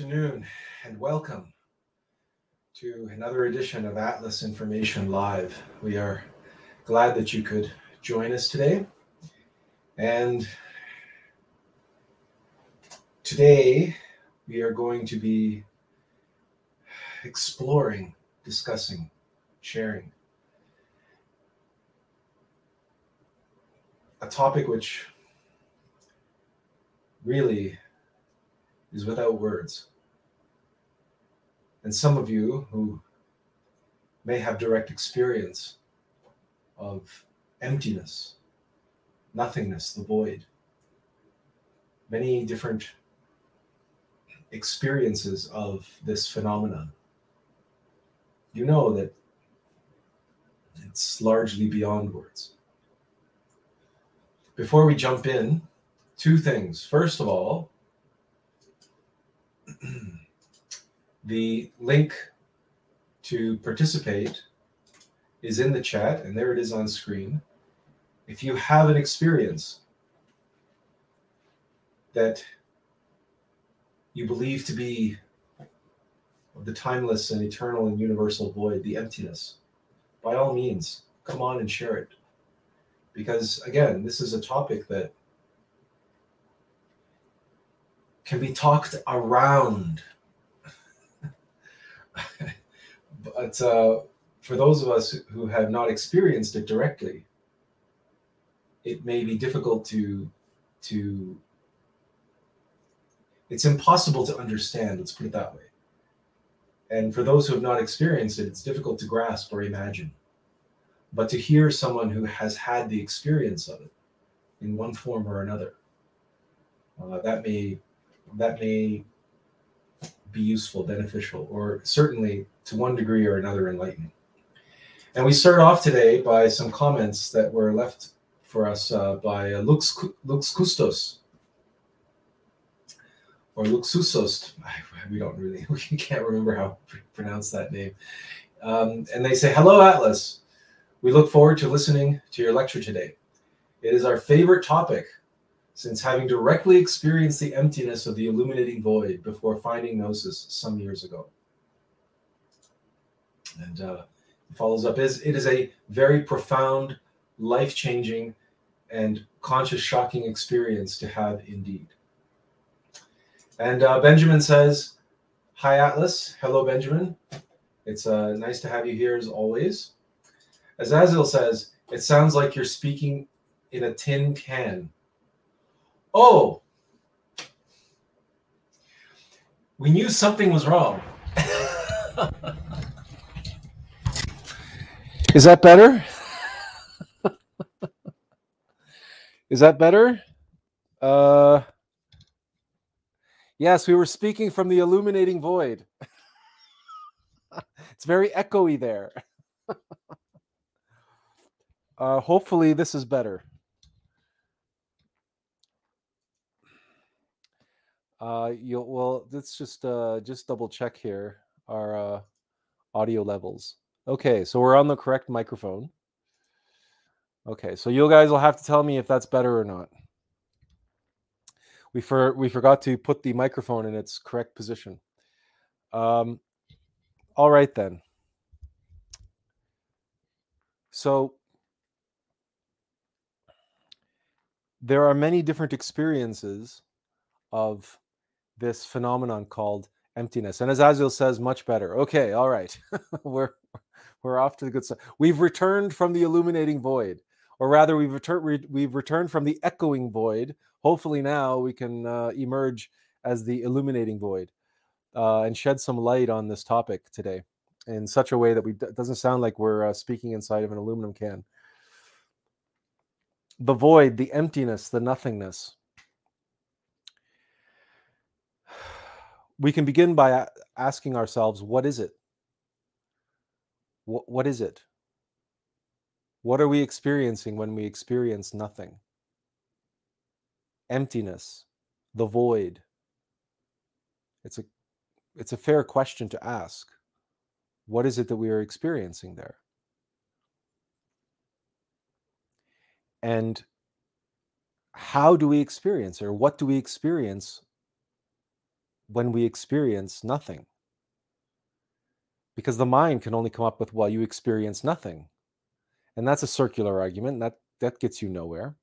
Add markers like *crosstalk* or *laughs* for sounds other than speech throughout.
Afternoon and welcome to another edition of Atlas Information Live. We are glad that you could join us today. And today we are going to be exploring, discussing, sharing a topic which really is without words. And some of you who may have direct experience of emptiness, nothingness, the void, many different experiences of this phenomenon, you know that it's largely beyond words. Before we jump in, two things. First of all, *clears throat* the link to participate is in the chat, and there it is on screen. If you have an experience that you believe to be the timeless and eternal and universal void, the emptiness, by all means, come on and share it. Because again, this is a topic that can be talked around. *laughs* but uh, for those of us who have not experienced it directly, it may be difficult to to it's impossible to understand let's put it that way. And for those who have not experienced it it's difficult to grasp or imagine. But to hear someone who has had the experience of it in one form or another uh, that may that may be useful, beneficial, or certainly to one degree or another enlightening. And we start off today by some comments that were left for us uh, by uh, Lux, Lux Custos or Luxusost. *laughs* We don't really, *laughs* we can't remember how to pronounce that name. Um, and they say, Hello, Atlas. We look forward to listening to your lecture today. It is our favorite topic since having directly experienced the emptiness of the illuminating void before finding gnosis some years ago. And uh, follows up is it is a very profound, life changing, and conscious shocking experience to have indeed. And uh, Benjamin says, Hi, Atlas. Hello, Benjamin. It's uh, nice to have you here as always. Azazel says, It sounds like you're speaking in a tin can. Oh, we knew something was wrong. *laughs* Is that better? *laughs* Is that better? Uh, yes, we were speaking from the illuminating void. *laughs* it's very echoey there. uh, hopefully, this is better. Uh, you'll well, let's just uh, just double check here our uh, audio levels. Okay, so we're on the correct microphone. Okay, so you guys will have to tell me if that's better or not. We for we forgot to put the microphone in its correct position. Um, all right then. So there are many different experiences of this phenomenon called emptiness. And as Azil says, much better. Okay, all right. *laughs* we're we're off to the good side. We've returned from the illuminating void. or rather, we've returned we've returned from the echoing void. Hopefully, now we can uh, emerge as the illuminating void uh, and shed some light on this topic today in such a way that we d- doesn't sound like we're uh, speaking inside of an aluminum can. The void, the emptiness, the nothingness. We can begin by asking ourselves, what is it? What, what is it? What are we experiencing when we experience nothing? Emptiness, the void. It's a it's a fair question to ask. What is it that we are experiencing there? And how do we experience or what do we experience when we experience nothing? Because the mind can only come up with, well, you experience nothing. And that's a circular argument. That that gets you nowhere.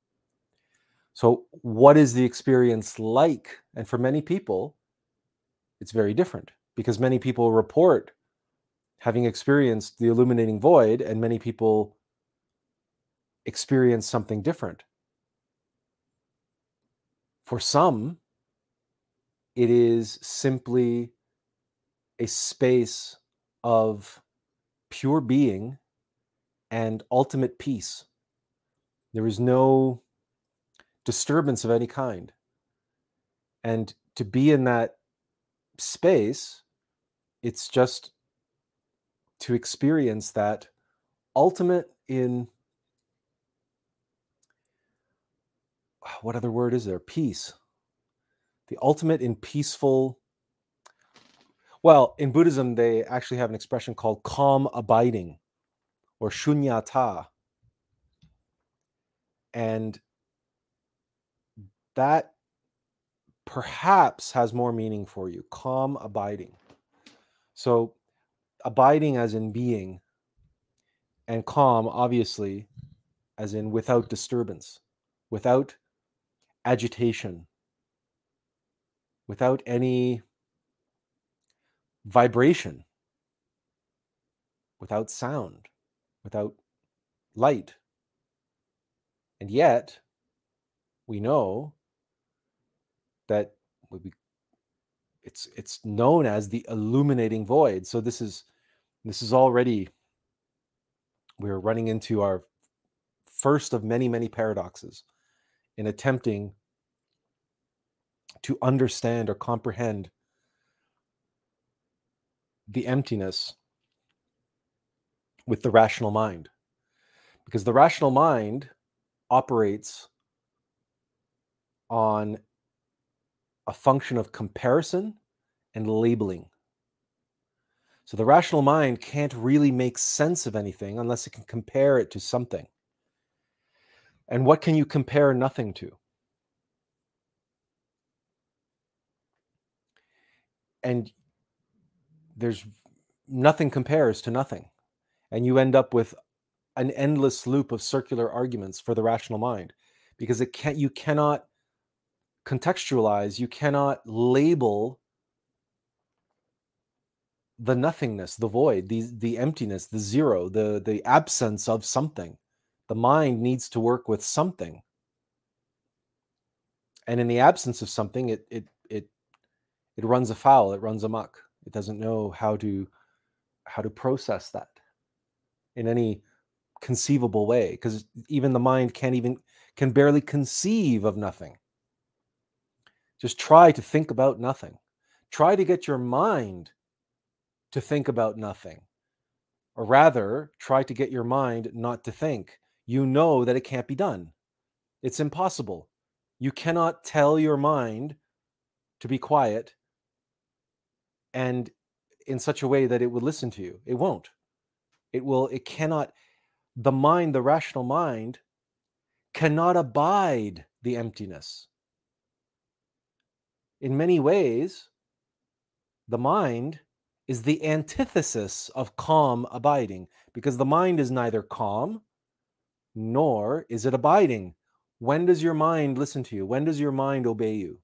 So what is the experience like? And for many people, it's very different because many people report having experienced the illuminating void, and many people experience something different. For some, it is simply a space of pure being and ultimate peace. There is no disturbance of any kind. And to be in that space, it's just to experience that ultimate in what other word is there? Peace. The ultimate in peaceful. Well, in Buddhism, they actually have an expression called calm abiding or shunyata. And that perhaps has more meaning for you calm abiding. So, abiding as in being, and calm, obviously, as in without disturbance, without agitation, without any vibration, without sound, without light. And yet, we know that it's it's known as the illuminating void. So this is this is already we're running into our first of many many paradoxes in attempting to understand or comprehend the emptiness with the rational mind because the rational mind operates on a function of comparison and labeling. So the rational mind can't really make sense of anything unless it can compare it to something. And what can you compare nothing to? And there's nothing compares to nothing. And you end up with an endless loop of circular arguments for the rational mind because it can't you cannot contextualize, you cannot label the nothingness, the void, the the emptiness, the zero, the the absence of something. The mind needs to work with something. And in the absence of something, it it it runs afoul, it runs amok. It doesn't know how to how to process that in any conceivable way because even the mind can't even can barely conceive of nothing just try to think about nothing. Try to get your mind to think about nothing. Or rather, try to get your mind not to think. You know that it can't be done. It's impossible. You cannot tell your mind to be quiet and in such a way that it would listen to you. It won't. It will, it cannot. The mind, the rational mind, cannot abide the emptiness in many ways, the mind is the antithesis of calm abiding because the mind is neither calm nor is it abiding. When does your mind listen to you? When does your mind obey you?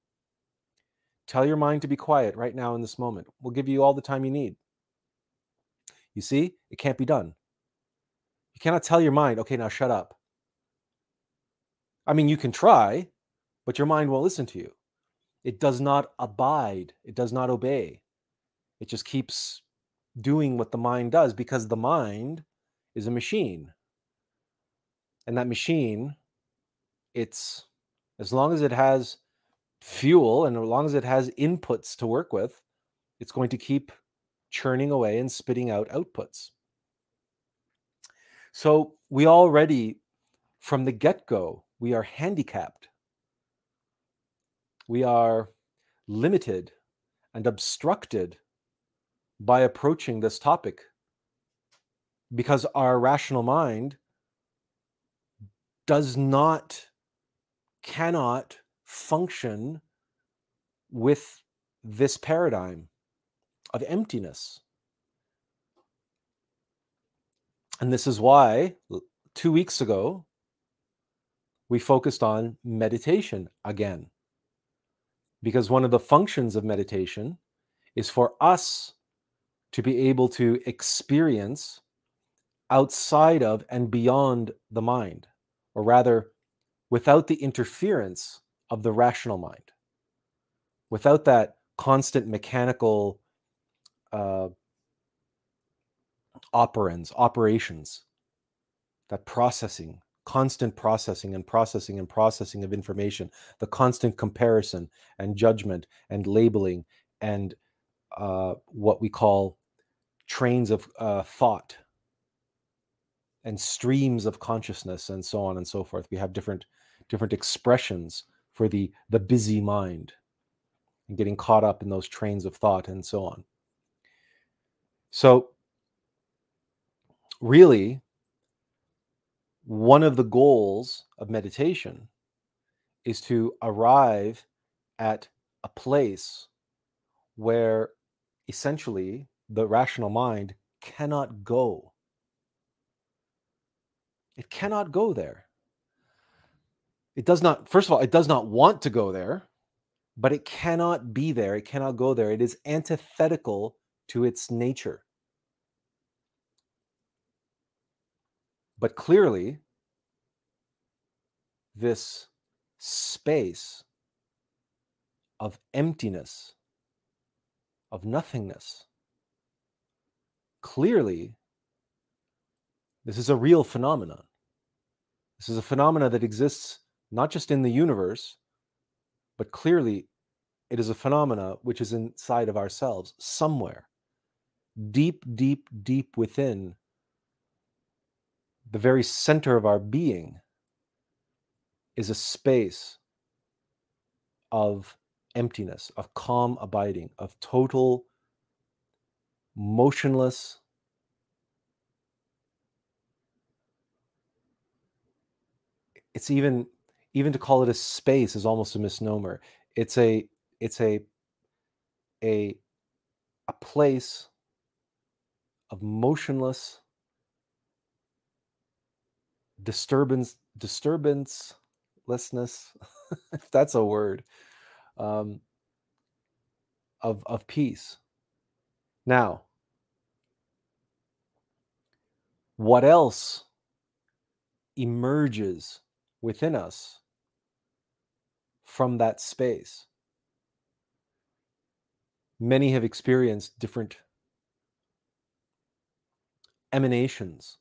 Tell your mind to be quiet right now in this moment. We'll give you all the time you need. You see, it can't be done. You cannot tell your mind, okay, now shut up. I mean, you can try, but your mind won't listen to you. It does not abide, it does not obey. It just keeps doing what the mind does because the mind is a machine. And that machine, it's as long as it has fuel and as long as it has inputs to work with, it's going to keep churning away and spitting out outputs. So we already, from the get go, we are handicapped. We are limited and obstructed by approaching this topic because our rational mind does not, cannot function with this paradigm of emptiness. And this is why two weeks ago we focused on meditation again. Because one of the functions of meditation is for us to be able to experience outside of and beyond the mind, or rather, without the interference of the rational mind, without that constant mechanical uh, operands, operations, that processing, constant processing and processing and processing of information, the constant comparison and judgment and labeling and uh, what we call trains of uh, thought and streams of consciousness and so on and so forth. We have different different expressions for the the busy mind and getting caught up in those trains of thought and so on so really one of the goals of meditation is to arrive at a place where essentially the rational mind cannot go. It cannot go there. It does not, first of all, it does not want to go there, but it cannot be there. It cannot go there. It is antithetical to its nature. But clearly, this space of emptiness, of nothingness, clearly this is a real phenomenon. This is a phenomena that exists not just in the universe, but clearly it is a phenomena which is inside of ourselves somewhere, deep, deep, deep within the very center of our being is a space of emptiness, of calm abiding, of total motionless it's even even to call it a space is almost a misnomer. It's a it's a a a place of motionless disturbance disturbancelessness *laughs* if that's a word um, of of peace. Now, what else emerges within us from that space? Many have experienced different emanations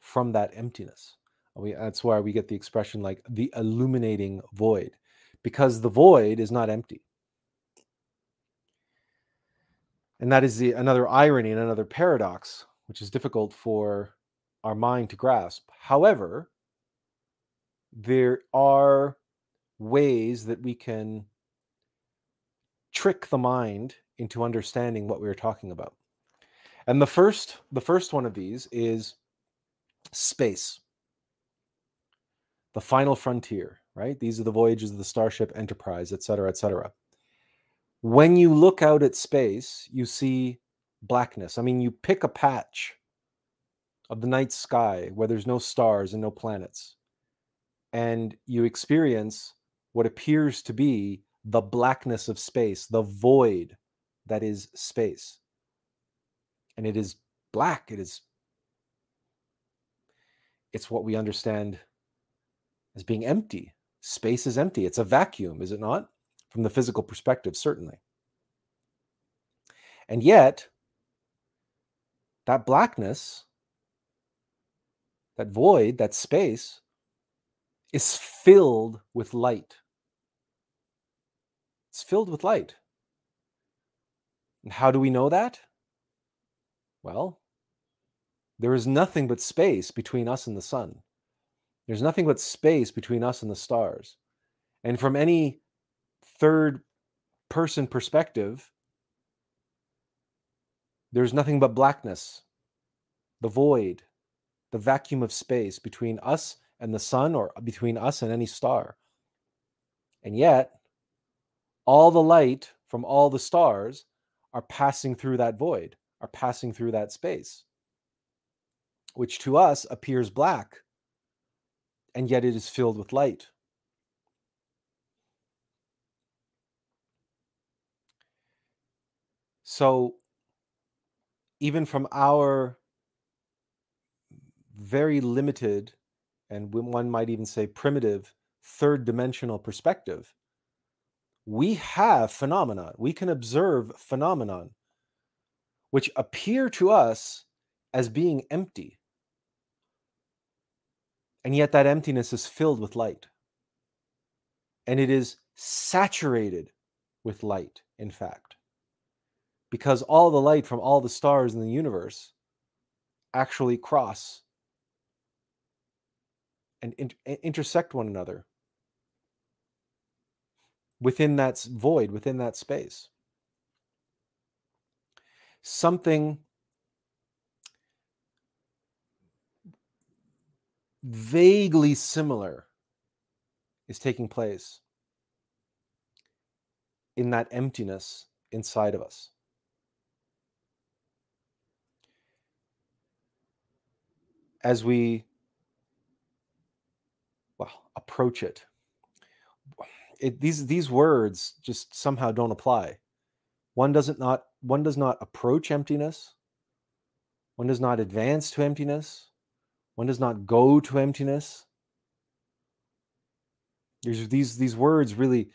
from that emptiness. We, that's why we get the expression like the illuminating void, because the void is not empty. And that is the another irony and another paradox, which is difficult for our mind to grasp. However, there are ways that we can trick the mind into understanding what we are talking about. And the first the first one of these is space. The final frontier, right? These are the voyages of the Starship Enterprise, et cetera, et cetera when you look out at space, you see blackness. I mean, you pick a patch of the night sky where there's no stars and no planets, and you experience what appears to be the blackness of space, the void that is space. And it is black. It is, it's what we understand as being empty. Space is empty. It's a vacuum, is it not? From the physical perspective, certainly. And yet, that blackness, that void, that space, is filled with light. It's filled with light. And how do we know that? Well, there is nothing but space between us and the sun. There's nothing but space between us and the stars. And from any third person perspective, there's nothing but blackness, the void, the vacuum of space between us and the sun or between us and any star. And yet, all the light from all the stars are passing through that void, are passing through that space, which to us appears black, and yet it is filled with light. So, even from our very limited and one might even say primitive third dimensional perspective we have phenomenon we can observe phenomenon which appear to us as being empty. And yet that emptiness is filled with light. And it is saturated with light in fact. Because all the light from all the stars in the universe actually cross and in- intersect one another within that void, within that space. Something vaguely similar is taking place in that emptiness inside of us. As we well approach it. It these these words just somehow don't apply. One doesn't not one does not approach emptiness. One does not advance to emptiness. One does not go to emptiness. There's, these these words really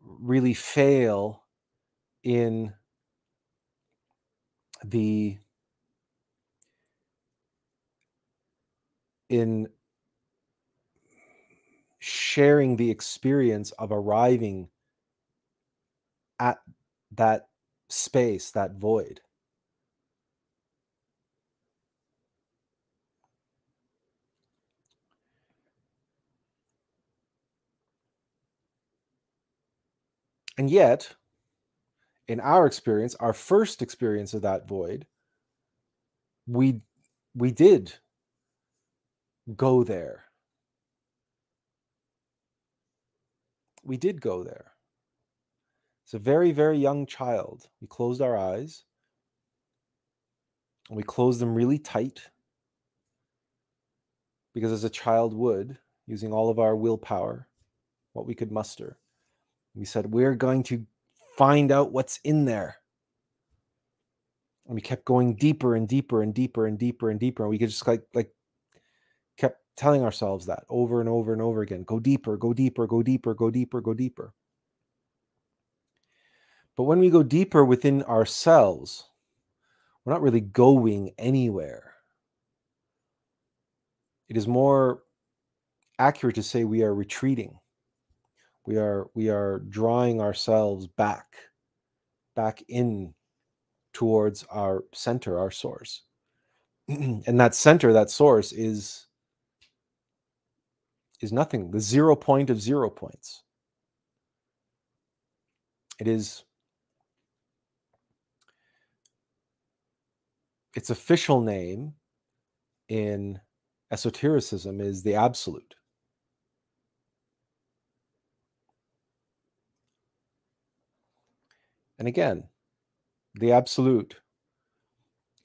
really fail in the in sharing the experience of arriving at that space, that void. And yet, in our experience, our first experience of that void, we we did go there we did go there. It's a very, very young child. We closed our eyes and we closed them really tight because, as a child would, using all of our willpower, what we could muster, we said, We're going to find out what's in there. And we kept going deeper and deeper and deeper and deeper and deeper. And we could just like, like, telling ourselves that over and over and over again go deeper, go deeper, go deeper, go deeper, go deeper. But when we go deeper within ourselves, we're not really going anywhere. It is more accurate to say we are retreating. We are we are drawing ourselves back back in towards our center, our source. *clears throat* and that center, that source is is nothing, the zero point of zero points. It is its official name in esotericism is the absolute. And again, the absolute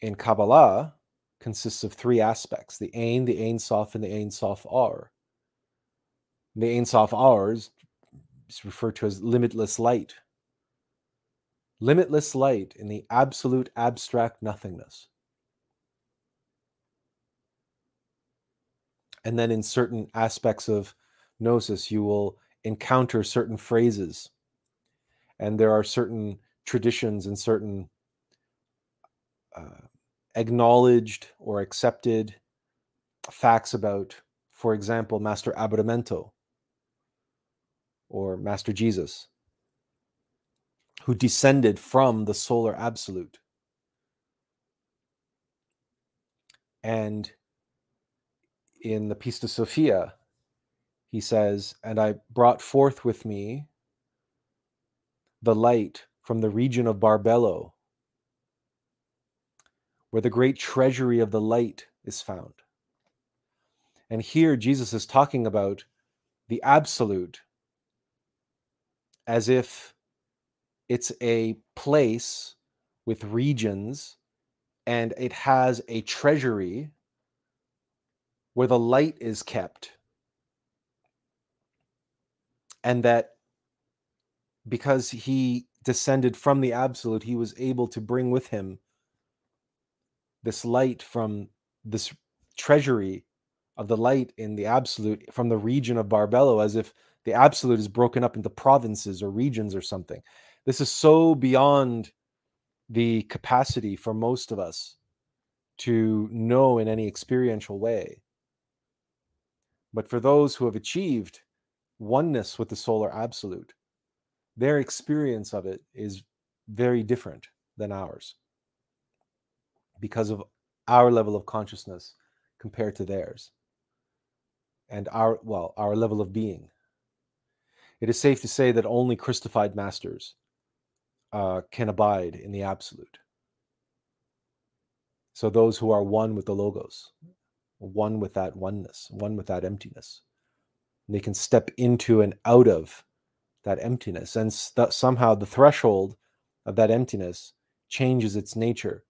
in Kabbalah consists of three aspects the Ein, the Ein Sof, and the Ein Sof Or the Ein Sof Or is referred to as limitless light. Limitless light in the absolute abstract nothingness. And then in certain aspects of gnosis, you will encounter certain phrases, and there are certain traditions and certain uh, acknowledged or accepted facts about, for example, Master Aberamentho or Master Jesus, who descended from the solar absolute. And in the Pistis Sophia, he says, And I brought forth with me the light from the region of Barbelo, where the great treasury of the light is found. And here Jesus is talking about the absolute as if it's a place with regions and it has a treasury where the light is kept. And that because he descended from the absolute, he was able to bring with him this light from this treasury of the light in the absolute from the region of Barbelo, as if the absolute is broken up into provinces or regions or something. This is so beyond the capacity for most of us to know in any experiential way. But for those who have achieved oneness with the solar absolute, their experience of it is very different than ours because of our level of consciousness compared to theirs and our well our level of being it is safe to say that only christified masters uh, can abide in the absolute. So those who are one with the logos one with that oneness one with that emptiness they can step into and out of that emptiness. And st- somehow the threshold of that emptiness changes its nature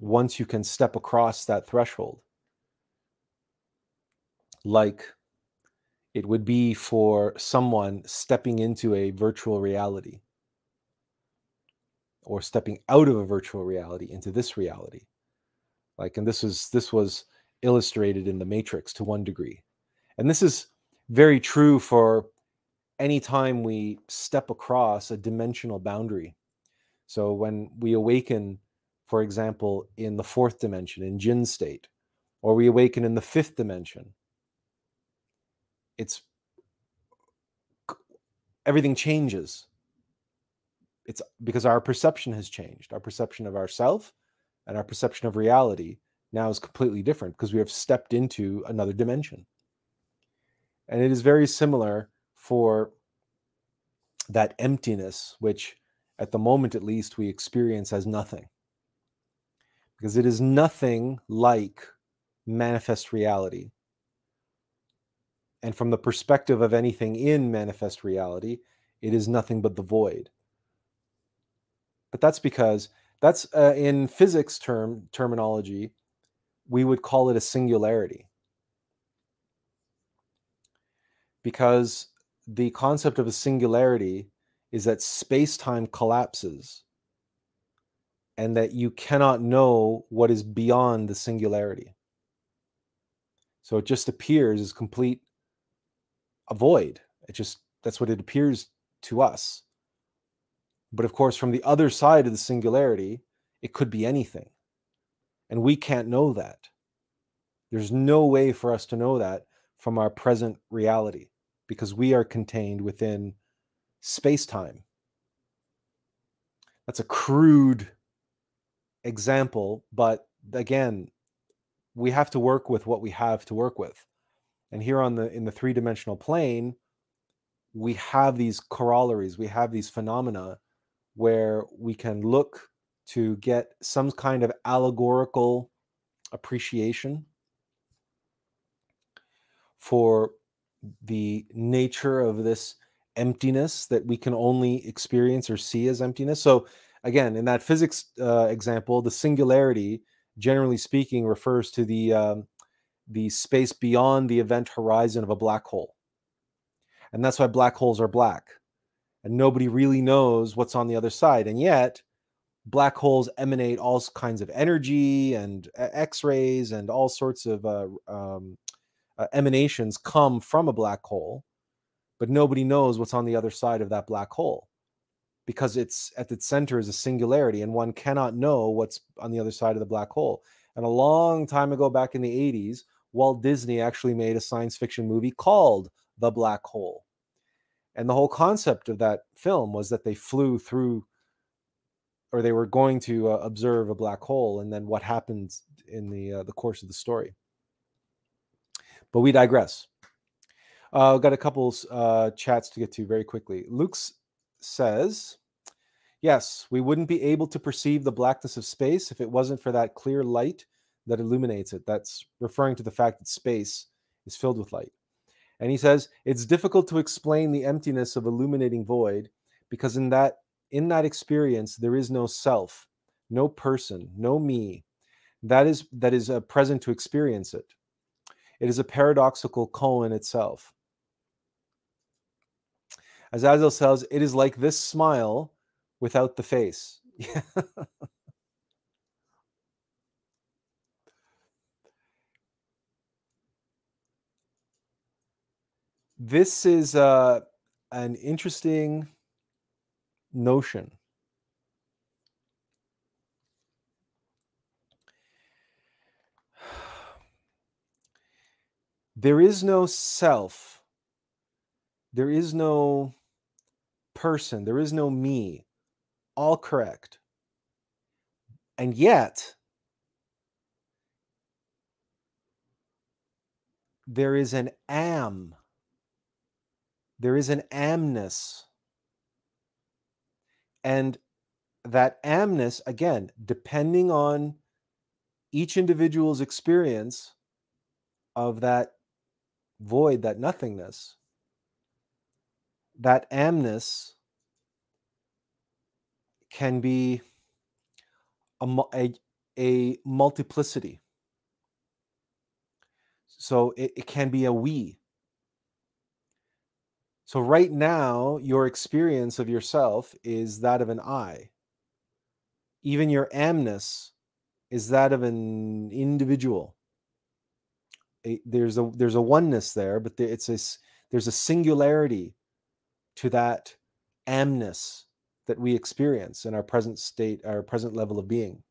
once you can step across that threshold. Like it would be for someone stepping into a virtual reality or stepping out of a virtual reality into this reality. Like and this was this was illustrated in the matrix to one degree. And this is very true for any time we step across a dimensional boundary. So when we awaken for example in the fourth dimension in jinn state or we awaken in the fifth dimension it's everything changes. It's because our perception has changed. Our perception of ourself and our perception of reality now is completely different because we have stepped into another dimension. And it is very similar for that emptiness which at the moment at least we experience as nothing. Because it is nothing like manifest reality and from the perspective of anything in manifest reality, it is nothing but the void. But that's because that's uh, in physics term terminology, we would call it a singularity. Because the concept of a singularity is that space time collapses and that you cannot know what is beyond the singularity. So it just appears as complete a void. It just that's what it appears to us. But of course, from the other side of the singularity, it could be anything. And we can't know that. There's no way for us to know that from our present reality because we are contained within space time. That's a crude example, but again, we have to work with what we have to work with. And here on the in the three dimensional plane, we have these corollaries, we have these phenomena where we can look to get some kind of allegorical appreciation for the nature of this emptiness that we can only experience or see as emptiness. So, again, in that physics uh, example, the singularity, generally speaking, refers to the um, the space beyond the event horizon of a black hole. And that's why black holes are black. And nobody really knows what's on the other side. And yet, black holes emanate all kinds of energy and x rays and all sorts of uh, um, uh, emanations come from a black hole, but nobody knows what's on the other side of that black hole because it's at its center is a singularity and one cannot know what's on the other side of the black hole. And a long time ago, back in the 80s, Walt Disney actually made a science fiction movie called The Black Hole. And the whole concept of that film was that they flew through or they were going to uh, observe a black hole and then what happens in the uh, the course of the story. But we digress. Uh, got a couple uh, chats to get to very quickly. Luke says, Yes, we wouldn't be able to perceive the blackness of space if it wasn't for that clear light that illuminates it. That's referring to the fact that space is filled with light. And he says, It's difficult to explain the emptiness of illuminating void because in that in that experience there is no self, no person, no me. That is that is uh, present to experience it. It is a paradoxical koan itself. As Azazel says, it is like this smile without the face. *laughs* this is uh, an interesting notion. *sighs* There is no self. There is no person. There is no me. All correct. And yet, there is an am. There is an amness. And that amness, again, depending on each individual's experience of that void, that nothingness, that amness can be a, a, a multiplicity. So it, it can be a we. So right now, your experience of yourself is that of an I. Even your amness is that of an individual. There's a there's a oneness there, but it's a there's a singularity to that amness that we experience in our present state, our present level of being.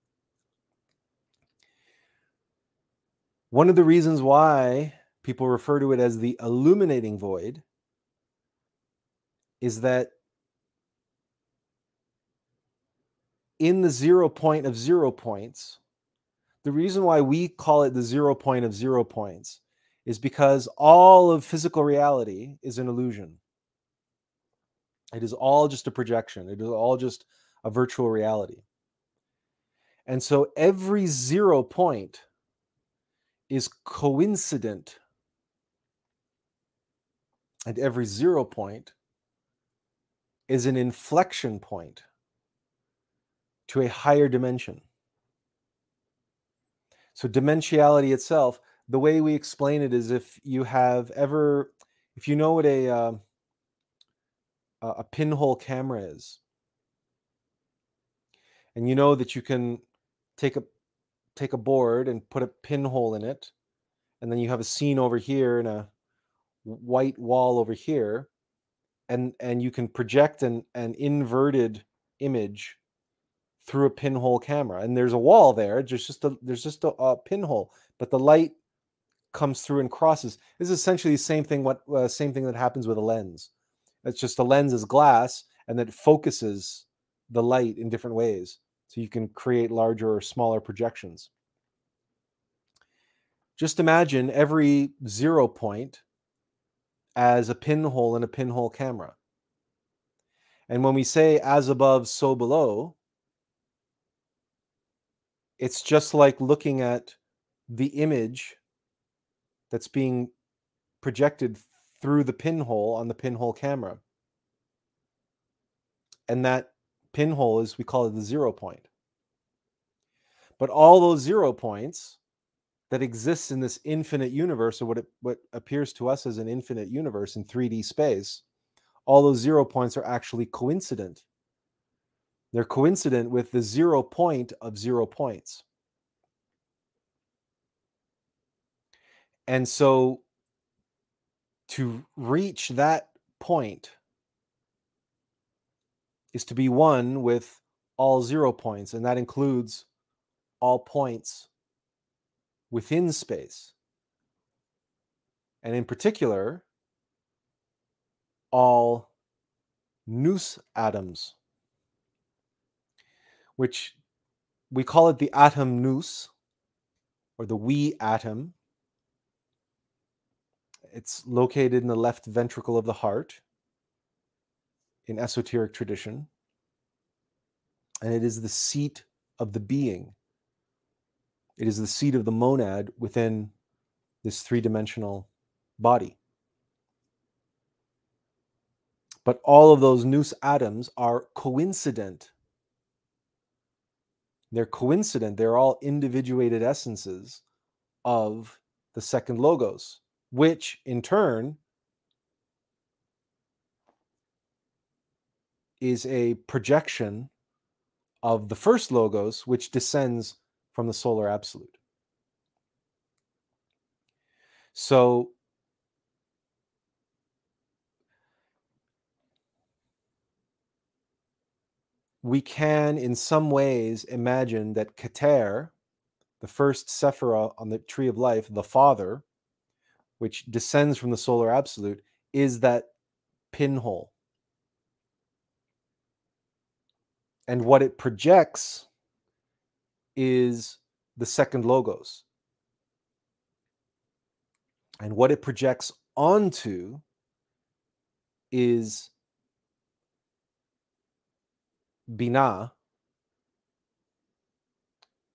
One of the reasons why people refer to it as the illuminating void is that in the zero point of zero points, the reason why we call it the zero point of zero points is because all of physical reality is an illusion. It is all just a projection, it is all just a virtual reality. And so every zero point is coincident. And every zero point is an inflection point to a higher dimension. So, dimensionality itself, the way we explain it is if you have ever, if you know what a, uh, a pinhole camera is. And you know that you can take a take a board and put a pinhole in it and then you have a scene over here and a white wall over here and and you can project an an inverted image through a pinhole camera and there's a wall there there's just a there's just a, a pinhole but the light comes through and crosses this is essentially the same thing what uh, same thing that happens with a lens it's just the lens is glass and that focuses the light in different ways. So you can create larger or smaller projections. Just imagine every zero point as a pinhole in a pinhole camera. And when we say as above, so below, it's just like looking at the image that's being projected through the pinhole on the pinhole camera. And that pinhole is, we call it the zero point. But all those zero points that exists in this infinite universe, or what, it, what appears to us as an infinite universe in 3D space, all those zero points are actually coincident. They're coincident with the zero point of zero points. And so to reach that point is to be one with all zero points, and that includes all points within space. And in particular, all nous atoms, which we call it the atom nous or the we atom. It's located in the left ventricle of the heart in esoteric tradition. And it is the seat of the being. It is the seat of the monad within this three dimensional body. But all of those nous atoms are coincident. They're coincident. They're all individuated essences of the second logos, which in turn is a projection of the first logos, which descends from the solar absolute. So we can, in some ways, imagine that Keter, the first Sephirah on the tree of life, the Father, which descends from the solar absolute, is that pinhole. And what it projects is the second logos. And what it projects onto is Binah,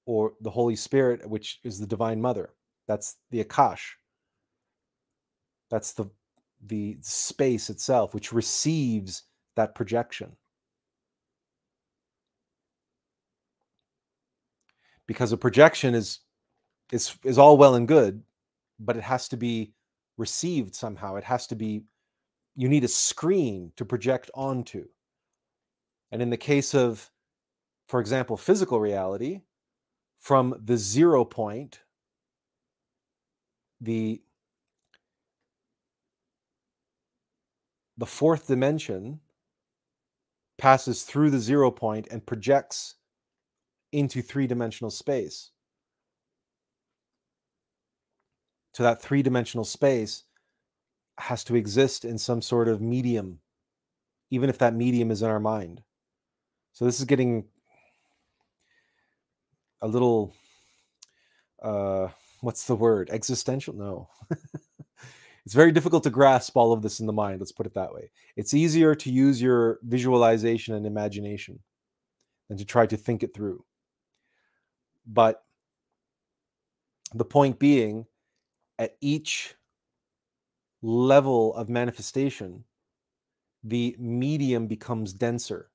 or the Holy Spirit, which is the Divine Mother. That's the Akash. That's the the space itself, which receives that projection. Because a projection is is is all well and good, but it has to be received somehow. It has to be you need a screen to project onto. And in the case of, for example, physical reality, from the zero point, the the fourth dimension passes through the zero point and projects into three-dimensional space. So that three-dimensional space has to exist in some sort of medium, even if that medium is in our mind. So this is getting a little uh what's the word? Existential? No. *laughs* it's very difficult to grasp all of this in the mind, let's put it that way. It's easier to use your visualization and imagination than to try to think it through. But the point being, at each level of manifestation, the medium becomes denser.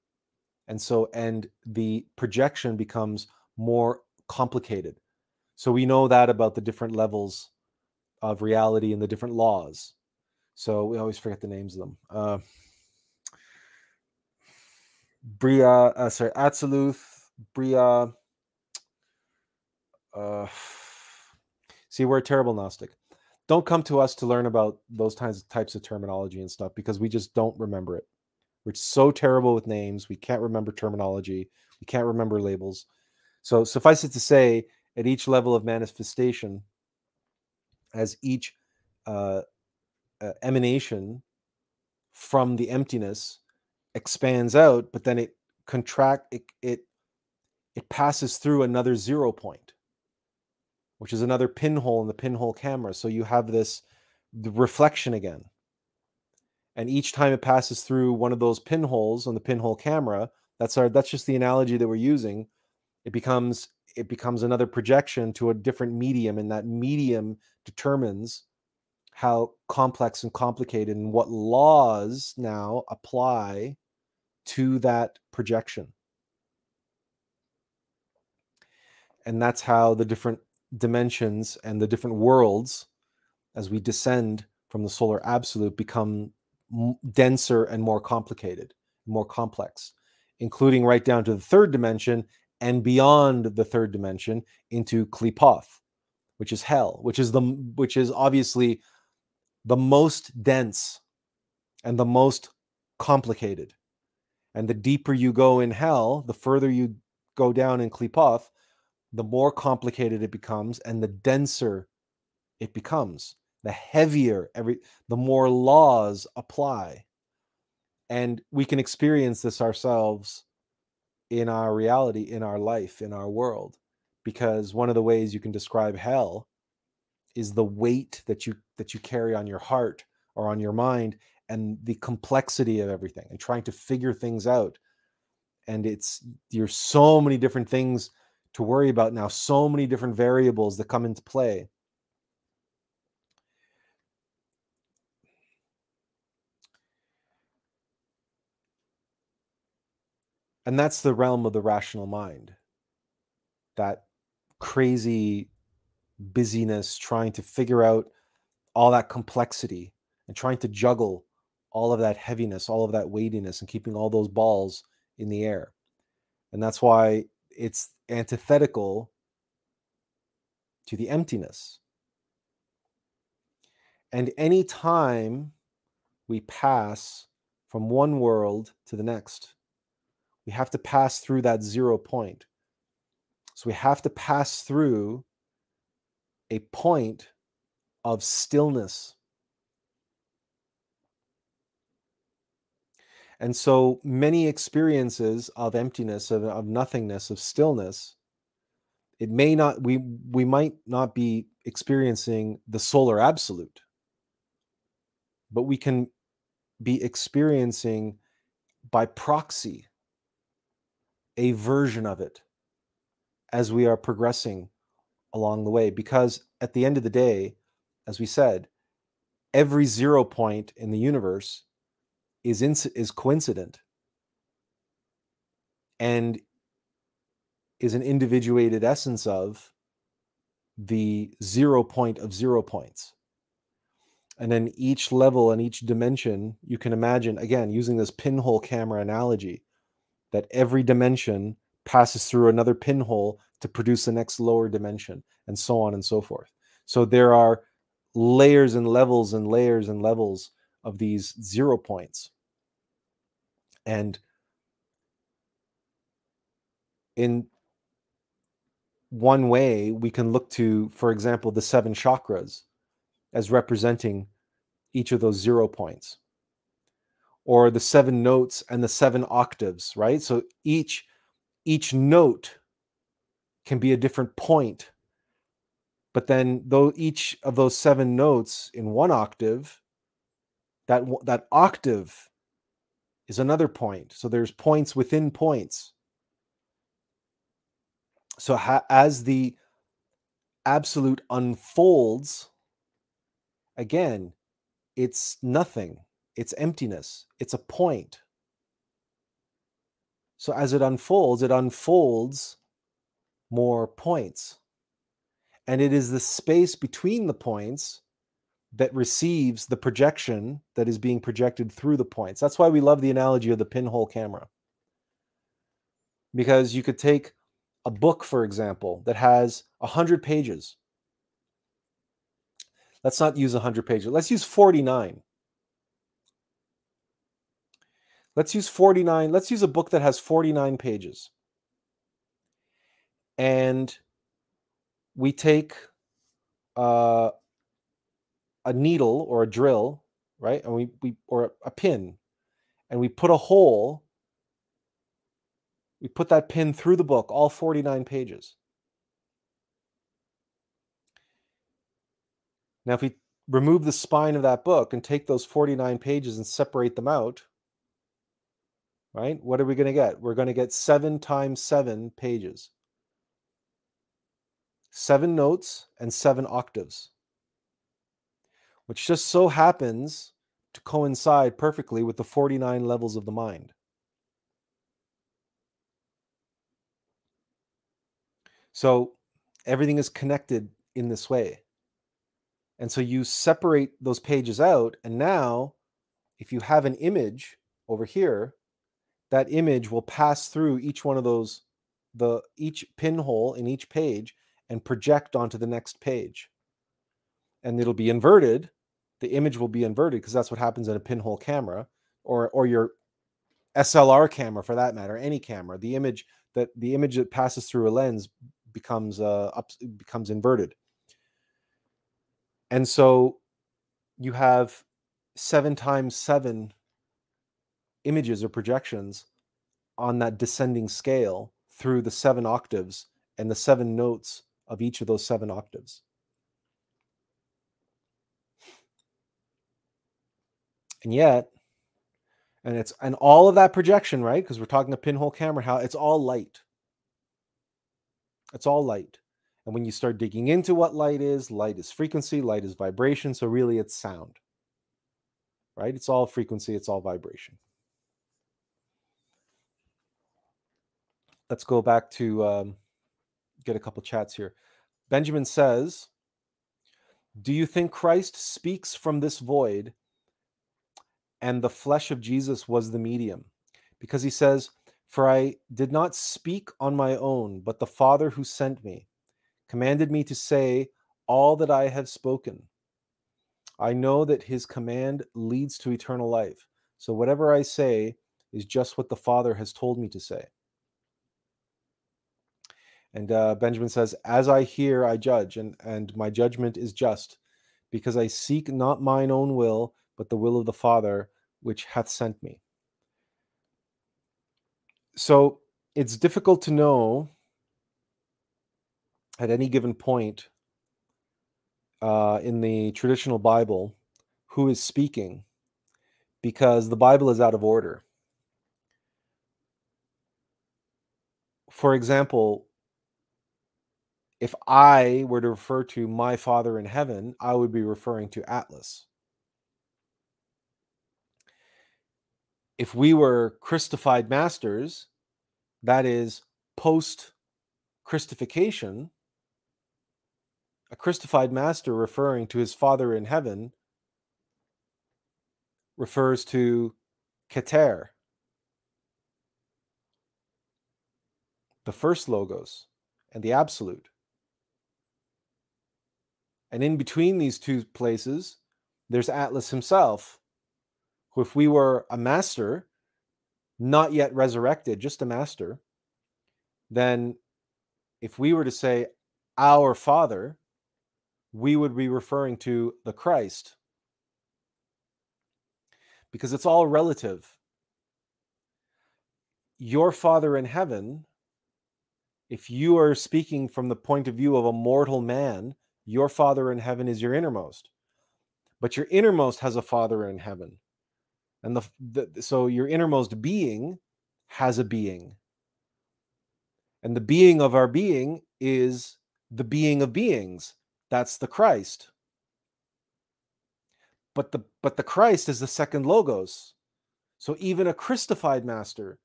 And so and the projection becomes more complicated. So we know that about the different levels of reality and the different laws. So we always forget the names of them. Uh, Briah uh, sorry Atziluth, Briah uh, *sighs* see we're a terrible gnostic don't come to us to learn about those kinds of types of terminology and stuff because we just don't remember it we're so terrible with names. We can't remember terminology. We can't remember labels. So suffice it to say, at each level of manifestation, as each uh, uh, emanation from the emptiness expands out, but then it contract it, it it passes through another zero point, which is another pinhole in the pinhole camera. So you have this reflection again. And each time it passes through one of those pinholes on the pinhole camera, that's our that's just the analogy that we're using. It becomes it becomes another projection to a different medium, and that medium determines how complex and complicated and what laws now apply to that projection. And that's how the different dimensions and the different worlds, as we descend from the solar absolute, become denser and more complicated, more complex, including right down to the third dimension and beyond the third dimension into Klipoth, which is hell, which is the which is obviously the most dense and the most complicated. And the deeper you go in hell, the further you go down in Qliphoth, the more complicated it becomes and the denser it becomes. The heavier every the more laws apply. And we can experience this ourselves in our reality, in our life, in our world. Because one of the ways you can describe hell is the weight that you that you carry on your heart or on your mind and the complexity of everything and trying to figure things out and it's there's so many different things to worry about now so many different variables that come into play and that's the realm of the rational mind that crazy busyness trying to figure out all that complexity and trying to juggle all of that heaviness, all of that weightiness, and keeping all those balls in the air. And that's why it's antithetical to the emptiness. And any time we pass from one world to the next, we have to pass through that zero point. So we have to pass through a point of stillness And so many experiences of emptiness, of, of nothingness, of stillness, it may not, we, we might not be experiencing the solar absolute, but we can be experiencing by proxy a version of it as we are progressing along the way. Because at the end of the day, as we said, every zero point in the universe is in, is coincident and is an individuated essence of the zero point of zero points. And then each level and each dimension, you can imagine, again, using this pinhole camera analogy, that every dimension passes through another pinhole to produce the next lower dimension, and so on and so forth. So there are layers and levels and layers and levels of these zero points. And in one way, we can look to, for example, the seven chakras as representing each of those zero points, or the seven notes and the seven octaves, right? So each each note can be a different point but then though each of those seven notes in one octave that that octave is another point. So there's points within points. So ha- as the absolute unfolds again it's nothing. It's emptiness. It's a point. So as it unfolds it unfolds more points. And it is the space between the points that receives the projection that is being projected through the points. That's why we love the analogy of the pinhole camera. Because you could take a book, for example, that has 100 pages. Let's not use 100 pages. Let's use 49. Let's use 49. Let's use a book that has 49 pages. And we take uh, a needle or a drill, right? And we, we or a pin, and we put a hole. We put that pin through the book, all 49 pages. Now, if we remove the spine of that book and take those 49 pages and separate them out, right? What are we going to get? We're going to get seven times seven pages seven notes and seven octaves, which just so happens to coincide perfectly with the 49 levels of the mind. So everything is connected in this way. And so you separate those pages out. And now, if you have an image over here, that image will pass through each one of those, the each pinhole in each page and project onto the next page. And it'll be inverted the image will be inverted because that's what happens in a pinhole camera or or your SLR camera for that matter, any camera. The image that the image that passes through a lens becomes uh up, becomes inverted. And so you have 7 times 7 images or projections on that descending scale through the seven octaves and the seven notes of each of those seven octaves. And yet, and it's and all of that projection, right? Because we're talking a pinhole camera, how it's all light. It's all light. And when you start digging into what light is, light is frequency, light is vibration. So really it's sound. Right? It's all frequency, it's all vibration. Let's go back to um, get a couple chats here. Benjamin says, Do you think Christ speaks from this void and the flesh of Jesus was the medium. Because he says, For I did not speak on my own, but the Father who sent me commanded me to say all that I have spoken. I know that his command leads to eternal life. So whatever I say is just what the Father has told me to say. And uh, Benjamin says, As I hear, I judge, and, and my judgment is just, because I seek not mine own will, but the will of the Father which hath sent me. So it's difficult to know at any given point uh, in the traditional Bible who is speaking because the Bible is out of order. For example, if I were to refer to my Father in heaven, I would be referring to Attlas. If we were Christified masters, that is post Christification, a Christified master referring to his Father in heaven refers to Keter, the first Logos, and the Absolute. And in between these two places, there's Attlas himself, if we were a master, not yet resurrected, just a master, then if we were to say our Father, we would be referring to the Christ. Because it's all relative. Your Father in heaven, if you are speaking from the point of view of a mortal man, your Father in heaven is your innermost. But your innermost has a Father in heaven and the, the so your innermost being has a being. And the being of our being is the being of beings. That's the christ. But the but the christ is the second logos. So even a christified master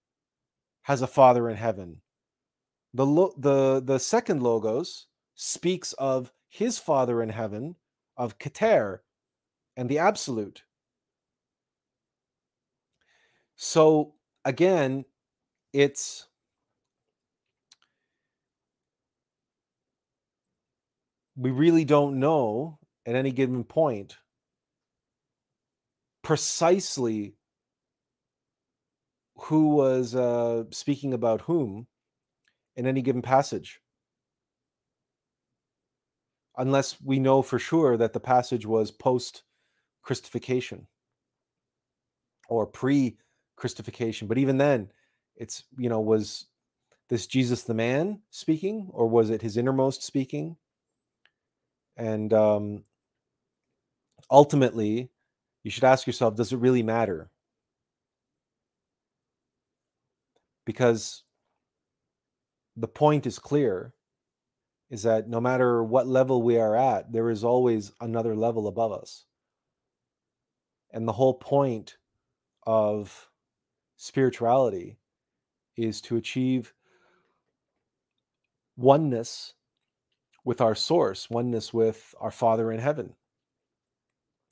has a father in heaven. The the the second logos speaks of his father in heaven of keter and the absolute so again, it's we really don't know at any given point precisely who was uh, speaking about whom in any given passage. Unless we know for sure that the passage was post christification or pre Christification. But even then, it's, you know, was this Jesus the man speaking, or was it his innermost speaking? And um, ultimately, you should ask yourself does it really matter? Because the point is clear is that no matter what level we are at, there is always another level above us. And the whole point of spirituality is to achieve oneness with our source, oneness with our Father in heaven.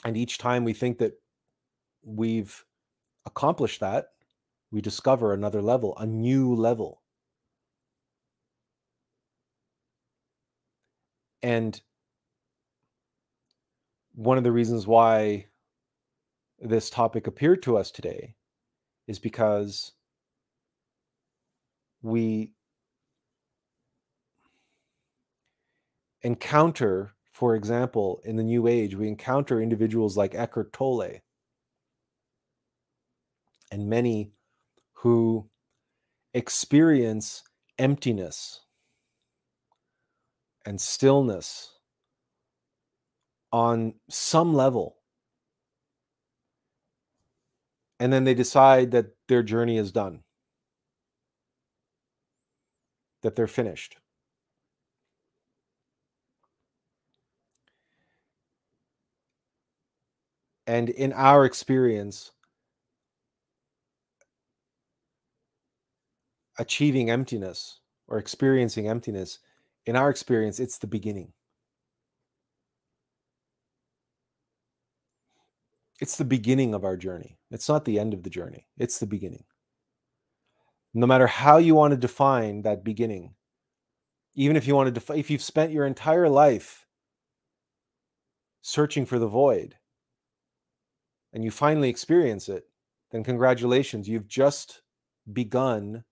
And each time we think that we've accomplished that, we discover another level, a new level. And one of the reasons why this topic appeared to us today is because we encounter, for example, in the New Age, we encounter individuals like Eckhart Tolle and many who experience emptiness and stillness on some level. And then they decide that their journey is done, that they're finished. And in our experience, achieving emptiness or experiencing emptiness, in our experience, it's the beginning. It's the beginning of our journey. It's not the end of the journey, it's the beginning. No matter how you want to define that beginning, even if you want to define, if you've spent your entire life searching for the void and you finally experience it, then congratulations, you've just begun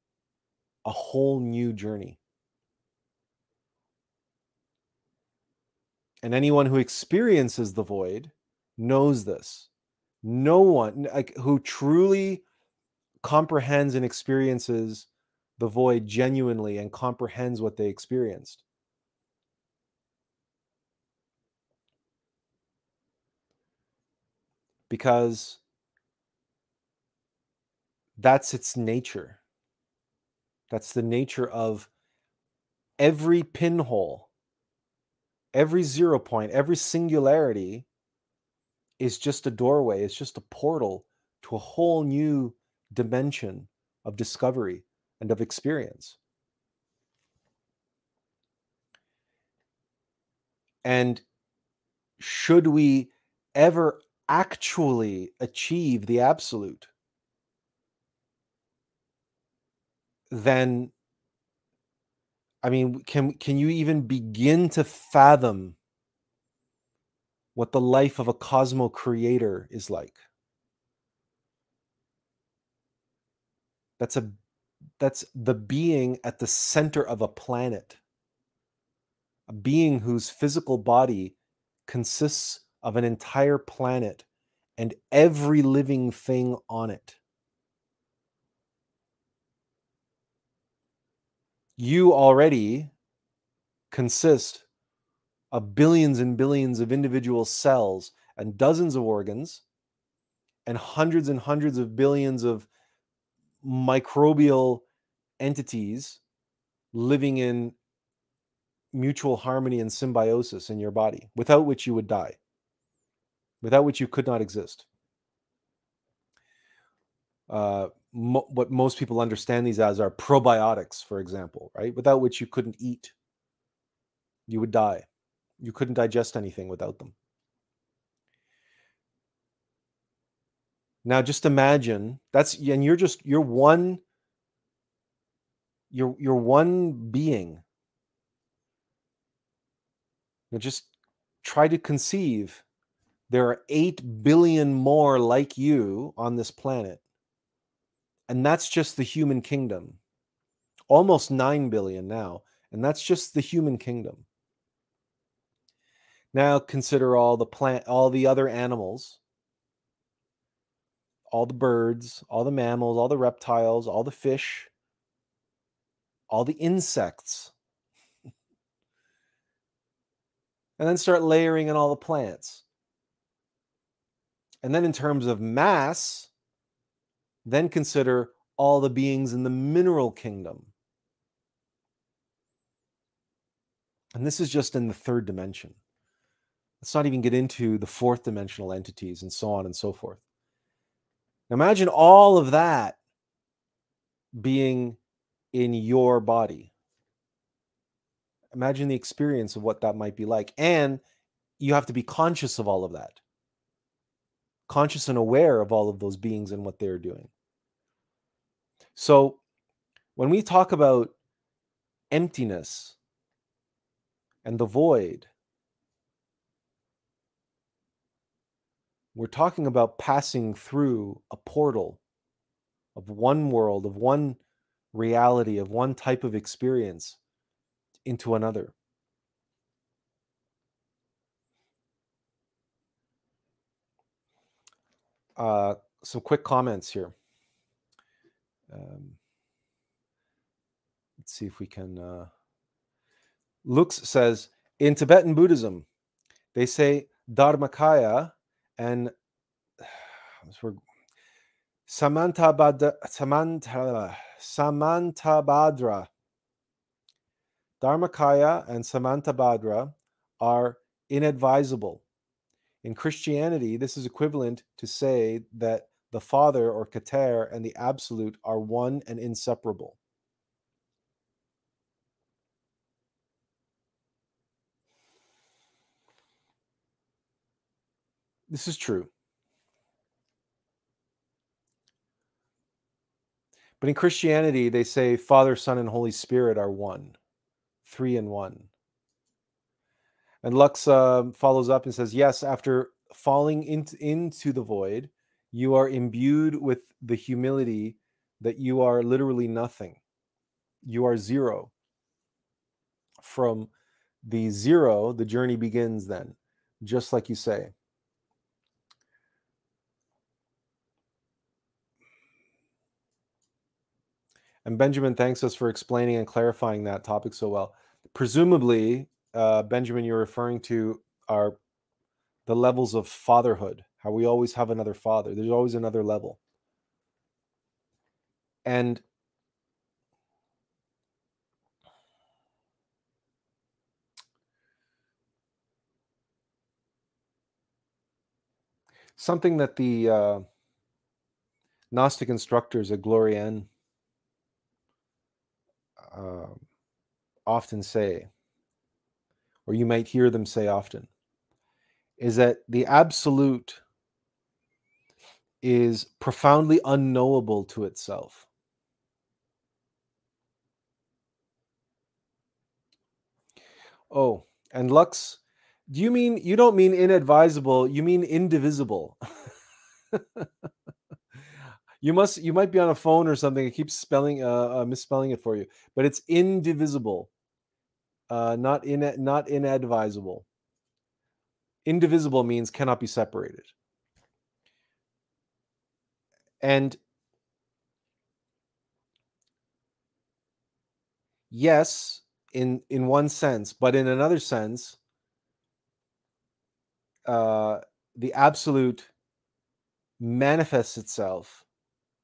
a whole new journey. And anyone who experiences the void knows this. No one like who truly comprehends and experiences the void genuinely and comprehends what they experienced. Because that's its nature. That's the nature of every pinhole, every zero point, every singularity is just a doorway, it's just a portal to a whole new dimension of discovery and of experience. And should we ever actually achieve the absolute, then I mean, can can you even begin to fathom what the life of a cosmocrator is like? That's a that's the being at the center of a planet. A being whose physical body consists of an entire planet and every living thing on it. you already consist of billions and billions of individual cells and dozens of organs and hundreds and hundreds of billions of microbial entities living in mutual harmony and symbiosis in your body, without which you would die, without which you could not exist. Uh, mo- what most people understand these as are probiotics, for example, right? Without which you couldn't eat, you would die. You couldn't digest anything without them. Now, just imagine that's and you're just you're one. You're you're one being. Now, just try to conceive. There are eight billion more like you on this planet and that's just the human kingdom. Almost 9 billion now, and that's just the human kingdom. Now consider all the plant all the other animals, all the birds, all the mammals, all the reptiles, all the fish, all the insects. *laughs* and then start layering in all the plants. And then in terms of mass, then consider all the beings in the mineral kingdom. And this is just in the third dimension. Let's not even get into the fourth dimensional entities and so on and so forth. Imagine all of that being in your body. Imagine the experience of what that might be like. And you have to be conscious of all of that conscious and aware of all of those beings and what they're doing. So when we talk about emptiness and the void, We're talking about passing through a portal of one world, of one reality, of one type of experience into another. Uh, some quick comments here. Um, let's see if we can. Uh, Lux says in Tibetan Buddhism, they say Dharmakaya and *sighs* Samantabhadra, Samanta, Samantabhadra. Dharmakaya and Samantabhadra are inadvisable. In Christianity, this is equivalent to say that the Father or Keter and the Absolute are one and inseparable. This is true. But in Christianity, they say Father, Son, and Holy Spirit are one, three in one. And Lux uh, follows up and says, Yes, after falling into, into the void, you are imbued with the humility that you are literally nothing. You are zero. From the zero, the journey begins then, just like you say. And Benjamin thanks us for explaining and clarifying that topic so well. Presumably, uh, Benjamin, you're referring to are the levels of fatherhood, how we always have another father. There's always another level. And something that the uh, Gnostic instructors at Glorian uh, often say, or you might hear them say often, is that the absolute is profoundly unknowable to itself. Oh, and Lux, do you mean you don't mean inadvisable, you mean indivisible? *laughs* you must you might be on a phone or something it keeps spelling uh, uh misspelling it for you but it's indivisible. Uh not in not inadvisable. Indivisible means cannot be separated. And yes in in one sense but in another sense uh the absolute manifests itself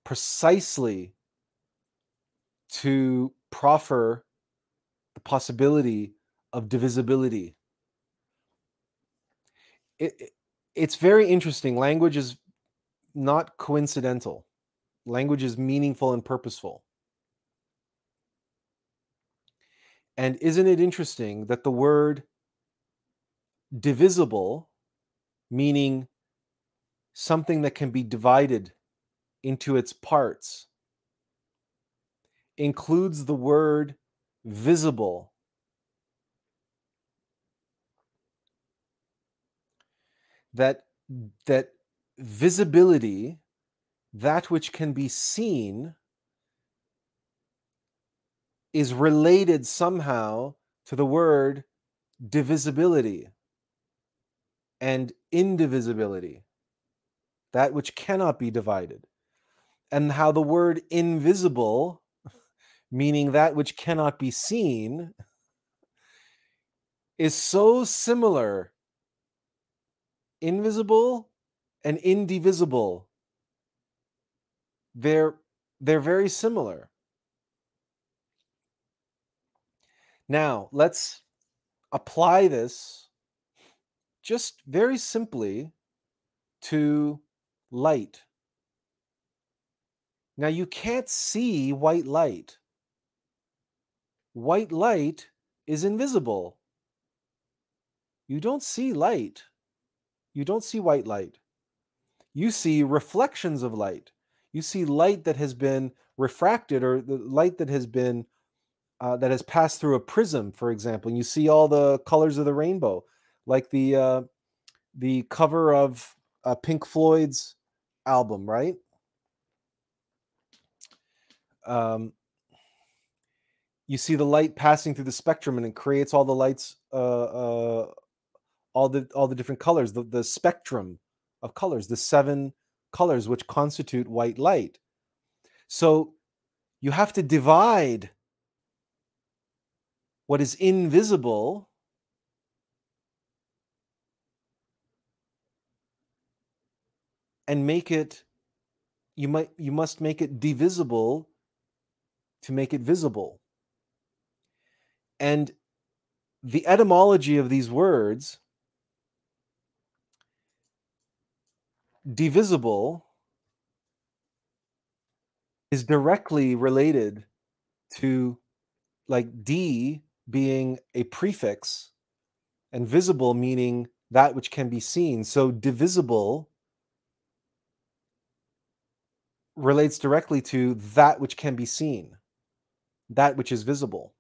precisely to proffer the possibility of divisibility. It, it, it's very interesting. Language is not coincidental, language is meaningful and purposeful. And isn't it interesting that the word divisible, meaning something that can be divided into its parts includes the word visible. That, that visibility, that which can be seen, is related somehow to the word divisibility and indivisibility, that which cannot be divided and how the word invisible, meaning that which cannot be seen, is so similar. Invisible and indivisible. They're they're very similar. Now, let's apply this just very simply to light. Now, you can't see white light. White light is invisible. You don't see light. You don't see white light. You see reflections of light. You see light that has been refracted or the light that has been uh, that has passed through a prism, for example. And you see all the colors of the rainbow, like the uh, the cover of uh, Pink Floyd's album, right? Um, you see the light passing through the spectrum, and it creates all the lights, uh, uh, all the all the different colors, the, the spectrum of colors, the seven colors which constitute white light. So you have to divide what is invisible and make it you might you must make it divisible to make it visible. And the etymology of these words divisible is directly related to like d being a prefix and visible meaning that which can be seen. So divisible relates directly to that which can be seen that which is visible.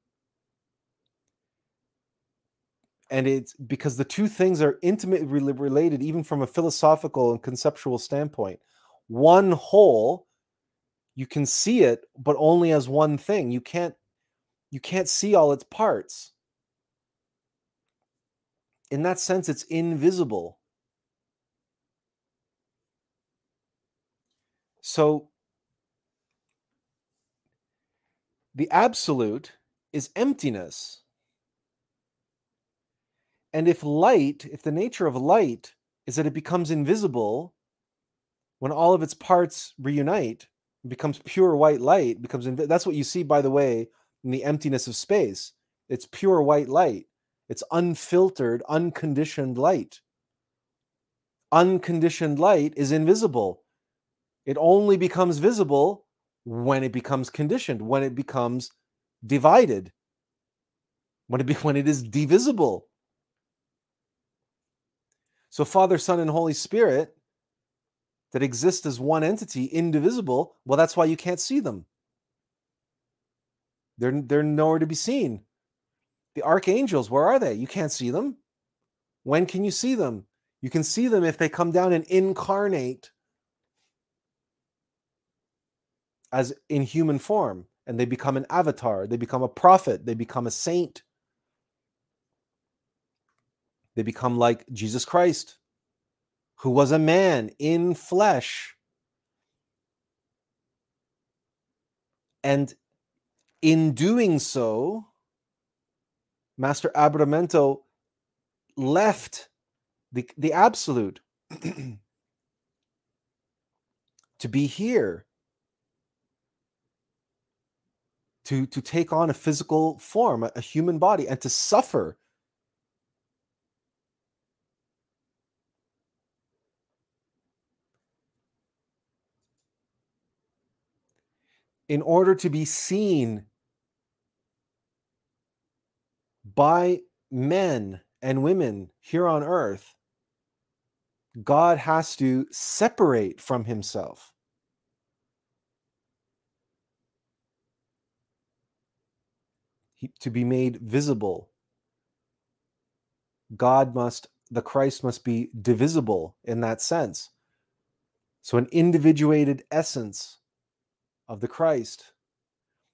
And it's because the two things are intimately related even from a philosophical and conceptual standpoint. One whole you can see it but only as one thing. You can't you can't see all its parts. In that sense it's invisible. So the absolute is emptiness and if light, if the nature of light is that it becomes invisible when all of its parts reunite, it becomes pure white light, becomes invi- that's what you see by the way in the emptiness of space. It's pure white light. It's unfiltered, unconditioned light. Unconditioned light is invisible. It only becomes visible when it becomes conditioned, when it becomes divided, when it be, *laughs* when it is divisible. So, Father, Son, and Holy Spirit that exist as one entity, indivisible, well, that's why you can't see them. They're, they're nowhere to be seen. The archangels, where are they? You can't see them. When can you see them? You can see them if they come down and incarnate as in human form and they become an avatar, they become a prophet, they become a saint. They become like Jesus Christ, who was a man in flesh. And in doing so, Master Aberamentho left the, the absolute *clears throat* to be here to to take on a physical form a, a human body and to suffer in order to be seen by men and women here on earth, God has to separate from himself. To be made visible, God must, the Christ must be divisible in that sense. So, an individuated essence of the Christ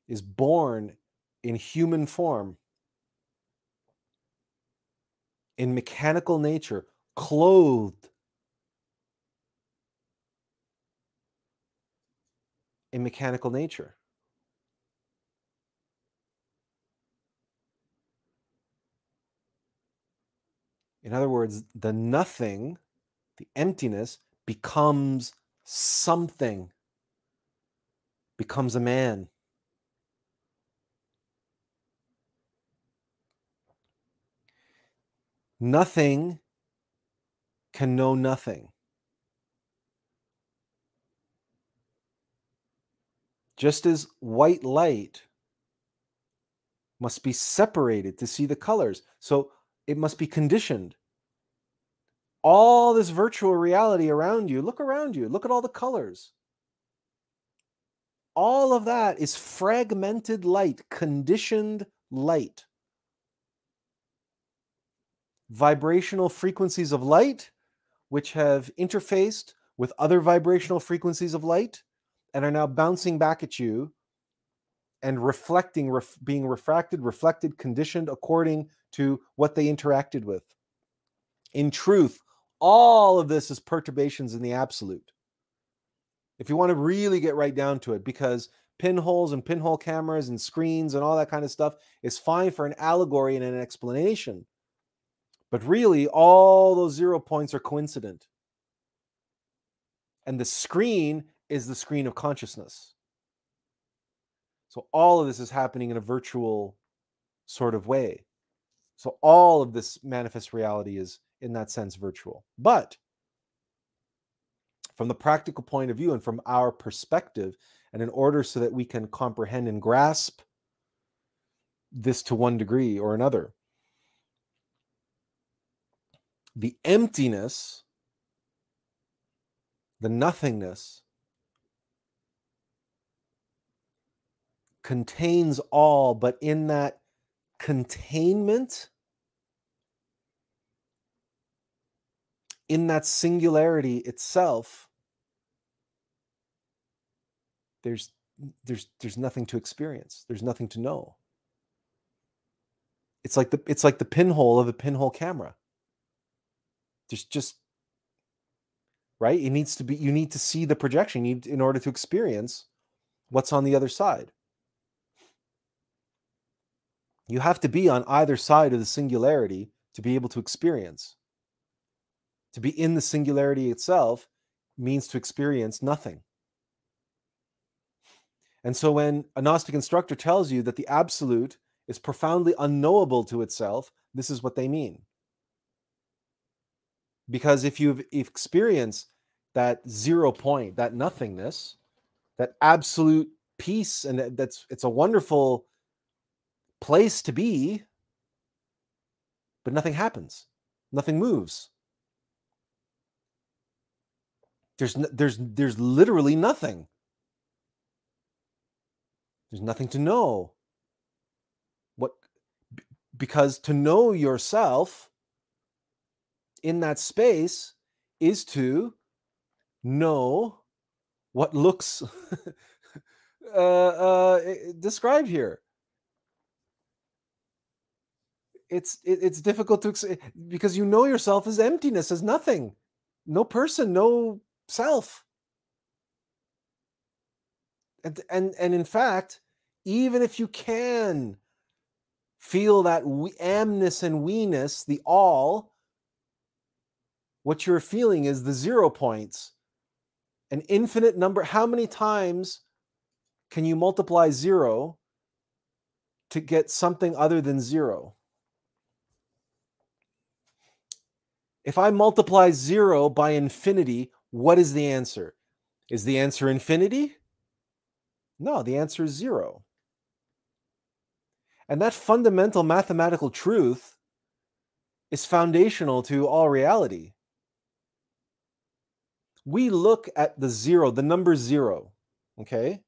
is born in human form, in mechanical nature, clothed in mechanical nature. In other words, the nothing, the emptiness, becomes something becomes a man. Nothing can know nothing. Just as white light must be separated to see the colors, so it must be conditioned. All this virtual reality around you, look around you, look at all the colors all of that is fragmented light, conditioned light. Vibrational frequencies of light, which have interfaced with other vibrational frequencies of light and are now bouncing back at you and reflecting, ref, being refracted, reflected, conditioned according to what they interacted with. In truth, all of this is perturbations in the absolute. If you want to really get right down to it, because pinholes and pinhole cameras and screens and all that kind of stuff is fine for an allegory and an explanation. But really, all those zero points are coincident. And the screen is the screen of consciousness. So all of this is happening in a virtual sort of way. So all of this manifest reality is, in that sense, virtual. But from the practical point of view and from our perspective, and in order so that we can comprehend and grasp this to one degree or another, the emptiness, the nothingness, contains all, but in that containment, in that singularity itself, there's there's there's nothing to experience. There's nothing to know. It's like the it's like the pinhole of a pinhole camera. There's just right. It needs to be. You need to see the projection. You in order to experience what's on the other side. You have to be on either side of the singularity to be able to experience. To be in the singularity itself means to experience nothing. And so when a Gnostic instructor tells you that the absolute is profoundly unknowable to itself, this is what they mean. Because if you've experienced that zero point, that nothingness, that absolute peace, and that's it's a wonderful place to be, but nothing happens, nothing moves. There's there's there's literally nothing. There's nothing to know. What because to know yourself in that space is to know what looks *laughs* uh, uh, described here it's it, it's difficult to eh, because you know yourself as emptiness as nothing. No person no self. And and and in fact even if you can feel that we, amness and weeness the all what you're feeling is the zero points. An infinite number how many times can you multiply zero to get something other than zero If I multiply zero by infinity, what is the answer? Is the answer infinity? No, the answer is zero. And that fundamental mathematical truth is foundational to all reality. We look at the zero, the number zero, okay?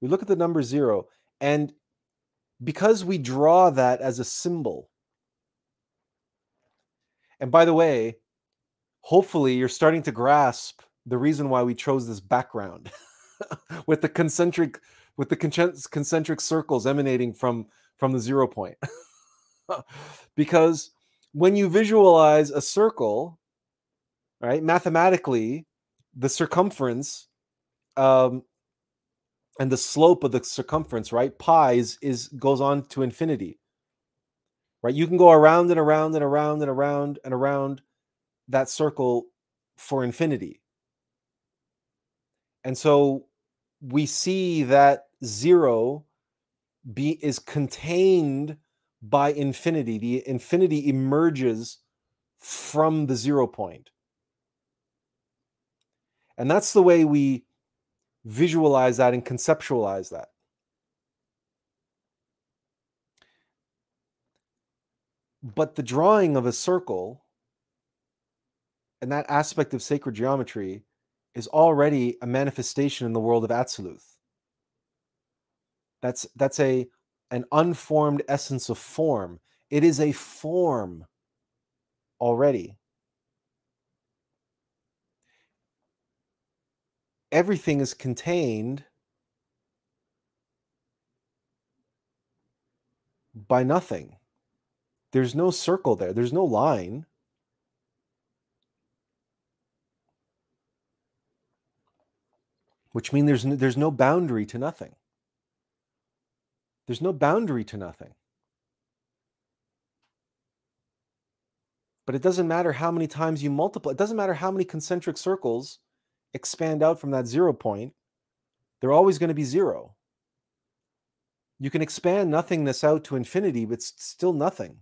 We look at the number zero, and because we draw that as a symbol, and by the way, hopefully you're starting to grasp the reason why we chose this background *laughs* with the concentric with the concentric circles emanating from from the zero point. *laughs* because when you visualize a circle, right, mathematically, the circumference um, and the slope of the circumference, right, pi is, is goes on to infinity right? You can go around and around and around and around and around that circle for infinity. And so we see that zero be is contained by infinity. The infinity emerges from the zero point. And that's the way we visualize that and conceptualize that. But the drawing of a circle and that aspect of sacred geometry is already a manifestation in the world of Atziluth. That's that's a an unformed essence of form. It is a form already. everything is contained by nothing. There's no circle there, there's no line. Which means there's no, there's no boundary to nothing. There's no boundary to nothing. But it doesn't matter how many times you multiply, it doesn't matter how many concentric circles expand out from that zero point, they're always going to be zero. You can expand nothingness out to infinity, but it's still nothing.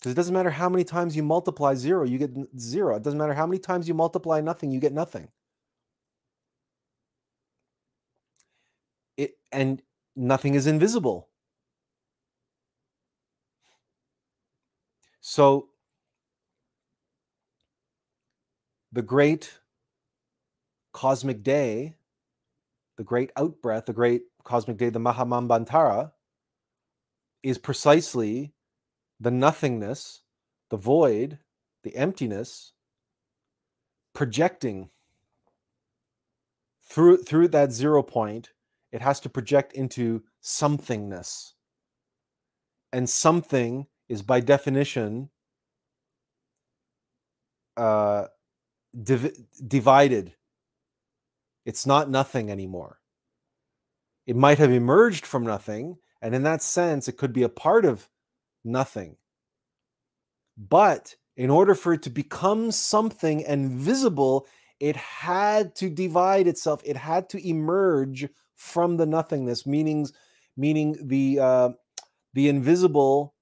Because it doesn't matter how many times you multiply zero, you get zero. It doesn't matter how many times you multiply nothing, you get nothing. It and nothing is invisible. So the great cosmic day, the great outbreath, the great cosmic day, the Mahamanvantara, is precisely the nothingness, the void, the emptiness, projecting through through that zero point, it has to project into somethingness. And something is by definition uh, div- divided. It's not nothing anymore. It might have emerged from nothing, and in that sense, it could be a part of nothing. But in order for it to become something and visible, it had to divide itself. It had to emerge from the nothingness, meaning, meaning the uh, the invisible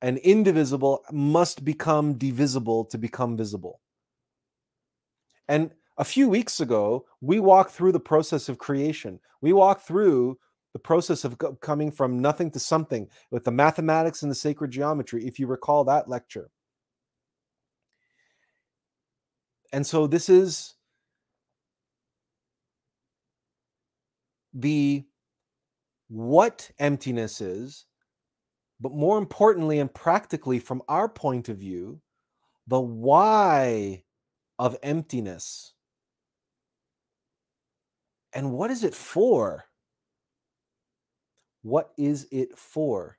and indivisible must become divisible to become visible. And a few weeks ago, we walked through the process of creation. We walked through the process of coming from nothing to something with the mathematics and the sacred geometry, if you recall that lecture. And so this is the what emptiness is, but more importantly and practically from our point of view, the why of emptiness. And what is it for? What is it for?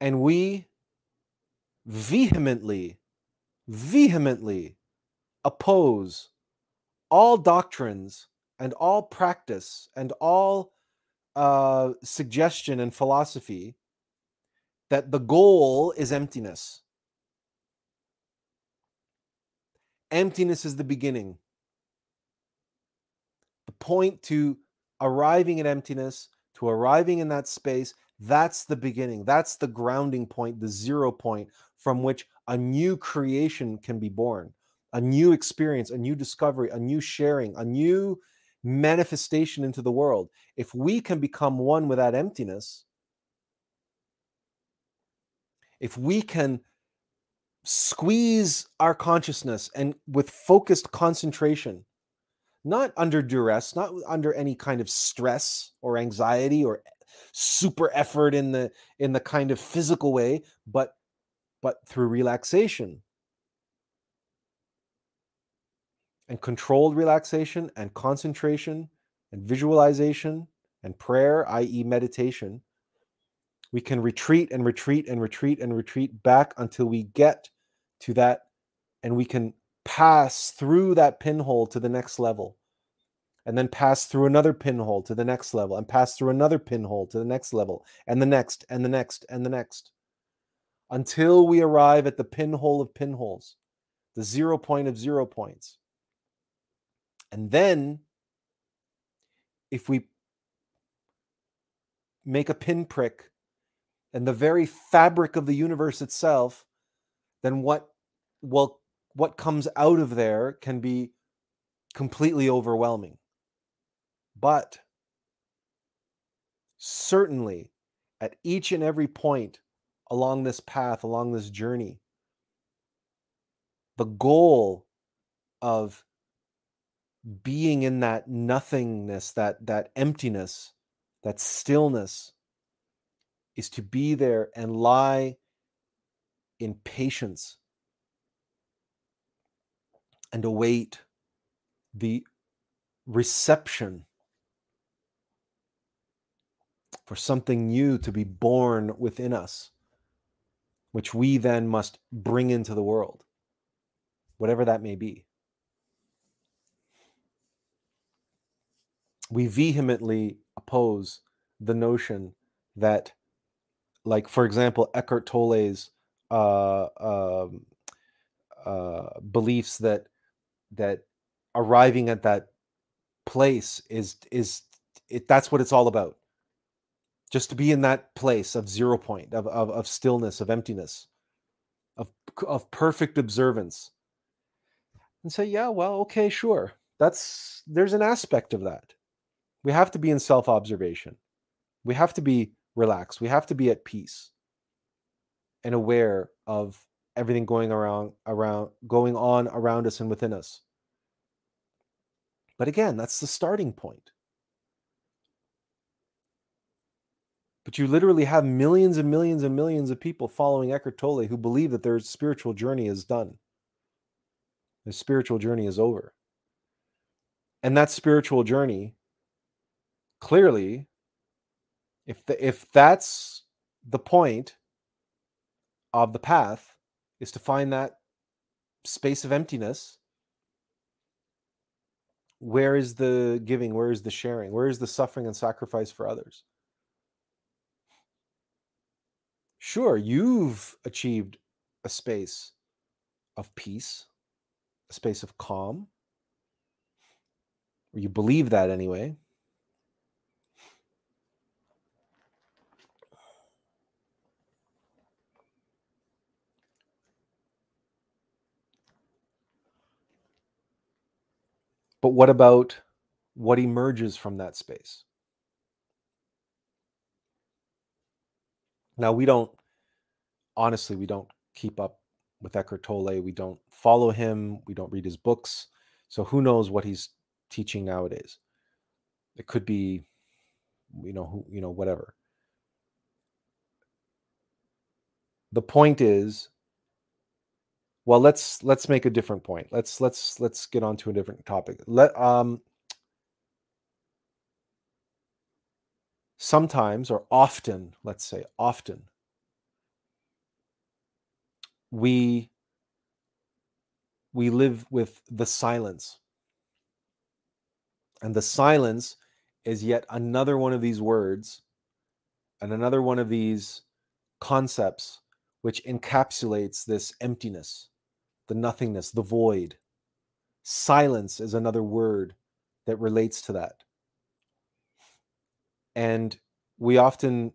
And we vehemently, vehemently oppose all doctrines and all practice and all uh, suggestion and philosophy that the goal is emptiness. Emptiness is the beginning. The point to arriving at emptiness, to arriving in that space, that's the beginning. That's the grounding point, the zero point from which a new creation can be born, a new experience, a new discovery, a new sharing, a new manifestation into the world. If we can become one with that emptiness, if we can squeeze our consciousness and with focused concentration not under duress, not under any kind of stress or anxiety or super effort in the in the kind of physical way, but but through relaxation and controlled relaxation and concentration and visualization and prayer, i.e., meditation, we can retreat and retreat and retreat and retreat back until we get to that and we can pass through that pinhole to the next level and then pass through another pinhole to the next level and pass through another pinhole to the next level and the next and the next and the next until we arrive at the pinhole of pinholes, the zero point of zero points. And then, if we make a pinprick and the very fabric of the universe itself, then what will what comes out of there can be completely overwhelming. But certainly at each and every point along this path, along this journey, the goal of being in that nothingness, that that emptiness, that stillness is to be there and lie in patience and await the reception for something new to be born within us, which we then must bring into the world, whatever that may be. We vehemently oppose the notion that, like, for example, Eckhart Tolle's uh, um, uh, beliefs that that arriving at that place is is it that's what it's all about. Just to be in that place of zero point of, of, of stillness of emptiness of of perfect observance. And say yeah well okay sure. That's there's an aspect of that. We have to be in self observation we have to be relaxed. We have to be at peace and aware of everything going around around going on around us and within us. But again that's the starting point. But you literally have millions and millions and millions of people following Eckhart Tolle who believe that their spiritual journey is done. Their spiritual journey is over. And that spiritual journey clearly if the, if that's the point of the path is to find that space of emptiness. Where is the giving? Where is the sharing? Where is the suffering and sacrifice for others? Sure you've achieved a space of peace a space of calm. Or you believe that anyway But what about what emerges from that space? Now, we don't, honestly, we don't keep up with Eckhart Tolle. We don't follow him. We don't read his books. So who knows what he's teaching nowadays? It could be, you know, who, you know, whatever. The point is well let's let's make a different point. Let's let's let's get on to a different topic. Let um sometimes or often let's say often we we live with the silence. And the silence is yet another one of these words and another one of these concepts which encapsulates this emptiness the nothingness, the void. Silence is another word that relates to that. And we often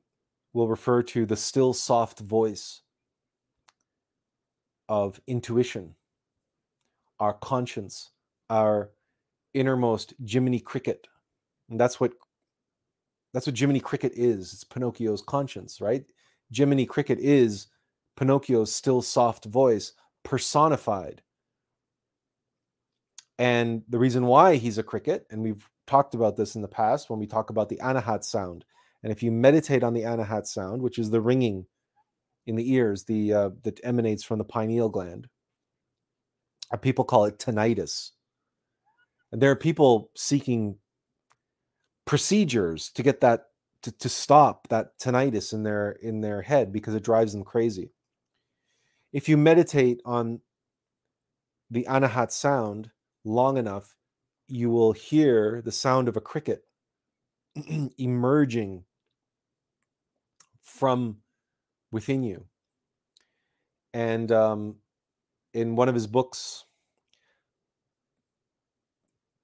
will refer to the still soft voice of intuition, our conscience, our innermost Jiminy Cricket. And that's what that's what Jiminy Cricket is. It's Pinocchio's conscience, right? Jiminy Cricket is Pinocchio's still soft voice personified. And the reason why he's a cricket, and we've talked about this in the past when we talk about the anahat sound. And if you meditate on the anahat sound, which is the ringing in the ears, the uh, that emanates from the pineal gland, uh, people call it tinnitus. And there are people seeking procedures to get that to, to stop that tinnitus in their in their head because it drives them crazy if you meditate on the anahat sound long enough, you will hear the sound of a cricket *clears throat* emerging from within you. And um, in one of his books,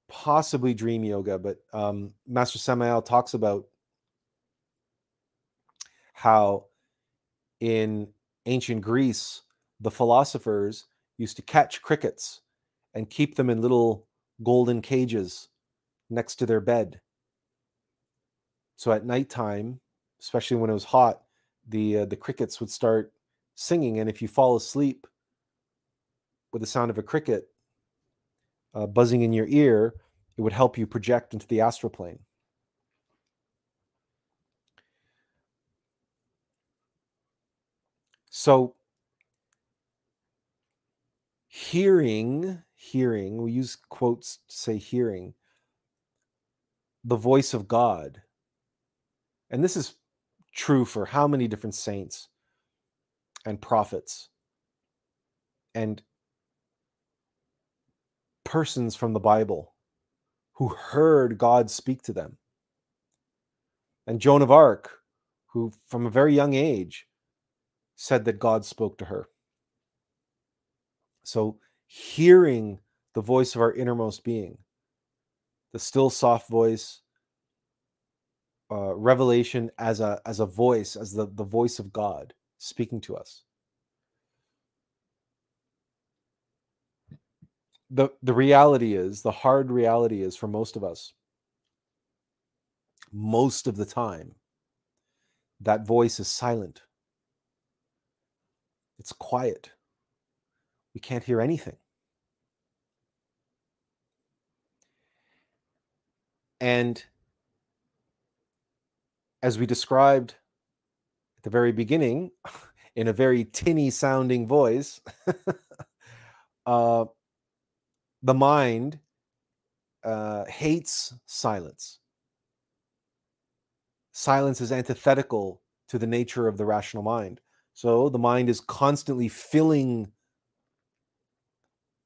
possibly Dream Yoga, but um, Master Samael talks about how in ancient Greece, the philosophers used to catch crickets and keep them in little golden cages next to their bed. So at nighttime, especially when it was hot, the uh, the crickets would start singing, and if you fall asleep with the sound of a cricket uh, buzzing in your ear, it would help you project into the astral plane. So hearing hearing, we use quotes to say hearing, the voice of God. And this is true for how many different saints and prophets and persons from the Bible who heard God speak to them. And Joan of Arc, who from a very young age said that God spoke to her. So, hearing the voice of our innermost being, the still soft voice, uh, revelation as a as a voice, as the, the voice of God speaking to us. The the reality is, the hard reality is for most of us, most of the time, that voice is silent. It's quiet. We can't hear anything. And as we described at the very beginning, *laughs* in a very tinny sounding voice, *laughs* uh, the mind uh, hates silence. Silence is antithetical to the nature of the rational mind. So the mind is constantly filling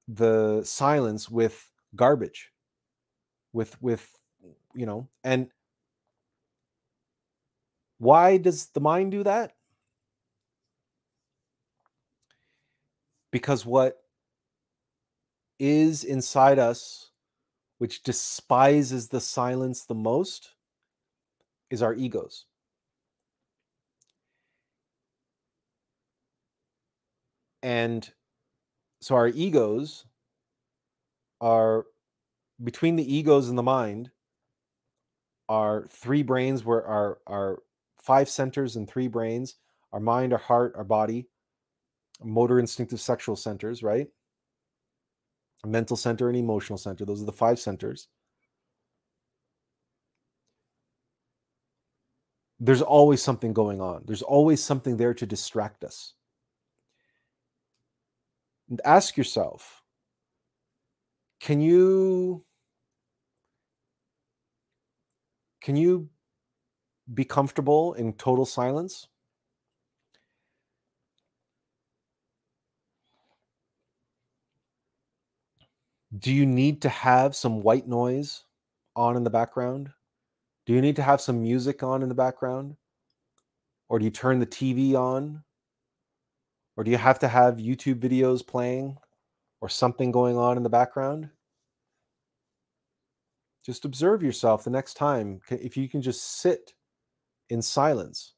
the silence with garbage, with with you know, and why does the mind do that? Because what is inside us, which despises the silence the most, is our egos. And so our egos are between the egos and the mind are three brains where our our five centers and three brains our mind our heart our body motor instinctive sexual centers right? Mental center and emotional center those are the five centers. There's always something going on. There's always something there to distract us and ask yourself can you can you be comfortable in total silence? Do you need to have some white noise on in the background? Do you need to have some music on in the background? Or do you turn the tv on or do you have to have YouTube videos playing or something going on in the background? Just observe yourself the next time. If you can just sit in silence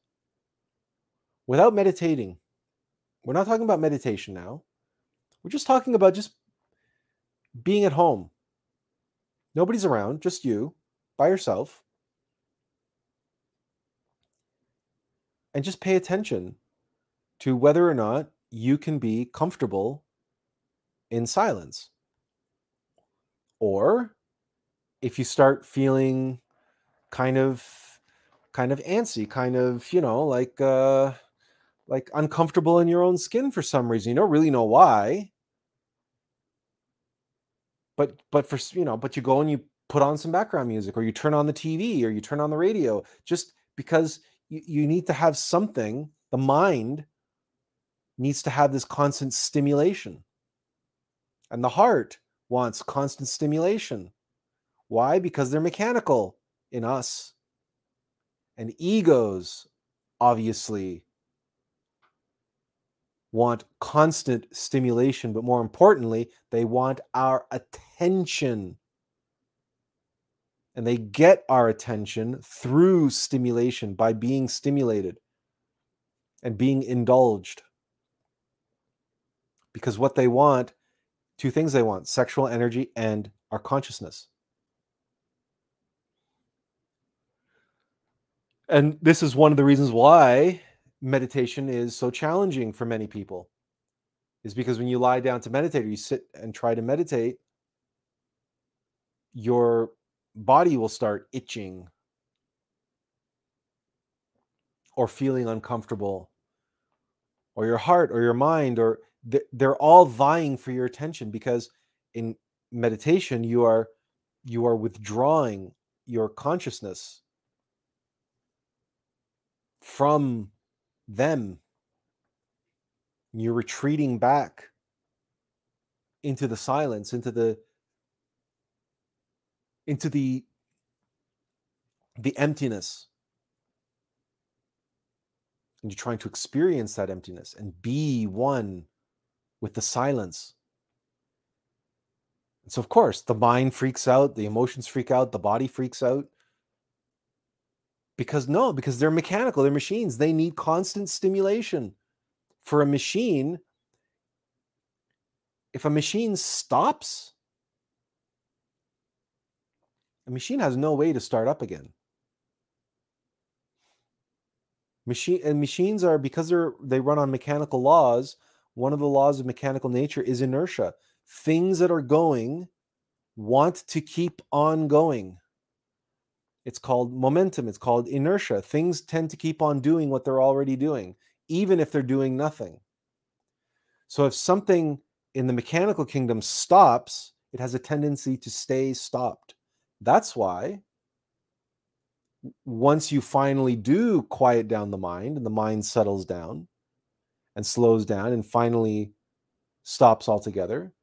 without meditating. We're not talking about meditation now. We're just talking about just being at home. Nobody's around, just you by yourself. And just pay attention to whether or not you can be comfortable in silence. Or if you start feeling kind of kind of antsy, kind of, you know, like uh like uncomfortable in your own skin for some reason. You don't really know why. But but for you know, but you go and you put on some background music or you turn on the TV or you turn on the radio just because you, you need to have something, the mind needs to have this constant stimulation. And the heart wants constant stimulation. Why? Because they're mechanical in us. And egos, obviously, want constant stimulation, but more importantly, they want our attention. And they get our attention through stimulation by being stimulated and being indulged because what they want two things they want sexual energy and our consciousness. And this is one of the reasons why meditation is so challenging for many people is because when you lie down to meditate or you sit and try to meditate your body will start itching or feeling uncomfortable or your heart or your mind or they're all vying for your attention because in meditation you are you are withdrawing your consciousness from them. You're retreating back into the silence into the into the the emptiness. And you're trying to experience that emptiness and be one with the silence. And so of course the mind freaks out the emotions freak out the body freaks out. Because no because they're mechanical they're machines. They need constant stimulation. For a machine if a machine stops a machine has no way to start up again. Machine and machines are because they're they run on mechanical laws one of the laws of mechanical nature is inertia. Things that are going want to keep on going. It's called momentum. It's called inertia. Things tend to keep on doing what they're already doing even if they're doing nothing. So if something in the mechanical kingdom stops it has a tendency to stay stopped. That's why once you finally do quiet down the mind and the mind settles down and slows down and finally stops altogether,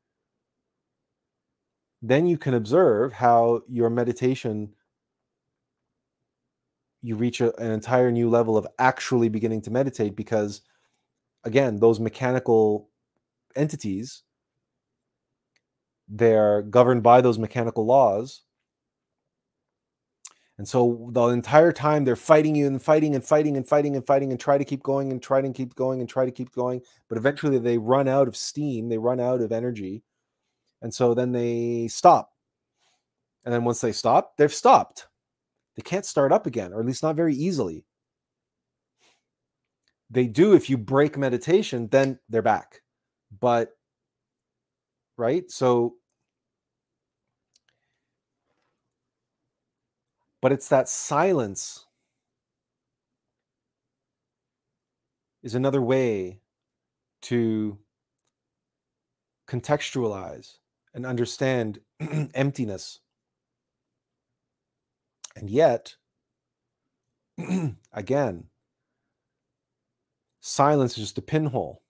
then you can observe how your meditation you reach a, an entire new level of actually beginning to meditate because again those mechanical entities they're governed by those mechanical laws and so the entire time they're fighting you and fighting and fighting and fighting and fighting and try to keep going and try to keep going and try to keep going. But eventually they run out of steam, they run out of energy. And so then they stop. And then once they stop, they've stopped. They can't start up again, or at least not very easily. They do if you break meditation, then they're back. But, right? So but it's that silence is another way to contextualize and understand *clears throat* emptiness. And yet, *clears throat* again, silence is just a pinhole,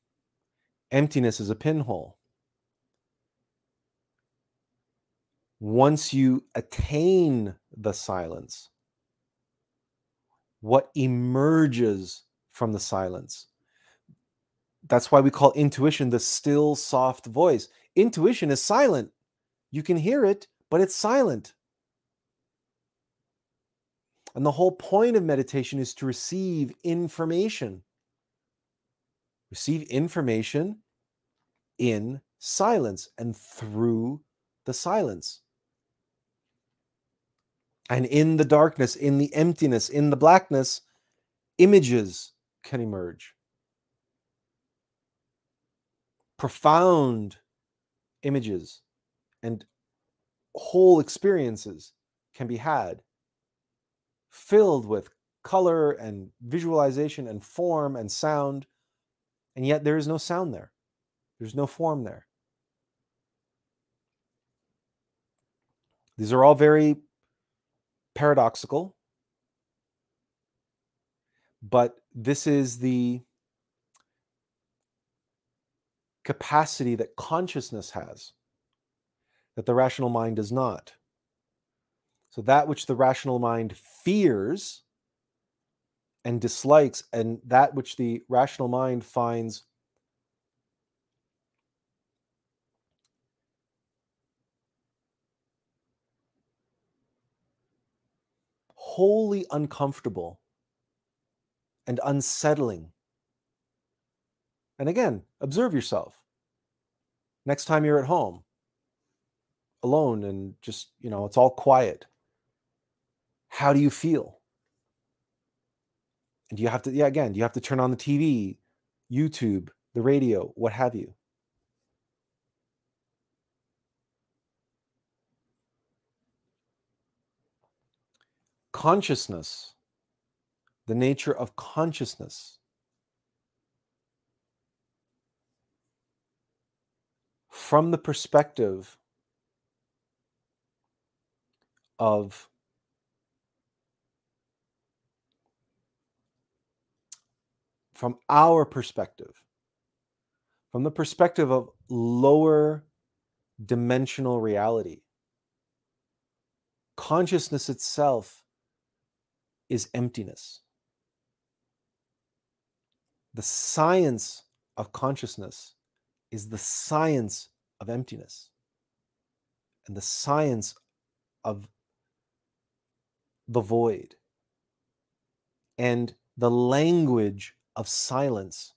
emptiness is a pinhole. once you attain the silence, what emerges from the silence. That's why we call intuition the still, soft voice. Intuition is silent. You can hear it, but it's silent. And the whole point of meditation is to receive information. Receive information in silence and through the silence. And in the darkness, in the emptiness, in the blackness, images can emerge. Profound images and whole experiences can be had, filled with color and visualization and form and sound. And yet there is no sound there, there's no form there. These are all very paradoxical. But this is the capacity that consciousness has that the rational mind does not. So, that which the rational mind fears and dislikes, and that which the rational mind finds wholly uncomfortable and unsettling. And again, observe yourself. Next time you're at home, alone, and just, you know, it's all quiet. How do you feel? And you have to, yeah, again, you have to turn on the TV, YouTube, the radio, what have you? Consciousness, the nature of consciousness. From the perspective of from our perspective, from the perspective of lower dimensional reality, consciousness itself is emptiness. The science of consciousness is the science of emptiness and the science of the void and the language of silence.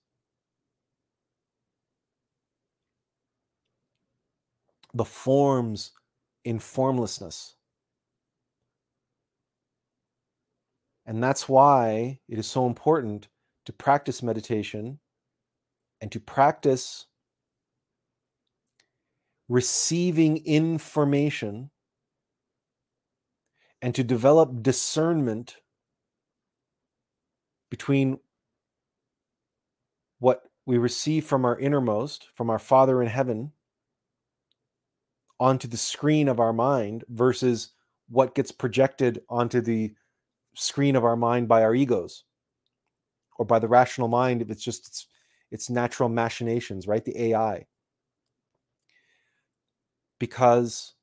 The forms in formlessness. And that's why it is so important to practice meditation and to practice receiving information and to develop discernment between what we receive from our innermost, from our Father in heaven, onto the screen of our mind versus what gets projected onto the screen of our mind by our egos or by the rational mind if it's just its, its natural machinations, right? The AI. Because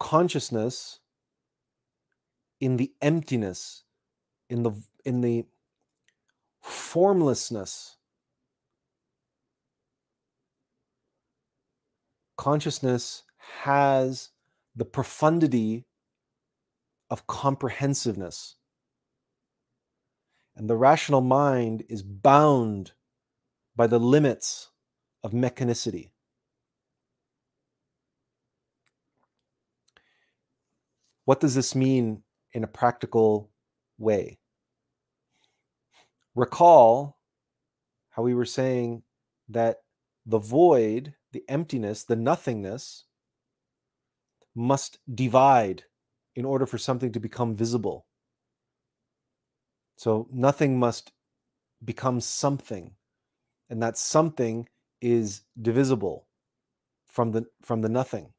consciousness in the emptiness in the in the formlessness consciousness has the profundity of comprehensiveness. And the rational mind is bound by the limits of mechanicity. What does this mean in a practical way? Recall how we were saying that the void, the emptiness, the nothingness must divide in order for something to become visible. So nothing must become something, and that something is divisible from the from the nothing.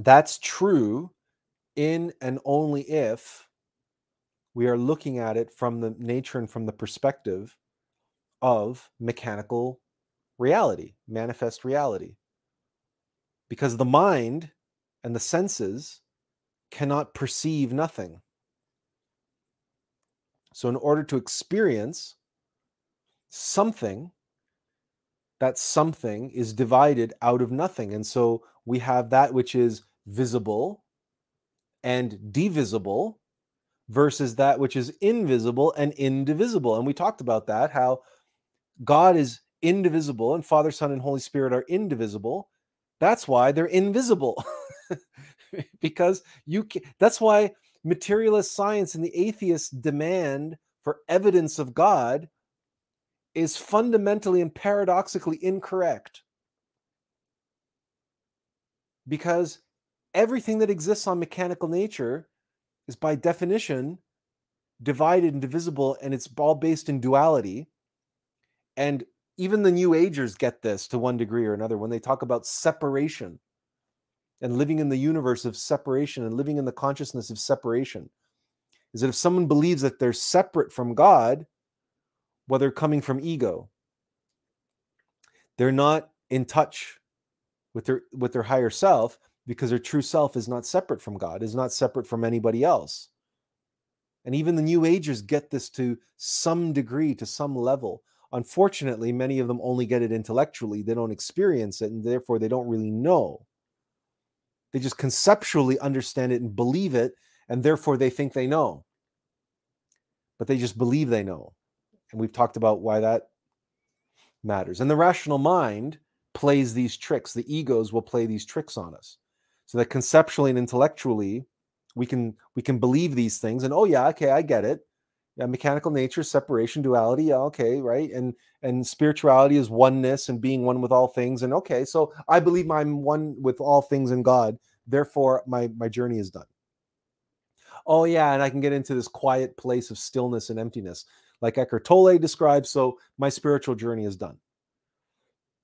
That's true in and only if we are looking at it from the nature and from the perspective of mechanical reality, manifest reality. Because the mind and the senses cannot perceive nothing. So, in order to experience something, that something is divided out of nothing. And so we have that which is visible and divisible versus that which is invisible and indivisible. And we talked about that, how God is indivisible and Father, Son, and Holy Spirit are indivisible. That's why they're invisible. *laughs* because you can, that's why materialist science and the atheists demand for evidence of God is fundamentally and paradoxically incorrect. Because everything that exists on mechanical nature is by definition divided and divisible and it's all based in duality and even the new agers get this to one degree or another when they talk about separation and living in the universe of separation and living in the consciousness of separation is that if someone believes that they're separate from god whether coming from ego. They're not in touch with their with their higher self because their true self is not separate from god is not separate from anybody else. And even the new agers get this to some degree to some level Unfortunately, many of them only get it intellectually. They don't experience it, and therefore they don't really know. They just conceptually understand it and believe it, and therefore they think they know. But they just believe they know. And we've talked about why that matters. And the rational mind plays these tricks. The egos will play these tricks on us. So that conceptually and intellectually, we can we can believe these things and oh yeah, okay, I get it yeah, mechanical nature, separation, duality. Yeah, okay, right. And and spirituality is oneness and being one with all things. And okay, so I believe I'm one with all things in God. Therefore, my my journey is done. Oh yeah, and I can get into this quiet place of stillness and emptiness. like Eckhart Tolle describes. So my spiritual journey is done.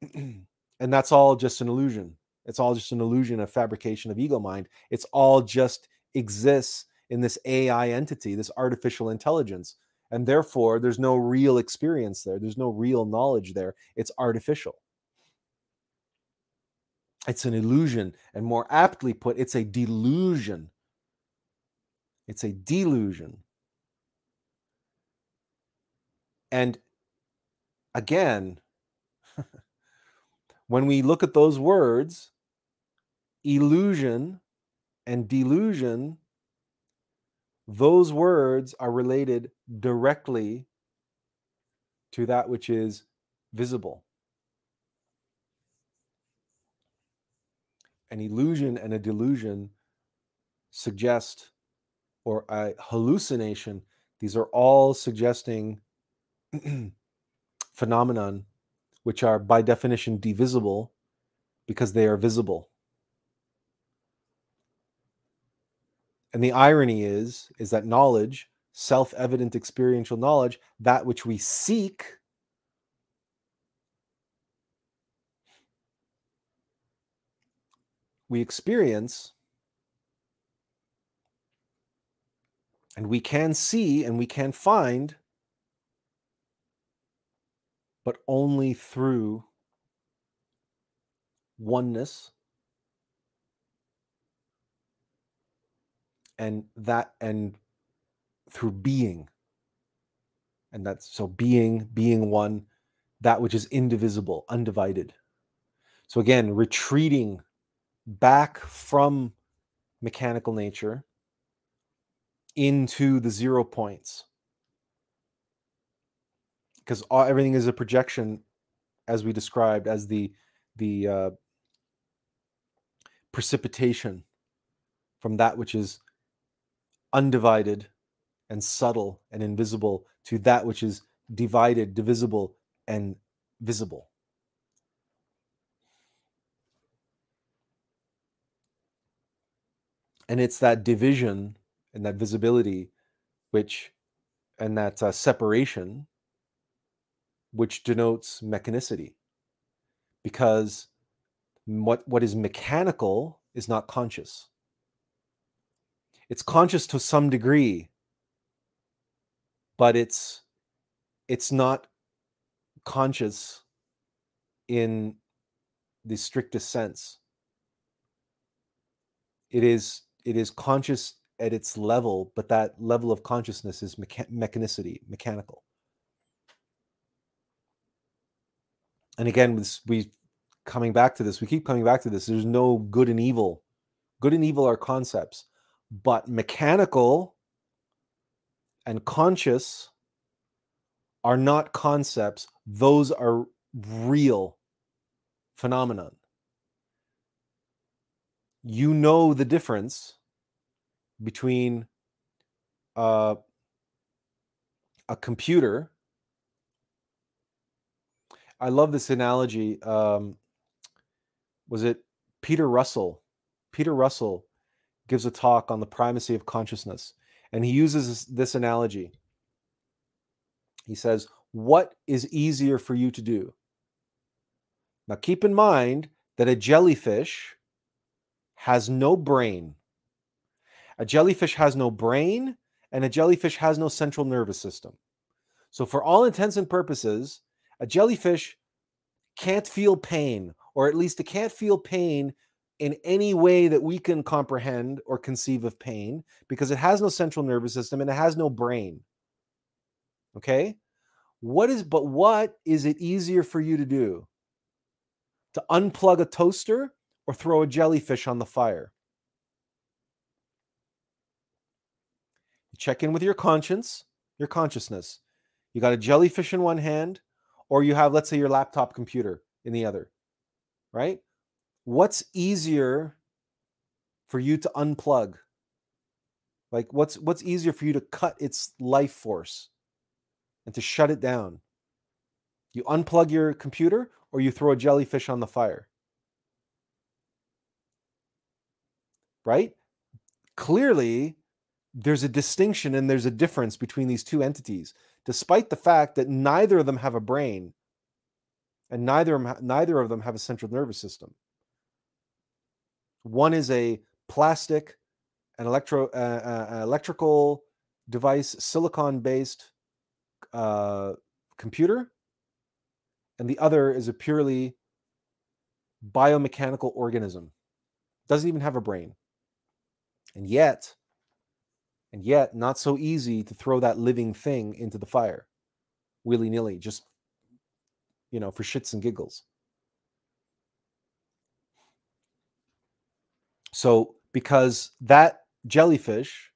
*clears throat* and that's all just an illusion. It's all just an illusion, a fabrication of ego mind. It's all just exists in this AI entity, this artificial intelligence. And therefore, there's no real experience there. There's no real knowledge there. It's artificial. It's an illusion. And more aptly put, it's a delusion. It's a delusion. And again, *laughs* when we look at those words, illusion and delusion, those words are related directly to that which is visible. An illusion and a delusion suggest, or a hallucination, these are all suggesting *clears throat* phenomenon which are by definition divisible because they are visible. And the irony is is that knowledge, self-evident experiential knowledge, that which we seek we experience and we can see and we can find but only through oneness and that and through being. And that's so being being one that which is indivisible undivided. So again retreating back from mechanical nature into the zero points. Because everything is a projection as we described as the the uh, precipitation from that which is undivided and subtle and invisible to that which is divided divisible and visible. And it's that division and that visibility which and that uh, separation which denotes mechanicity. Because what what is mechanical is not conscious it's conscious to some degree but it's it's not conscious in the strictest sense. It is it is conscious at its level but that level of consciousness is mecha- mechanicity mechanical. And again we coming back to this we keep coming back to this there's no good and evil. Good and evil are concepts but mechanical and conscious are not concepts those are real phenomenon you know the difference between uh, a computer I love this analogy. Um, was it Peter Russell? Peter Russell gives a talk on the primacy of consciousness, and he uses this, analogy. He says, What is easier for you to do? Now, keep in mind that a jellyfish has no brain. A jellyfish has no brain, and a jellyfish has no central nervous system. So, for all intents and purposes, a jellyfish can't feel pain, or at least it can't feel pain in any way that we can comprehend or conceive of pain because it has no central nervous system and it has no brain. Okay? What is but what is it easier for you to do? To unplug a toaster or throw a jellyfish on the fire? check in with your conscience, your consciousness. You got a jellyfish in one hand, or you have let's say your laptop computer in the other right what's easier for you to unplug? Like what's what's easier for you to cut its life force and to shut it down? You unplug your computer or you throw a jellyfish on the fire? Right? Clearly there's a distinction and there's a difference between these two entities despite the fact that neither of them have a brain and neither, neither of them have a central nervous system. One is a plastic, an electro, uh, uh, electrical device, silicon based uh, computer, and the other is a purely biomechanical organism. Doesn't even have a brain. And yet, and yet, not so easy to throw that living thing into the fire willy nilly, just, you know, for shits and giggles. So, because that jellyfish,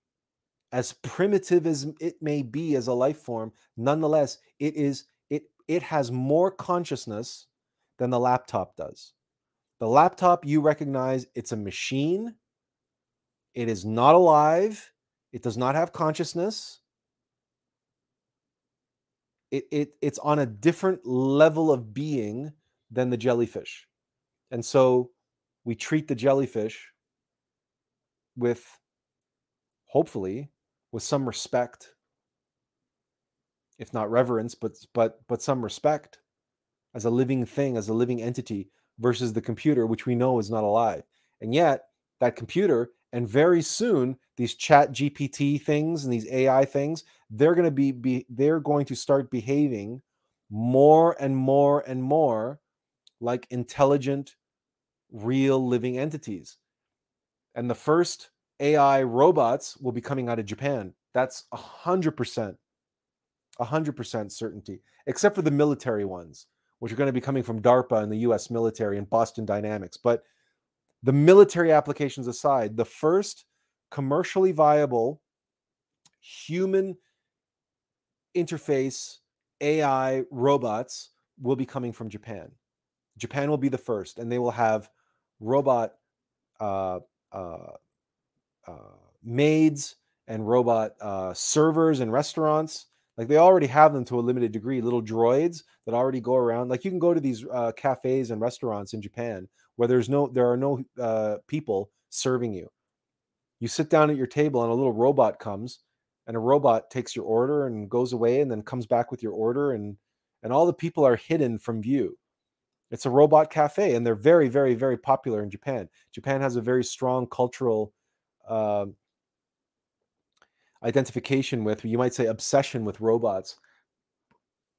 as primitive as it may be as a life form, nonetheless, it is it it has more consciousness than the laptop does. The laptop you recognize it's a machine. It is not alive. It does not have consciousness. It, it it's on a different level of being than the jellyfish. And so we treat the jellyfish with hopefully with some respect if not reverence but but but some respect as a living thing as a living entity versus the computer which we know is not alive. And yet that computer and very soon these chat gpt things and these ai things they're going to be, be they're going to start behaving more and more and more like intelligent real living entities and the first AI robots will be coming out of Japan. That's a hundred percent, a hundred percent certainty, except for the military ones, which are going to be coming from DARPA and the U.S. military and Boston Dynamics. But the military applications aside, the first commercially viable human interface AI robots will be coming from Japan. Japan will be the first, and they will have robot uh, maids and robot uh, servers in restaurants. Like they already have them to a limited degree, little droids that already go around. Like you can go to these uh, cafes and restaurants in Japan where there's no, there are no uh, people serving you. You sit down at your table and a little robot comes, and a robot takes your order and goes away and then comes back with your order, and and all the people are hidden from view. It's a robot cafe, and they're very, very, very popular in Japan. Japan has a very strong cultural uh, identification with, you might say, obsession with robots.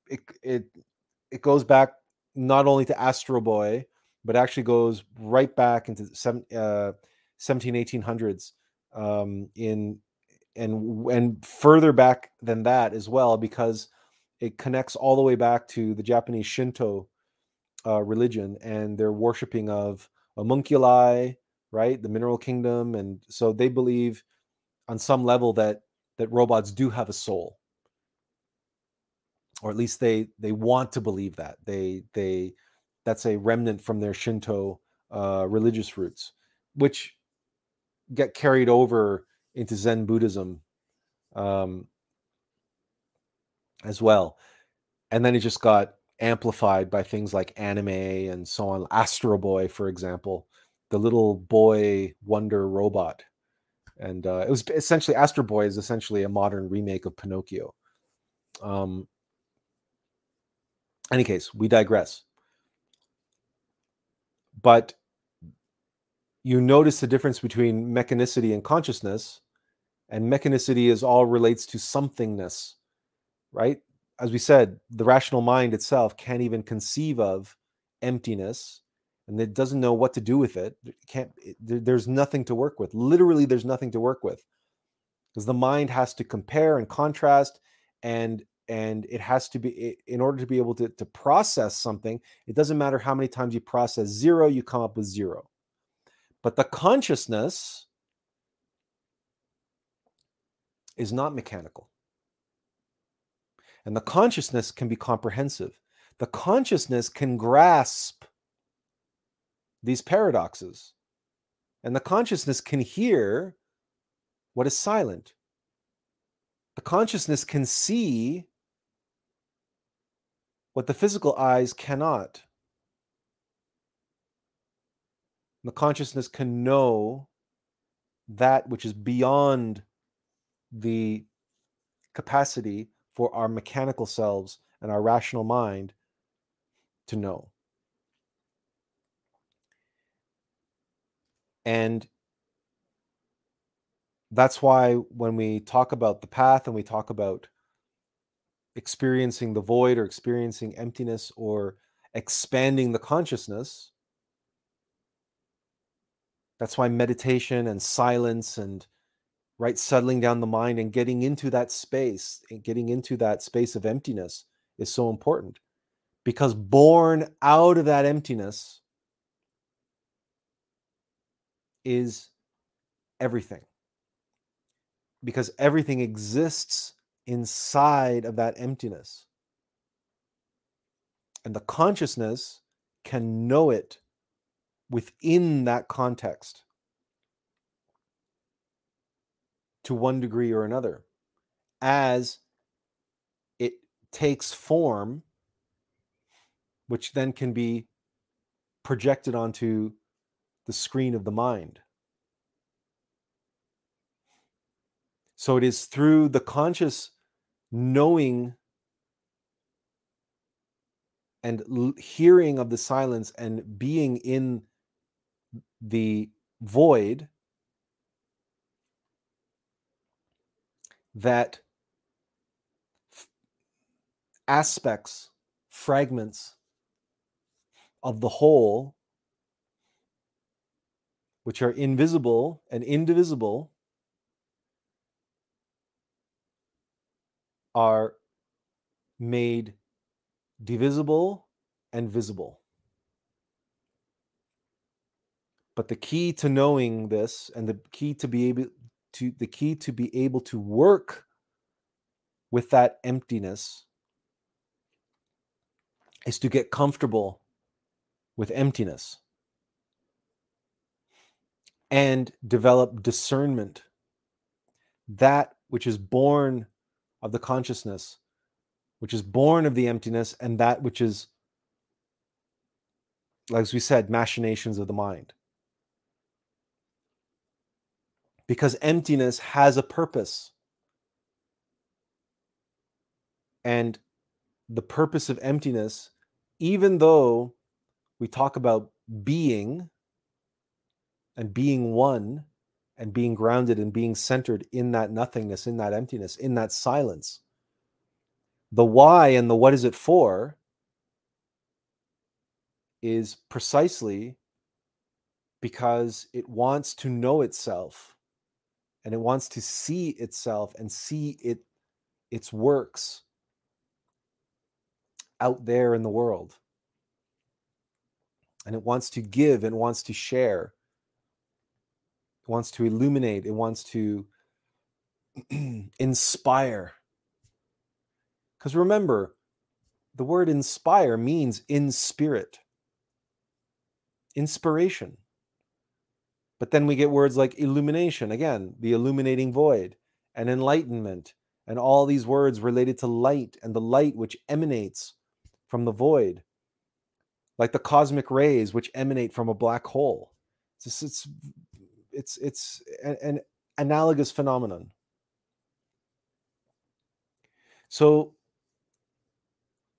It it it goes back not only to Astro Boy, but actually goes right back into seven, uh, 17, 1800s um, in and and further back than that as well, because it connects all the way back to the Japanese Shinto uh, religion and their worshiping of homunculi, right? The mineral kingdom, and so they believe on some level that that robots do have a soul, or at least they they want to believe that. They they that's a remnant from their Shinto uh, religious roots, which get carried over into Zen Buddhism um, as well, and then it just got amplified by things like anime and so on. Astro Boy, for example, the little boy wonder robot, and uh, it was essentially Astro Boy is essentially a modern remake of Pinocchio. Um, any case, we digress. But you notice the difference between mechanicity and consciousness, and mechanicity is all relates to somethingness, right? As we said, the rational mind itself can't even conceive of emptiness and it doesn't know what to do with it. it can't it, there's nothing to work with. Literally there's nothing to work with. Because the mind has to compare and contrast and and it has to be in order to be able to, to process something, it doesn't matter how many times you process zero, you come up with zero. But the consciousness is not mechanical. And the consciousness can be comprehensive. The consciousness can grasp these paradoxes. And the consciousness can hear what is silent. The consciousness can see what the physical eyes cannot. The consciousness can know that which is beyond the capacity for our mechanical selves and our rational mind to know. And that's why when we talk about the path and we talk about experiencing the void or experiencing emptiness or expanding the consciousness, that's why meditation and silence and right settling down the mind and getting into that space and getting into that space of emptiness is so important. Because born out of that emptiness is everything. Because everything exists inside of that emptiness. And the consciousness can know it within that context to one degree or another as it takes form, which then can be projected onto the screen of the mind. So it is through the conscious knowing and hearing of the silence and being in the void that aspects, fragments of the whole, which are invisible and indivisible, are made divisible and visible. But the key to knowing this and the key to be able to the key to be able to work with that emptiness is to get comfortable with emptiness and develop discernment that which is born of the consciousness, which is born of the emptiness, and that which is, as we said, machinations of the mind. Because emptiness has a purpose. And the purpose of emptiness, even though we talk about being and being one, and being grounded and being centered in that nothingness, in that emptiness, in that silence. The why and the what is it for is precisely because it wants to know itself and it wants to see itself and see it its works out there in the world and it wants to give and wants to share it wants to illuminate, it wants to *clears throat* inspire. Because remember, the word inspire means in spirit, inspiration. But then we get words like illumination, again, the illuminating void, and enlightenment, and all these words related to light and the light which emanates from the void, like the cosmic rays which emanate from a black hole. It's, it's it's it's an, an analogous phenomenon. So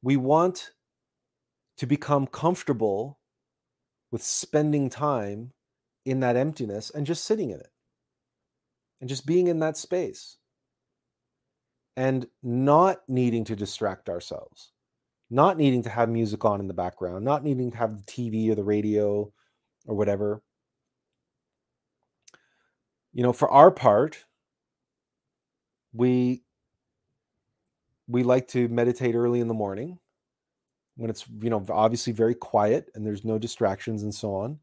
we want to become comfortable with spending time in that emptiness and just sitting in it and just being in that space and not needing to distract ourselves, not needing to have music on in the background, not needing to have the TV or the radio or whatever. You know for our part we we like to meditate early in the morning when it's you know obviously very quiet and there's no distractions and so on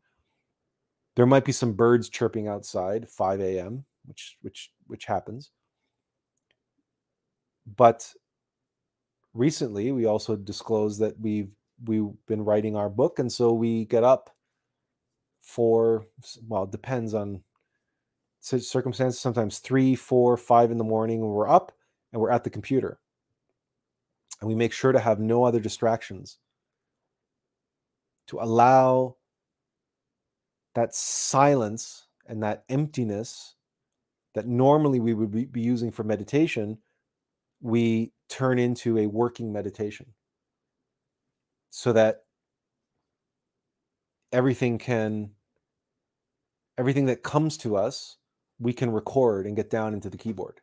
there might be some birds chirping outside 5 a.m which which which happens but recently we also disclosed that we've we've been writing our book and so we get up for well it depends on circumstances, sometimes three, four, five in the morning we're up and we're at the computer. And we make sure to have no other distractions to allow that silence and that emptiness that normally we would be using for meditation, we turn into a working meditation. So that everything can everything that comes to us we can record and get down into the keyboard.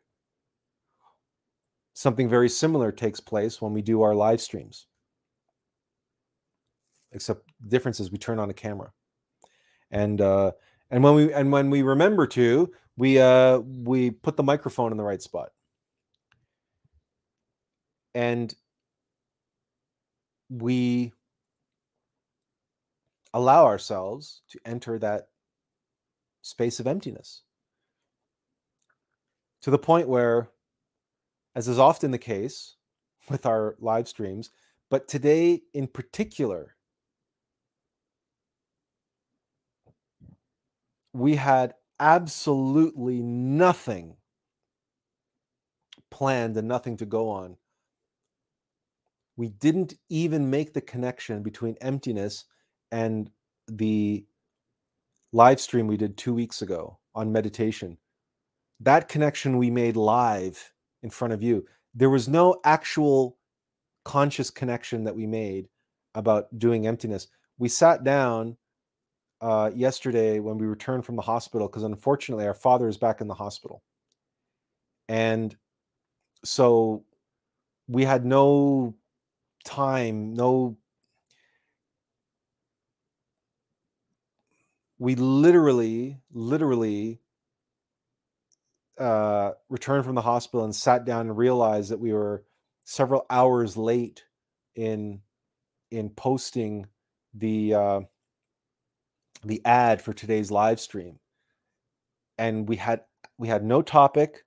Something very similar takes place when we do our live streams. Except the difference is we turn on a camera and uh and when we and when we remember to we uh we put the microphone in the right spot. And we allow ourselves to enter that space of emptiness. To the point where as is often the case with our live streams but today in particular we had absolutely nothing planned and nothing to go on. We didn't even make the connection between emptiness and the live stream we did two weeks ago on meditation. That connection we made live in front of you. There was no actual conscious connection that we made about doing emptiness. We sat down uh, yesterday when we returned from the hospital because unfortunately our father is back in the hospital, and so we had no time, no. We literally, literally uh, returned from the hospital and sat down and realized that we were several hours late in in posting the uh, the ad for today's live stream. And we had we had no topic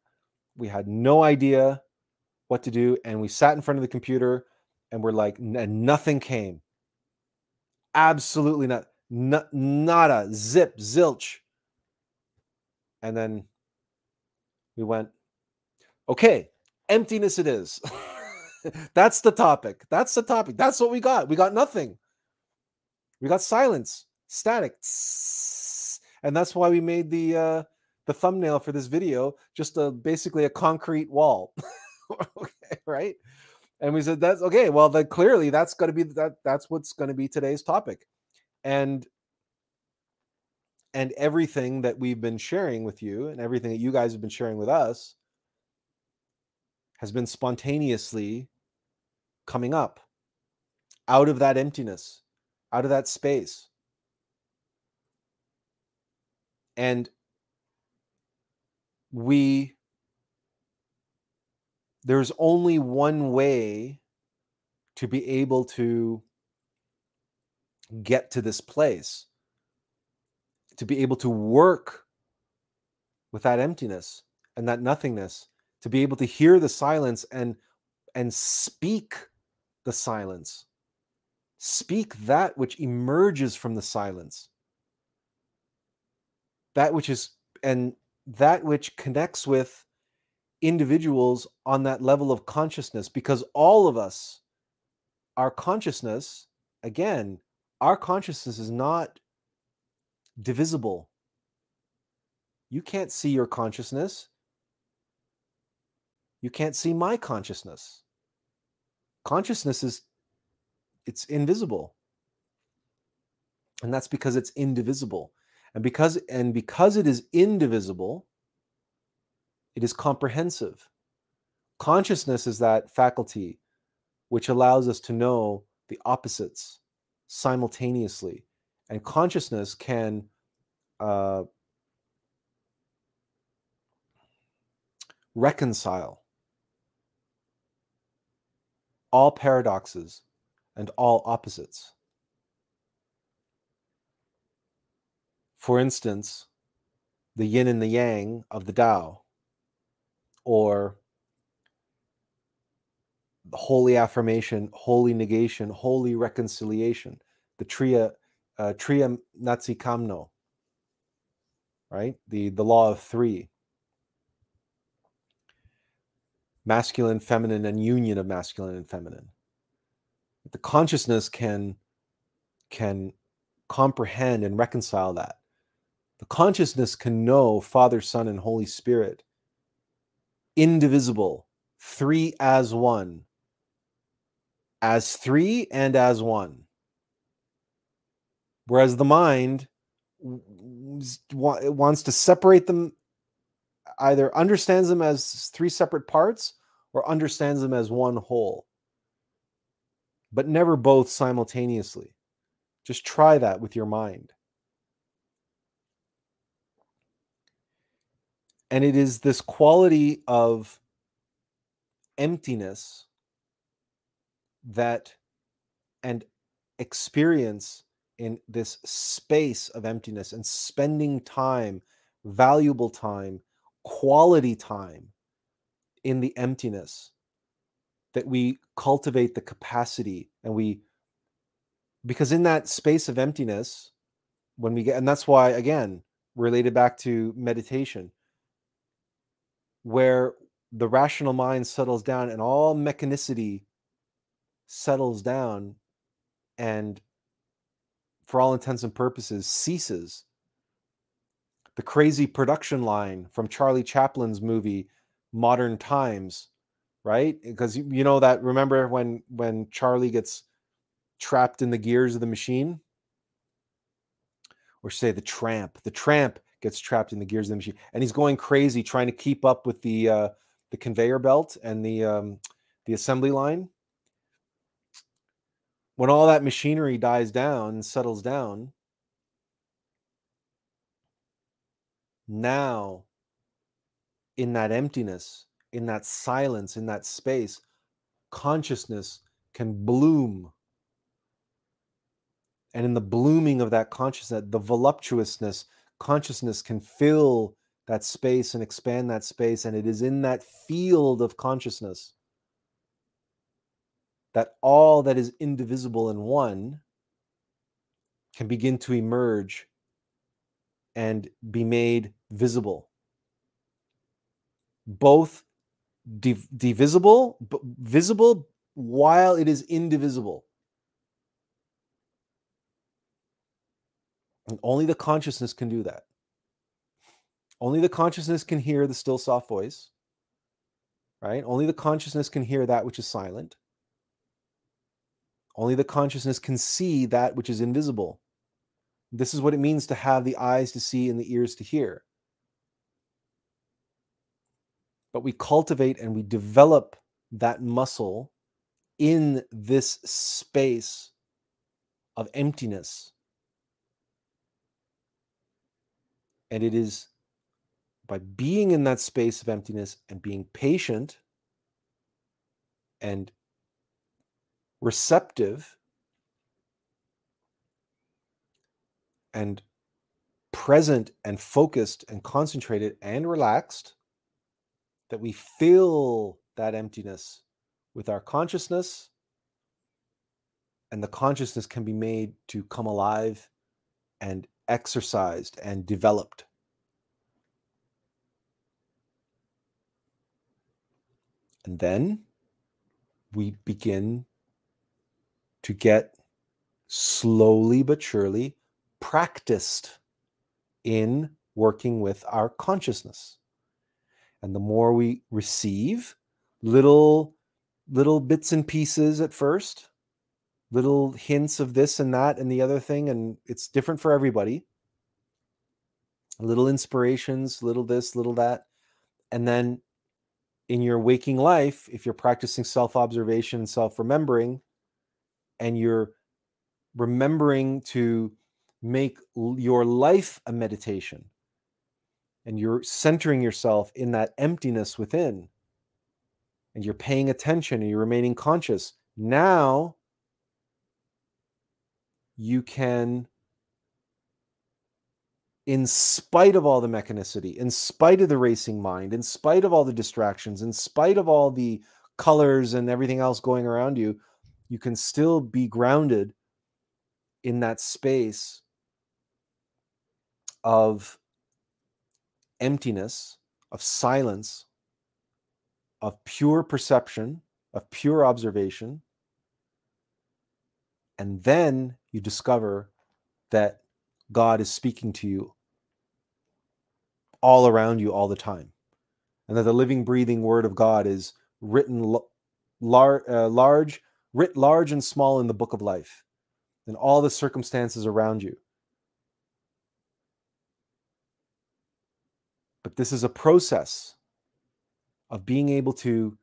we had no idea what to do and we sat in front of the computer and we're like and nothing came. Absolutely not not nada zip zilch. And then we went okay emptiness it is. *laughs* That's the topic that's the topic that's what we got we got nothing. We got silence static and that's why we made the uh the thumbnail for this video just a basically a concrete wall. *laughs* Okay right? And we said that's okay well then clearly that's going to be that that's what's going to be today's topic. And and everything that we've been sharing with you and everything that you guys have been sharing with us has been spontaneously coming up out of that emptiness out of that space and we there's only one way to be able to get to this place to be able to work with that emptiness and that nothingness to be able to hear the silence and and speak the silence speak that which emerges from the silence that which is and that which connects with individuals on that level of consciousness because all of us our consciousness again our consciousness is not divisible. You can't see your consciousness. You can't see my consciousness. Consciousness is it's invisible. And that's because it's indivisible and because and because it is indivisible it is comprehensive. Consciousness is that faculty which allows us to know the opposites simultaneously. And consciousness can uh, reconcile all paradoxes and all opposites for instance, the yin and the yang of the Tao, or the holy affirmation, holy negation, holy reconciliation, the tria, uh, Natsi Kamno, right? The, the law of three masculine, feminine, and union of masculine and feminine. The consciousness can can comprehend and reconcile that the consciousness can know Father, Son, and Holy Spirit, indivisible, three as one, as three and as one. Whereas the mind wants to separate them, either understands them as three separate parts or understands them as one whole, but never both simultaneously. Just try that with your mind. And it is this quality of emptiness that and experience in this space of emptiness and spending time, valuable time, quality time in the emptiness that we cultivate the capacity and we because in that space of emptiness when we get and that's why again related back to meditation where the rational mind settles down and all mechanicity settles down and for all intents and purposes ceases. The crazy production line from charlie chaplin's movie modern times right? Eh, because you know that remember when when charlie gets trapped in the gears of the machine? Or say the tramp the tramp gets trapped in the gears of the machine and he's going crazy trying to keep up with the uh the conveyor belt and the um the assembly line. When all that machinery dies down and settles down now in that emptiness in that silence in that space consciousness can bloom. And in the blooming of that consciousness the voluptuousness consciousness can fill that space and expand that space and it is in that field of consciousness that all that is indivisible in one can begin to emerge and be made visible. Both div- divisible but visible while it is indivisible and only the consciousness can do that only the consciousness can hear the still soft voice right only the consciousness can hear that which is silent only the consciousness can see that which is invisible. This is what it means to have the eyes to see and the ears to hear. But we cultivate and we develop that muscle in this space of emptiness. And it is by being in that space of emptiness and being patient and receptive and present and focused and concentrated and relaxed that we fill that emptiness with our consciousness and the consciousness can be made to come alive and exercised and developed and then we begin to get slowly but surely practiced in working with our consciousness. And the more we receive little little bits and pieces at first, little hints of this and that and the other thing and it's different for everybody. Little inspirations, little this, little that. And then in your waking life, if you're practicing self-observation and self-remembering, and you're remembering to make your life a meditation and you're centering yourself in that emptiness within and you're paying attention and you're remaining conscious now you can in spite of all the mechanicity in spite of the racing mind in spite of all the distractions in spite of all the colors and everything else going around you you can still be grounded in that space of emptiness, of silence, of pure perception, of pure observation. And then you discover that God is speaking to you all around you all the time. And that the living, breathing word of God is written lar- uh, large, writ large and small in the book of life, and all the circumstances around you. But this is a process of being able to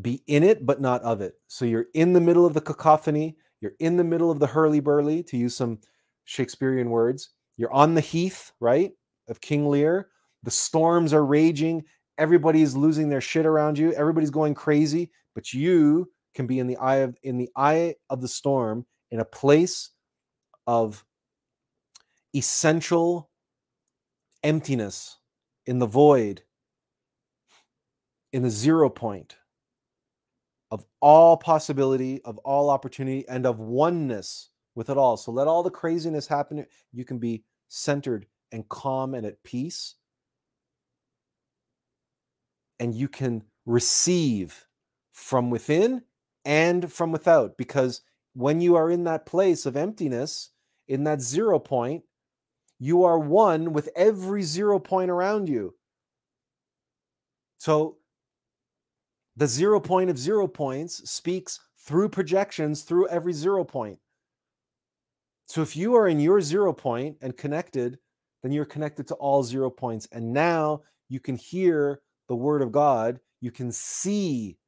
be in it, but not of it. So you're in the middle of the cacophony, you're in the middle of the hurly burly, to use some Shakespearean words. You're on the heath, right, of King Lear. The storms are raging. Everybody's losing their shit around you. Everybody's going crazy, but you can be in the eye of in the eye of the storm in a place of essential emptiness in the void in the zero point of all possibility, of all opportunity, and of oneness with it all. So let all the craziness happen. You can be centered and calm and at peace. And you can receive from within and from without. Because when you are in that place of emptiness, in that zero point, you are one with every zero point around you. So the zero point of zero points speaks through projections through every zero point. So if you are in your zero point and connected, then you're connected to all zero points. And now you can hear the word of God. You can see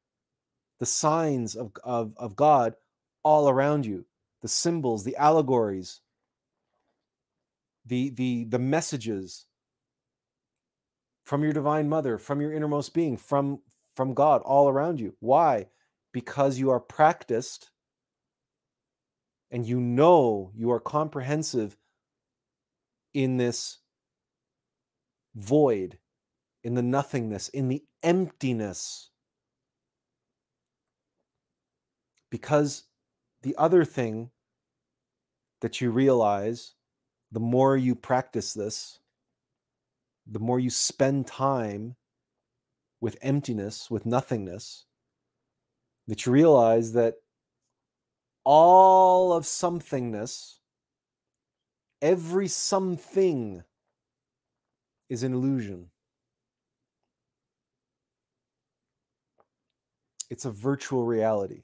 the signs of, of, of God all around you, the symbols, the allegories, the, the, the messages from your divine mother, from your innermost being, from, from God all around you. Why? Because you are practiced and you know you are comprehensive in this void, in the nothingness, in the emptiness. Because the other thing that you realize, the more you practice this, the more you spend time with emptiness, with nothingness, that you realize that all of somethingness, every something is an illusion. It's a virtual reality.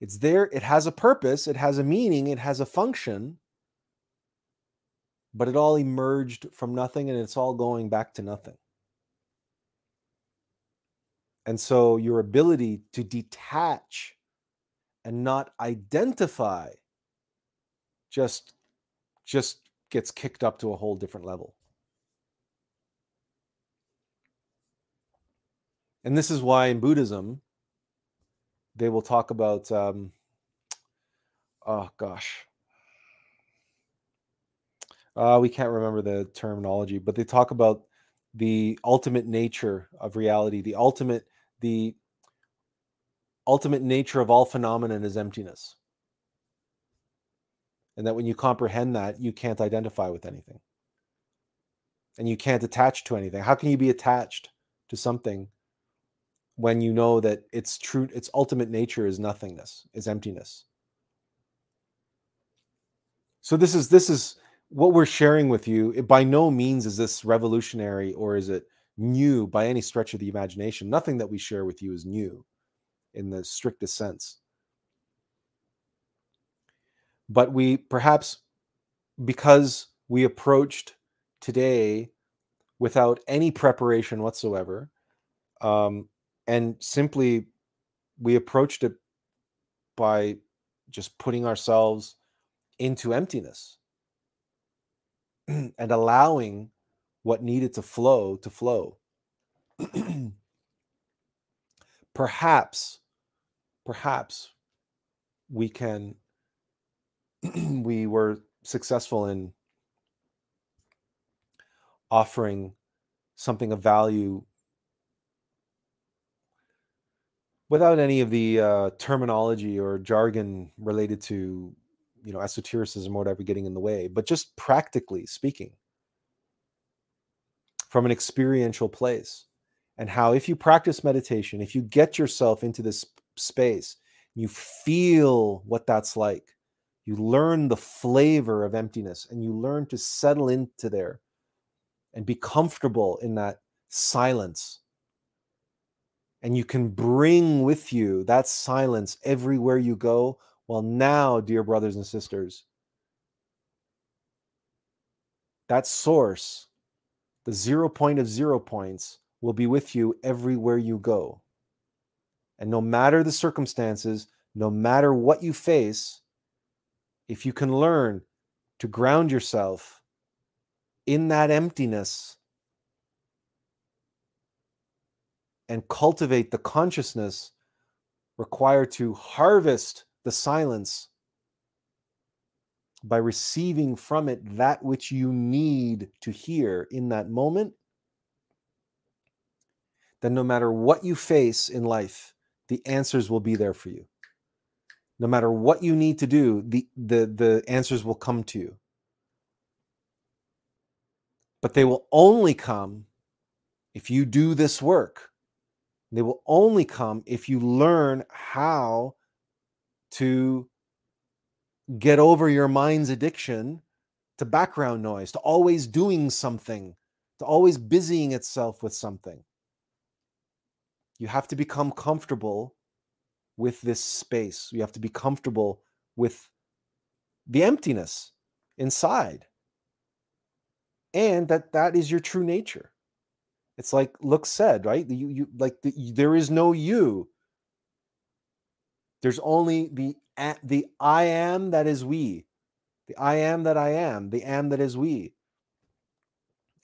It's there, it has a purpose, it has a meaning, it has a function, but it all emerged from nothing and it's all going back to nothing. And so your ability to detach and not identify just just gets kicked up to a whole different level. And this is why in Buddhism they will talk about um, oh gosh uh, we can't remember the terminology but they talk about the ultimate nature of reality the ultimate the ultimate nature of all phenomenon is emptiness. And that when you comprehend that, you can't identify with anything. And you can't attach to anything. How can you be attached to something when you know that its true its ultimate nature is nothingness, is emptiness? So this is this is what we're sharing with you. It, by no means is this revolutionary or is it new by any stretch of the imagination. Nothing that we share with you is new in the strictest sense. But we perhaps, because we approached today without any preparation whatsoever, um, and simply we approached it by just putting ourselves into emptiness *clears throat* and allowing what needed to flow to flow. perhaps, perhaps we can, *clears throat* we were successful in offering something of value without any of the uh, terminology or jargon related to you know esotericism or whatever getting in the way but just practically speaking from an experiential place. And how, if you practice meditation, if you get yourself into this space, you feel what that's like, you learn the flavor of emptiness and you learn to settle into there and be comfortable in that silence and you can bring with you that silence everywhere you go. Well, now, dear brothers and sisters, that source, the zero point of zero points, will be with you everywhere you go. And no matter the circumstances, no matter what you face, if you can learn to ground yourself in that emptiness and cultivate the consciousness required to harvest the silence by receiving from it that which you need to hear in that moment, then no matter what you face in life, the answers will be there for you. No matter what you need to do, the, the, the answers will come to you. But they will only come if you do this work. They will only come if you learn how to get over your mind's addiction to background noise, to always doing something, to always busying itself with something. You have to become comfortable with this space. You have to be comfortable with the emptiness inside. And that that is your true nature. It's like Look said, right? You, you like the, there is no you. There's only the the I am that is we, the I am that I am, the am that is we.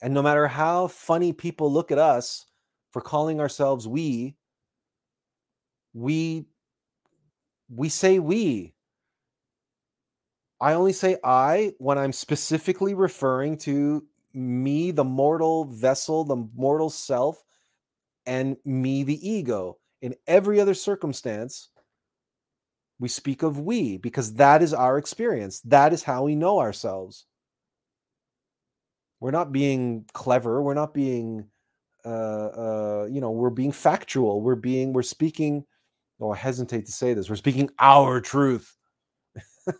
And no matter how funny people look at us for calling ourselves we, we we say we. I only say I when I'm specifically referring to me, the mortal vessel, the mortal self, and me, the ego. In every other circumstance, we speak of we because that is our experience. That is how we know ourselves. We're not being clever. We're not being, uh, uh, you know, we're being factual. We're being, we're speaking oh, I hesitate to say this, we're speaking our truth. *laughs*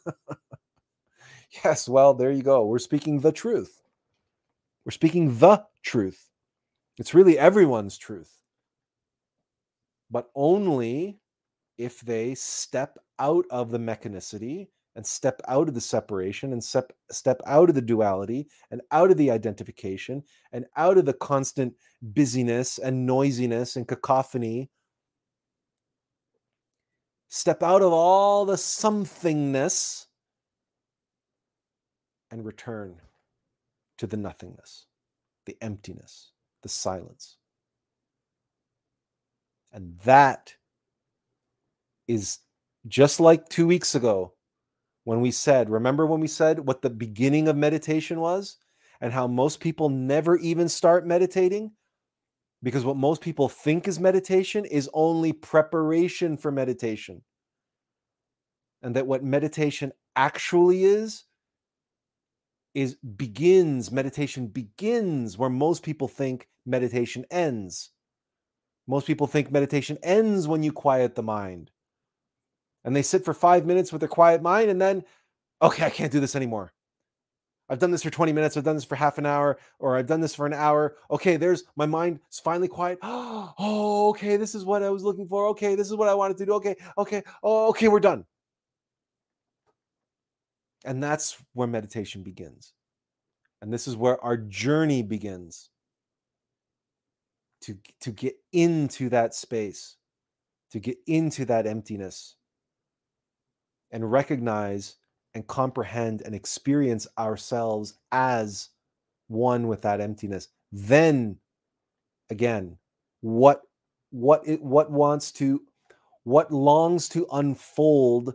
yes, well, there you go. We're speaking the truth. We're speaking the truth. It's really everyone's truth. But only if they step out of the mechanicity and step out of the separation and step step out of the duality and out of the identification and out of the constant busyness and noisiness and cacophony step out of all the somethingness and return to the nothingness, the emptiness, the silence. And that is just like two weeks ago when we said, remember when we said what the beginning of meditation was and how most people never even start meditating? because what most people think is meditation is only preparation for meditation. And that what meditation actually is is begins meditation begins where most people think meditation ends. Most people think meditation ends when you quiet the mind. And they sit for 5 minutes with a quiet mind and then okay, I can't do this anymore. I've done this for 20 minutes. I've done this for half an hour, or I've done this for an hour. Okay, there's my mind is finally quiet. *gasps* Oh, okay, this is what I was looking for. Okay, this is what I wanted to do. Okay, okay, oh, okay, we're done. And that's where meditation begins. And this is where our journey begins to, to get into that space, to get into that emptiness, and recognize and comprehend and experience ourselves as one with that emptiness. Then again what what it what wants to what longs to unfold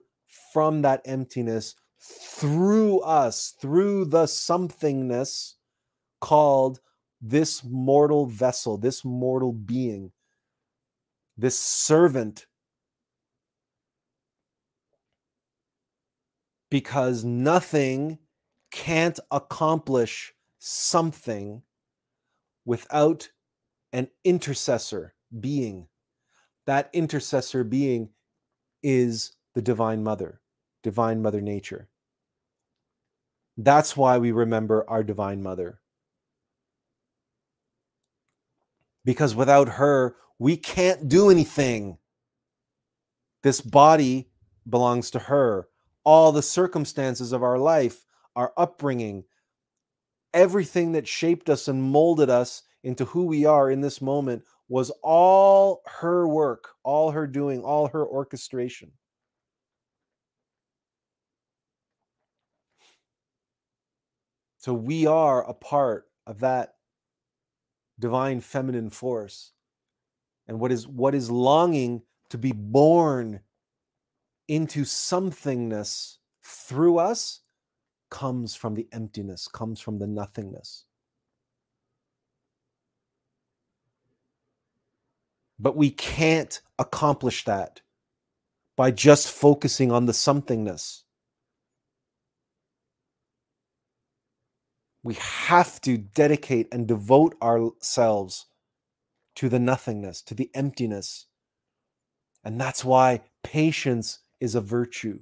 from that emptiness through us through the somethingness called this mortal vessel this mortal being this servant because nothing can't accomplish something without an intercessor being. That intercessor being is the Divine Mother, Divine Mother Nature. That's why we remember our Divine Mother. because without her, we can't do anything. This body belongs to her. All the circumstances of our life, our upbringing, everything that shaped us and molded us into who we are in this moment was all her work, all her doing, all her orchestration. So we are a part of that divine feminine force. And what is what is longing to be born into somethingness through us comes from the emptiness, comes from the nothingness. But we can't accomplish that by just focusing on the somethingness. We have to dedicate and devote ourselves to the nothingness, to the emptiness. And that's why patience is a virtue.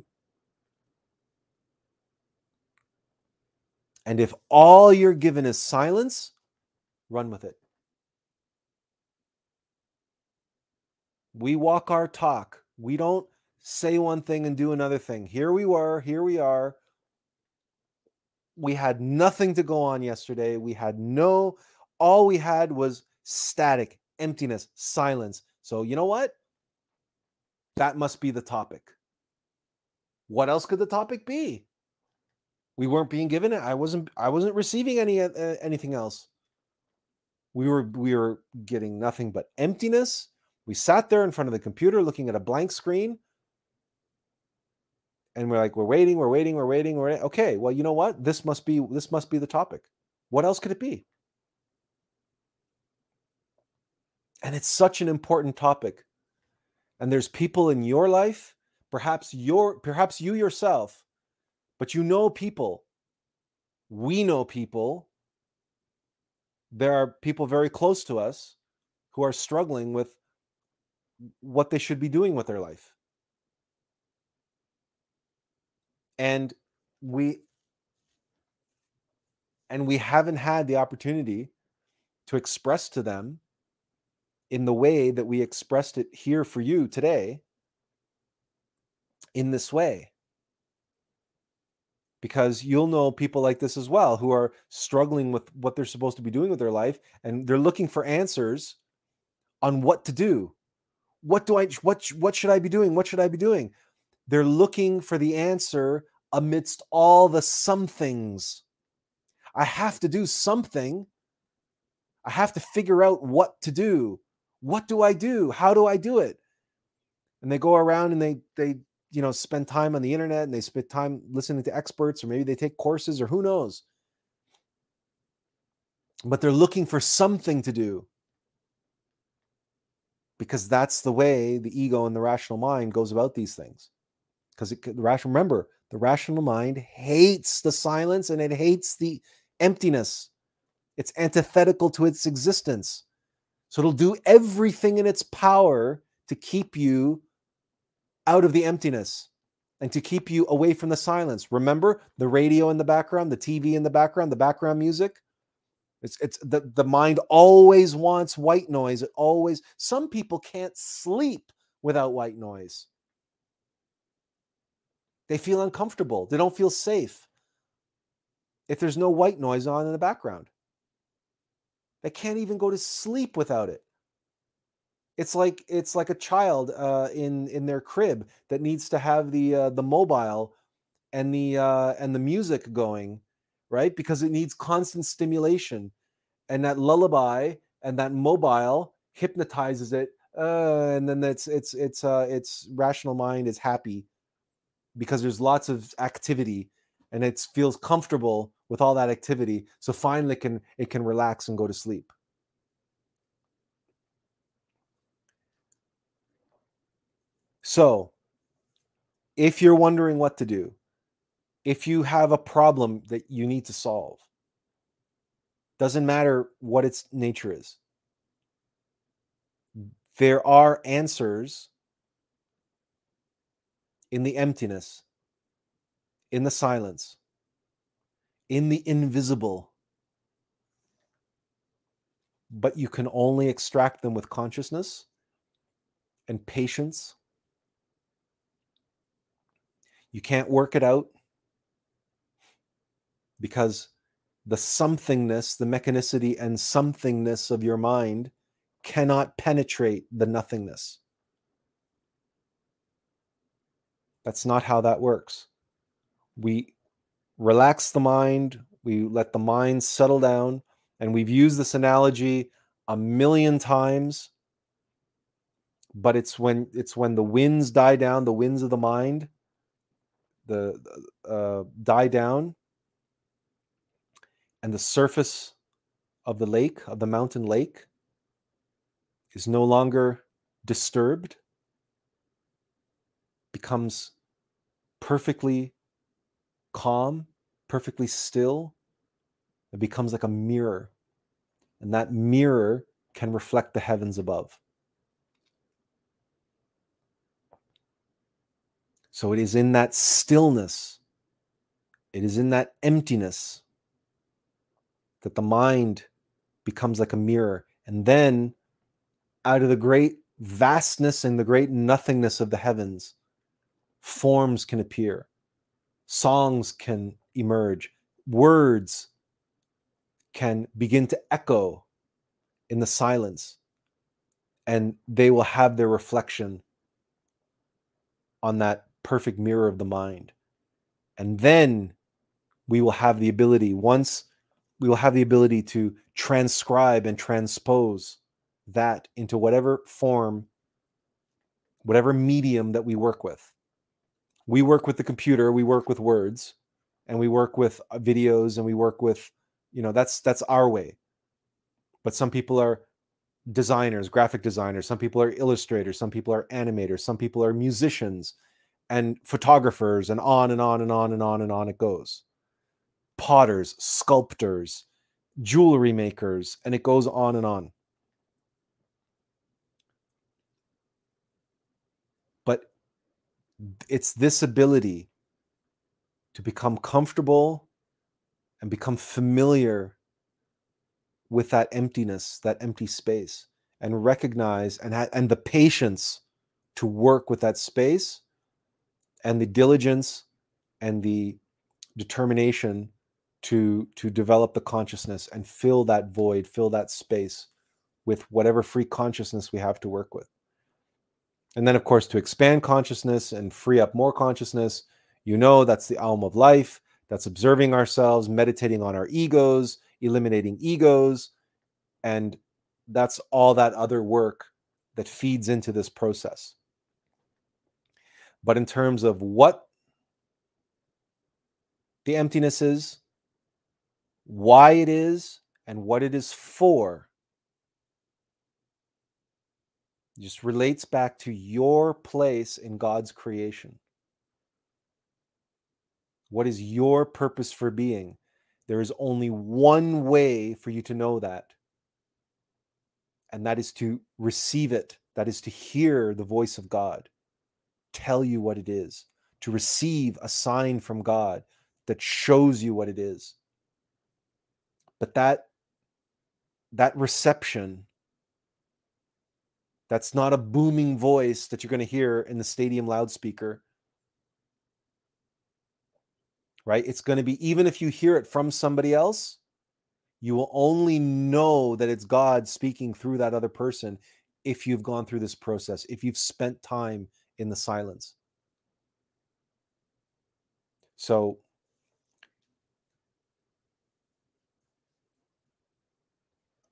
And if all you're given is silence, run with it. We walk our talk. We don't say one thing and do another thing. Here we were, here we are. We had nothing to go on yesterday. We had no, all we had was static, emptiness, silence. So, you know what? That must be the topic. What else could the topic be? We weren't being given it. I wasn't I wasn't receiving any uh, anything else. We were we were getting nothing but emptiness we sat there in front of the computer looking at a blank screen. And we're like, we're waiting, we're waiting, we're waiting, we're okay. Well, you know what? This must be this must be the topic. What else could it be? And it's such an important topic. And there's people in your life, perhaps your perhaps you yourself, but you know people. We know people. There are people very close to us who are struggling with what they should be doing with their life. And we and we haven't had the opportunity to express to them in the way that we expressed it here for you today in this way because you'll know people like this as well who are struggling with what they're supposed to be doing with their life and they're looking for answers on what to do what do I what what should I be doing? What should I be doing? They're looking for the answer amidst all the somethings. I have to do something. I have to figure out what to do. What do I do? How do I do it? And they go around and they they you know spend time on the internet and they spend time listening to experts or maybe they take courses or who knows. But they're looking for something to do because that's the way the ego and the rational mind goes about these things. Because the rational, remember, the rational mind hates the silence and it hates the emptiness. It's antithetical to its existence. So it'll do everything in its power to keep you out of the emptiness and to keep you away from the silence. Remember the radio in the background, the TV in the background, the background music? It's it's the, the mind always wants white noise. It always some people can't sleep without white noise. They feel uncomfortable. They don't feel safe if there's no white noise on in the background. They can't even go to sleep without it. It's like it's like a child uh, in in their crib that needs to have the uh, the mobile and the uh, and the music going right? Because it needs constant stimulation. And that lullaby and that mobile hypnotizes it. Uh, and then it's it's it's uh its rational mind is happy because there's lots of activity and it feels comfortable with all that activity. So finally can it can relax and go to sleep. So if you're wondering what to do, if you have a problem that you need to solve, doesn't matter what its nature is, there are answers in the emptiness, in the silence, in the invisible. but you can only extract them with consciousness and patience. You can't work it out because the somethingness, the mechanicity and somethingness of your mind cannot penetrate the nothingness. That's not how that works. We relax the mind, we let the mind settle down, and we've used this analogy a million times but it's when it's when the winds die down the winds of the mind the uh, die down and the surface of the lake of the mountain lake is no longer disturbed becomes perfectly calm perfectly still it becomes like a mirror. And that mirror can reflect the heavens above So it is in that stillness, it is in that emptiness that the mind becomes like a mirror. And then out of the great vastness and the great nothingness of the heavens, forms can appear, songs can emerge, words can begin to echo in the silence, and they will have their reflection on that perfect mirror of the mind. And then we will have the ability, once we will have the ability to transcribe and transpose that into whatever form, whatever medium that we work with. We work with the computer, we work with words, and we work with uh, videos, and we work with, you know, that's that's our way. But some people are designers, graphic designers, some people are illustrators, some people are animators, some people are musicians, and photographers and on and on and on and on and on it goes. Potters, sculptors, jewelry makers, and it goes on and on. But it's this ability to become comfortable and become familiar with that emptiness, that empty space, and recognize and, ha- and the patience to work with that space and the diligence and the determination to to develop the consciousness and fill that void fill that space with whatever free consciousness we have to work with. And then of course to expand consciousness and free up more consciousness you know that's the Aum of life that's observing ourselves meditating on our egos eliminating egos and that's all that other work that feeds into this process but in terms of what the emptiness is, why it is, and what it is for, just relates back to your place in God's creation. What is your purpose for being? There is only one way for you to know that, and that is to receive it, that is to hear the voice of God tell you what it is, to receive a sign from God that shows you what it is. But that that reception that's not a booming voice that you're going to hear in the stadium loudspeaker. Right? It's going to be even if you hear it from somebody else, you will only know that it's God speaking through that other person if you've gone through this process, if you've spent time in the silence. So,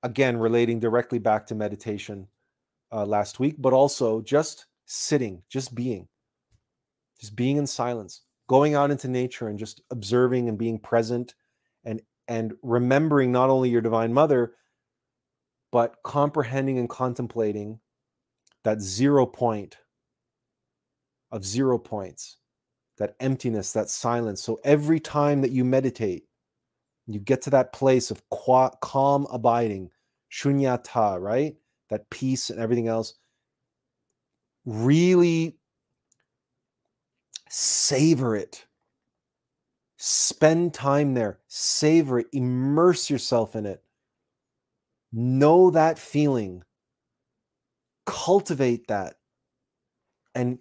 again, relating directly back to meditation uh, last week, but also just sitting, just being, just being in silence, going out into nature and just observing and being present and and remembering not only your divine mother but comprehending and contemplating that zero point of zero points, that emptiness, that silence. So every time that you meditate, you get to that place of calm abiding, shunyata, right? That peace and everything else. Really savor it. Spend time there, savor it, immerse yourself in it. know that feeling, cultivate that, and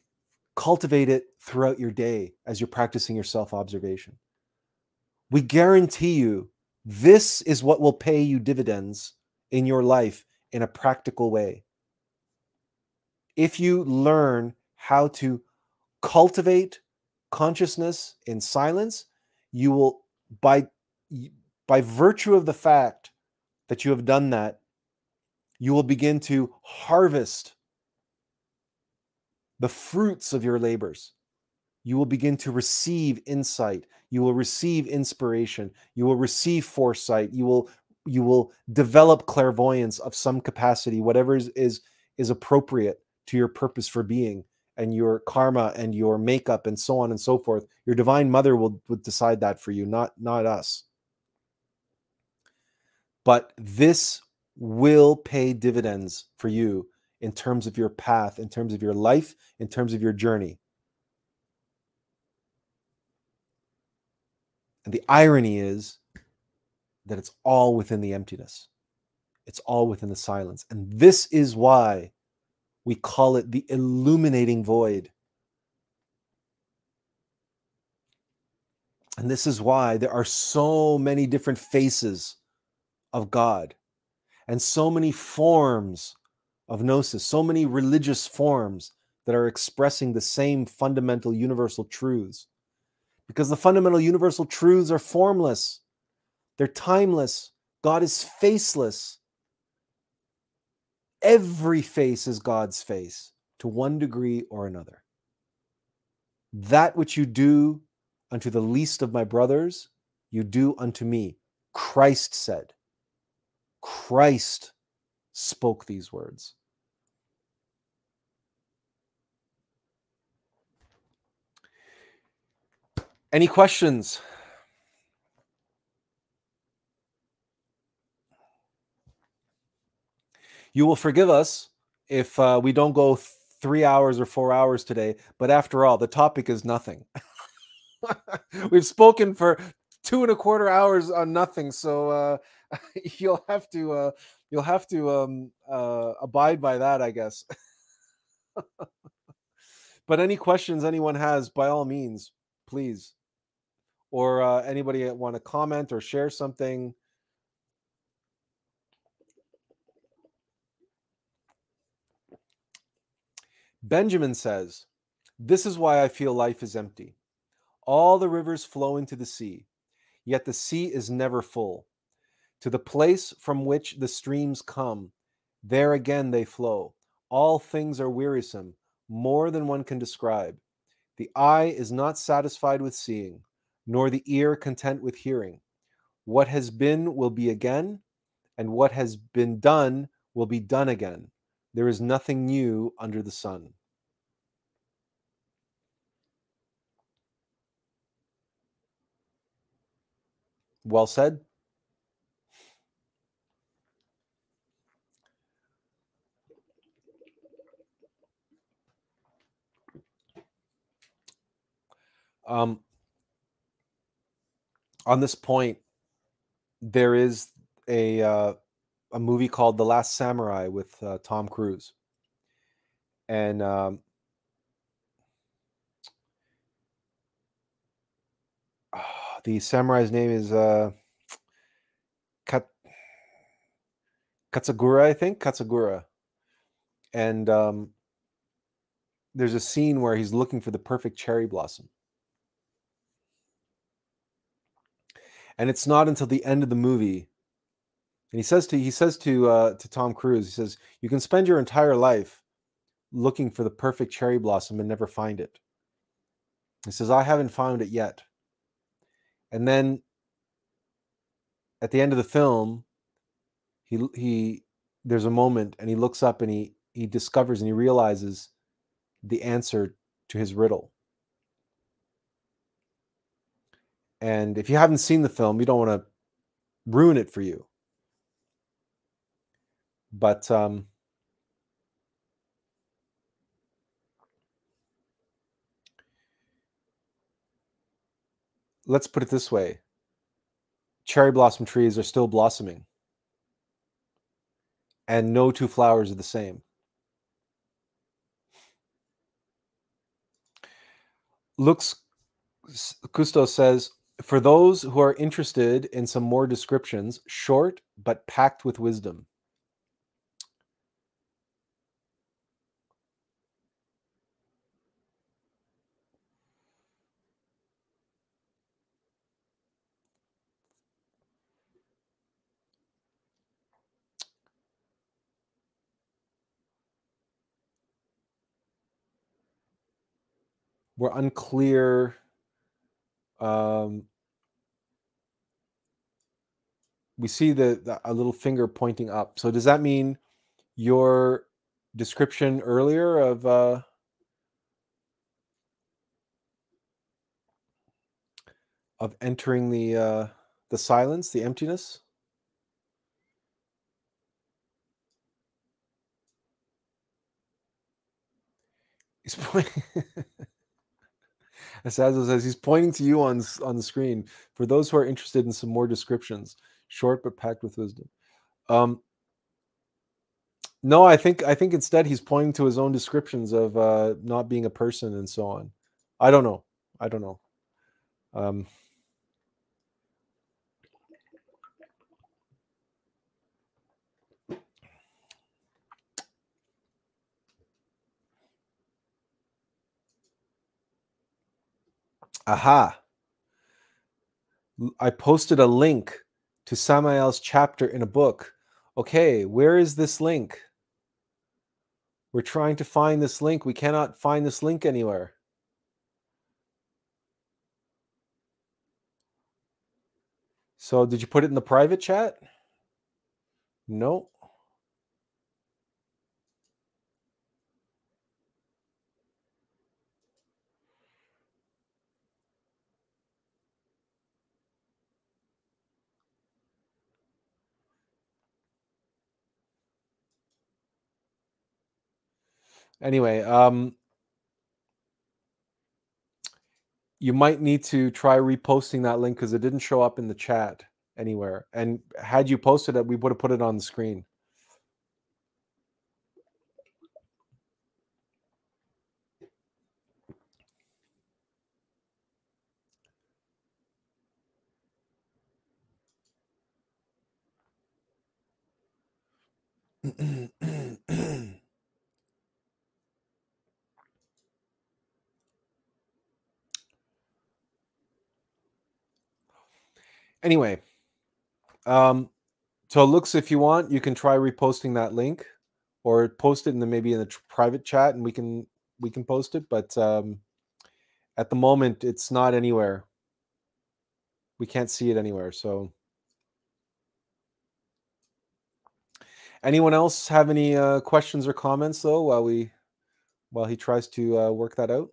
cultivate it throughout your day as you're practicing your self observation. We guarantee you this is what will pay you dividends in your life in a practical way. If you learn how to cultivate consciousness in silence, you will, by, by virtue of the fact that you have done that, you will begin to harvest the fruits of your labors. You will begin to receive insight. You will receive inspiration. You will receive foresight. You will you will develop clairvoyance of some capacity, whatever is, is, is appropriate to your purpose for being and your karma and your makeup and so on and so forth. Your divine mother will, will decide that for you, not, not us. But this will pay dividends for you in terms of your path, in terms of your life, in terms of your journey. And the irony is that it's all within the emptiness, it's all within the silence. And this is why we call it the illuminating void. And this is why there are so many different faces of God and so many forms of gnosis, so many religious forms that are expressing the same fundamental universal truths. Because the fundamental universal truths are formless, they're timeless. God is faceless. Every face is God's face to one degree or another. That which you do unto the least of my brothers, you do unto me. Christ said. Christ spoke these words. Any questions? You will forgive us if uh, we don't go three hours or four hours today. But after all, the topic is nothing. *laughs* We've spoken for two and a quarter hours on nothing. So uh, *laughs* you'll have to uh, you'll have to um, uh, abide by that, I guess. *laughs* but any questions anyone has, by all means, please. Or uh, anybody want to comment or share something, Benjamin says, This is why I feel life is empty. All the rivers flow into the sea, yet the sea is never full. To the place from which the streams come, there again they flow. All things are wearisome, more than one can describe. The eye is not satisfied with seeing, nor the ear content with hearing. What has been will be again, and what has been done will be done again. There is nothing new under the sun. Well said. Um, on this point, there is a uh, a movie called The Last Samurai with uh, Tom Cruise, and um, *sighs* the samurai's name is uh, Kat- Katsugura, I think? Katsugura, and um, there's a scene where he's looking for the perfect cherry blossom. And it's not until the end of the movie and he says to he says to uh, to Tom Cruise, he says, "You can spend your entire life looking for the perfect cherry blossom and never find it." He says, "I haven't found it yet." And then at the end of the film, he he there's a moment and he looks up and he he discovers and he realizes the answer to his riddle. And if you haven't seen the film, you don't want to ruin it for you. But um, let's put it this way cherry blossom trees are still blossoming. and no two flowers are the same. Lux Cousteau says, for those who are interested in some more descriptions, short but packed with wisdom. We're unclear um, we see the, the, a little finger pointing up. So does that mean your description earlier of uh, of entering the uh, the silence, the emptiness? He's *laughs* pointing. Azazel says he's pointing to you on on the screen for those who are interested in some more descriptions, short but packed with wisdom. Um, no, I think I think instead he's pointing to his own descriptions of uh, not being a person and so on. I don't know. I don't know. Um, Aha. I posted a link to Samael's chapter in a book. Okay, where is this link? We're trying to find this link. We cannot find this link anywhere. So, did you put it in the private chat? No. Anyway, um, you might need to try reposting that link because it didn't show up in the chat anywhere. And had you posted it, we would have put it on the screen. *clears throat* anyway, um, so Lux if you want, you can try reposting that link or post it in the maybe in the private chat and we can we can post it. But um, at the moment, it's not anywhere. We can't see it anywhere. So, anyone else have any uh, questions or comments though while we while he tries to uh, work that out?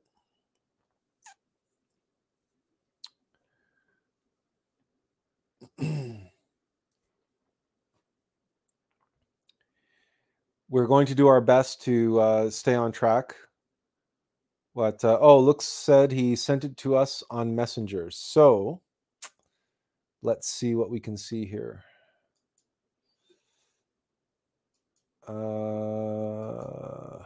We're going to do our best to uh, stay on track. But uh, oh, Lux said he sent it to us on Messenger. So let's see what we can see here. Uh,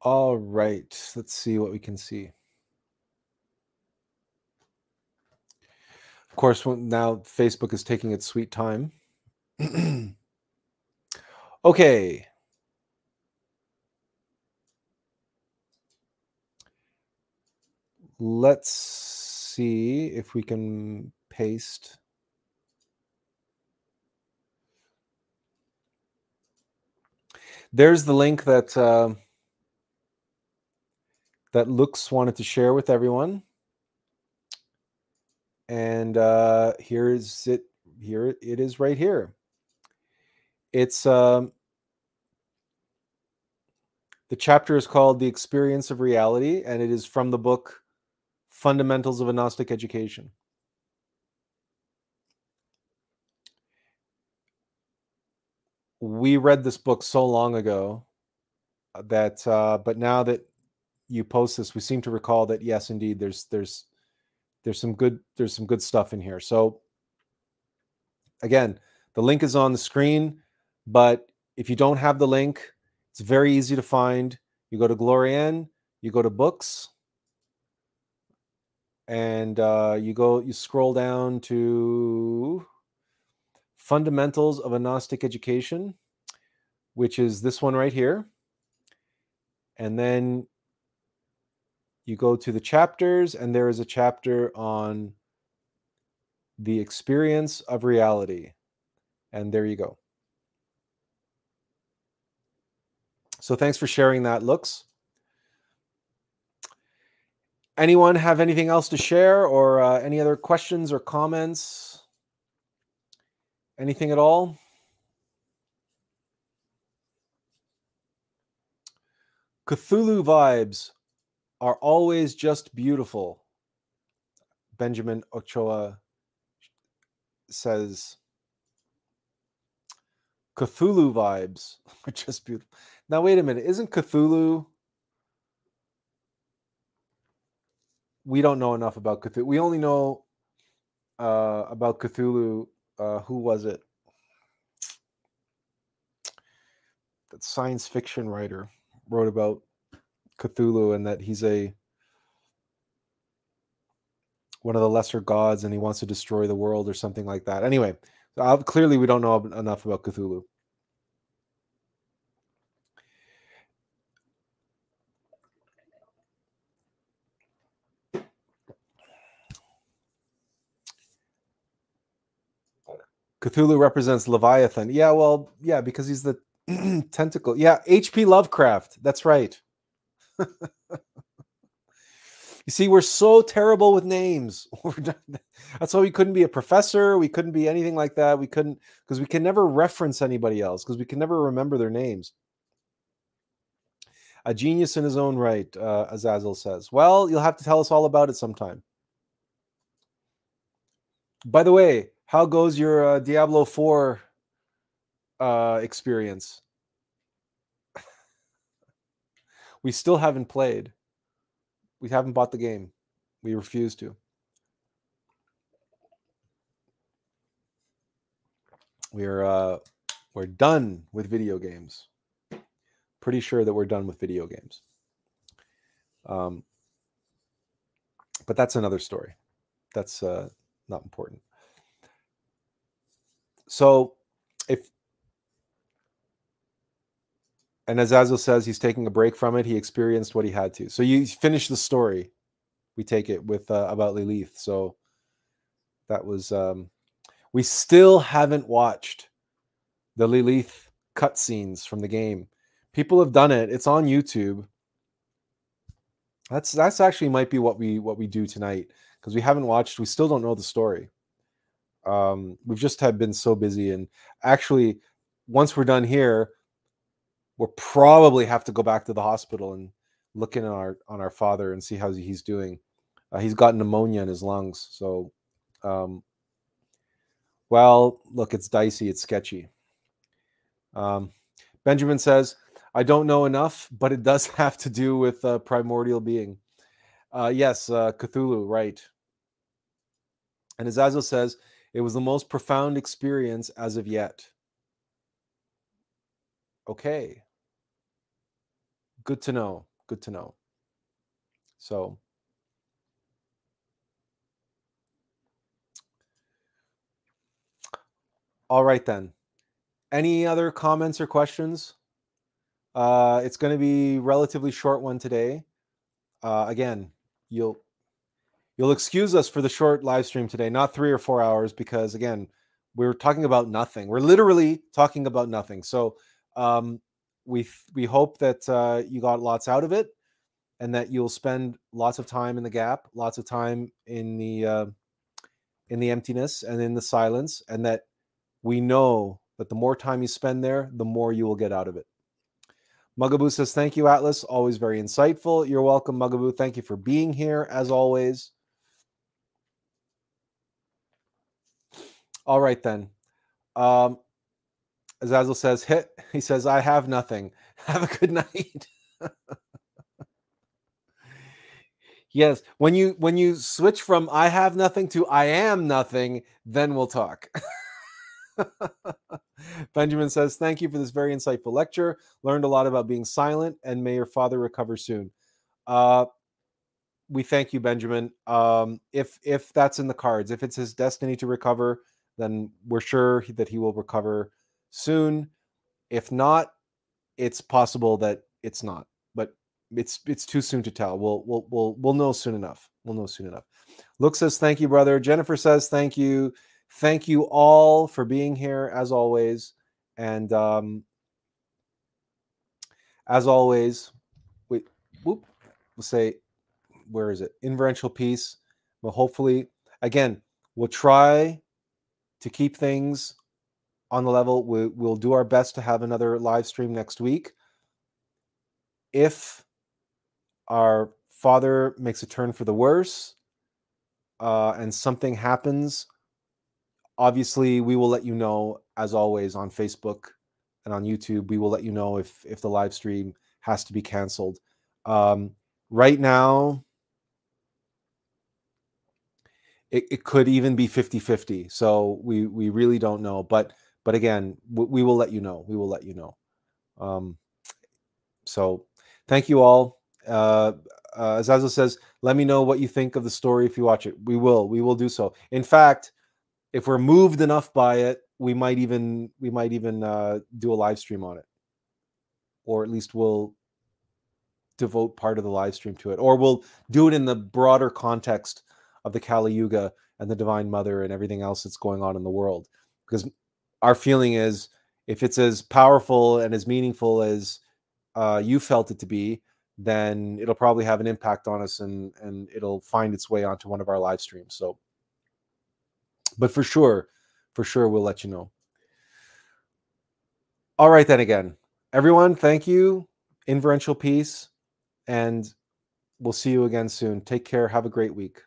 all right, let's see what we can see. Course, now Facebook is taking its sweet time. *clears throat* okay. Let's see if we can paste. There's the link that uh, that Lux wanted to share with everyone and uh, here's it. Here it is, right here. It's um, the chapter is called "The Experience of Reality," and it is from the book "Fundamentals of a Gnostic Education." We read this book so long ago uh, that, uh, but now that you post this, we seem to recall that yes, indeed, there's there's there's some good there's some good stuff in here. So again, the link is on the screen, but if you don't have the link, it's very easy to find. You go to Glorian, you go to books, and uh, you go you scroll down to fundamentals of a gnostic education which is this one right here and then you go to the chapters and there is a chapter on the experience of reality. And there you go. So thanks for sharing that Lux anyone have anything else to share or uh, any other questions or comments? Anything at all? Cthulhu vibes are always just beautiful benjamin ochoa says cthulhu vibes *laughs* are just beautiful now wait a minute isn't cthulhu we don't know enough about Cthulhu. We only know uh, about Cthulhu. Uh, who was it? That science fiction writer wrote about Cthulhu and that he's a one of the lesser gods and he wants to destroy the world or something like that. Anyway, uh, clearly we don't know enough about Cthulhu. Cthulhu represents Leviathan. Yeah, well, yeah, because he's the *clears throat* tentacle. Yeah, H.P. Lovecraft. That's right. You see, we're so terrible with names. *laughs* That's why we couldn't be a professor. We couldn't be anything like that. We couldn't because we can never reference anybody else because we can never remember their names. A genius in his own right, uh, Azazel says. Well, you'll have to tell us all about it sometime. By the way, how goes your uh, Diablo 4 uh, experience? We still haven't played. We haven't bought the game. We refuse to. We're uh, we're done with video games. Pretty sure that we're done with video games. Um, but that's another story. That's uh, not important. So if and Azazel says, he's taking a break from it. He experienced what he had to. So you finish the story. We take it with uh, about Lilith. So that was. Um, we still haven't watched the Lilith cutscenes from the game. People have done it. It's on YouTube. That's that's actually might be what we what we do tonight because we haven't watched. We still don't know the story um, we've just have been so busy and actually once we're done here we'll probably have to go back to the hospital and look in on our on our father and see how he's doing uh, he's got pneumonia in his lungs so um, well look it's dicey it's sketchy um, benjamin says i don't know enough but it does *laughs* have to do with uh, primordial being uh, yes uh, cthulhu right and azazel says it was the most profound experience as of yet. Okay. Good to know. Good to know. So, all right then. Any other comments or questions? Uh, it's going to be relatively short one today. Uh, again, you'll You'll excuse us for the short live stream today, not three or four hours, because again, we're talking about nothing. We're literally talking about nothing. So um, we we hope that uh, you got lots out of it, and that you'll spend lots of time in the gap, lots of time in the uh, in the emptiness and in the silence, and that we know that the more time you spend there, the more you will get out of it. Mugaboo says, Thank you, Attlas. Always very insightful. You're welcome, Mugaboo. Thank you for being here, as always. All right then. Um, Azazel says, "Hit." He says, "I have nothing. *laughs* Have a good night." Yes, when you when you switch from I have nothing to I am nothing, then we'll talk. *laughs* Benjamin says, Thank you for this very insightful lecture. Learned a lot about being silent, and may your father recover soon. Uh, we thank you, Benjamin. Um, if if that's in the cards, if it's his destiny to recover, then we're sure that he will recover soon. If not, it's possible that it's not, but it's it's too soon to tell. We'll we'll we'll we'll know soon enough. We'll know soon enough. Luke says, "Thank you, brother." Jennifer says, "Thank you." Thank you all for being here as always. And um, as always, we whoop, we'll say, where is it? Inferential peace. Well, hopefully, again, we'll try to keep things on the level. We, we'll do our best to have another live stream next week. If our father makes a turn for the worse uh, and something happens obviously we will let you know as always on facebook and on youtube we will let you know if if the live stream has to be canceled um, right now it, it could even be 50 50 so we we really don't know but but again we, we will let you know we will let you know um, so thank you all uh, uh, Azazel says, "Let me know what you think of the story if you watch it. We will. We will do so. In fact, if we're moved enough by it, we might even we might even uh, do a live stream on it, or at least we'll devote part of the live stream to it, or we'll do it in the broader context of the Kali Yuga and the Divine Mother and everything else that's going on in the world. Because our feeling is, if it's as powerful and as meaningful as uh, you felt it to be, then it'll probably have an impact on us and and it'll find its way onto one of our live streams. So but for sure, for sure, we'll let you know. All right, then again, everyone, thank you. Inferential peace, and we'll see you again soon. Take care. Have a great week.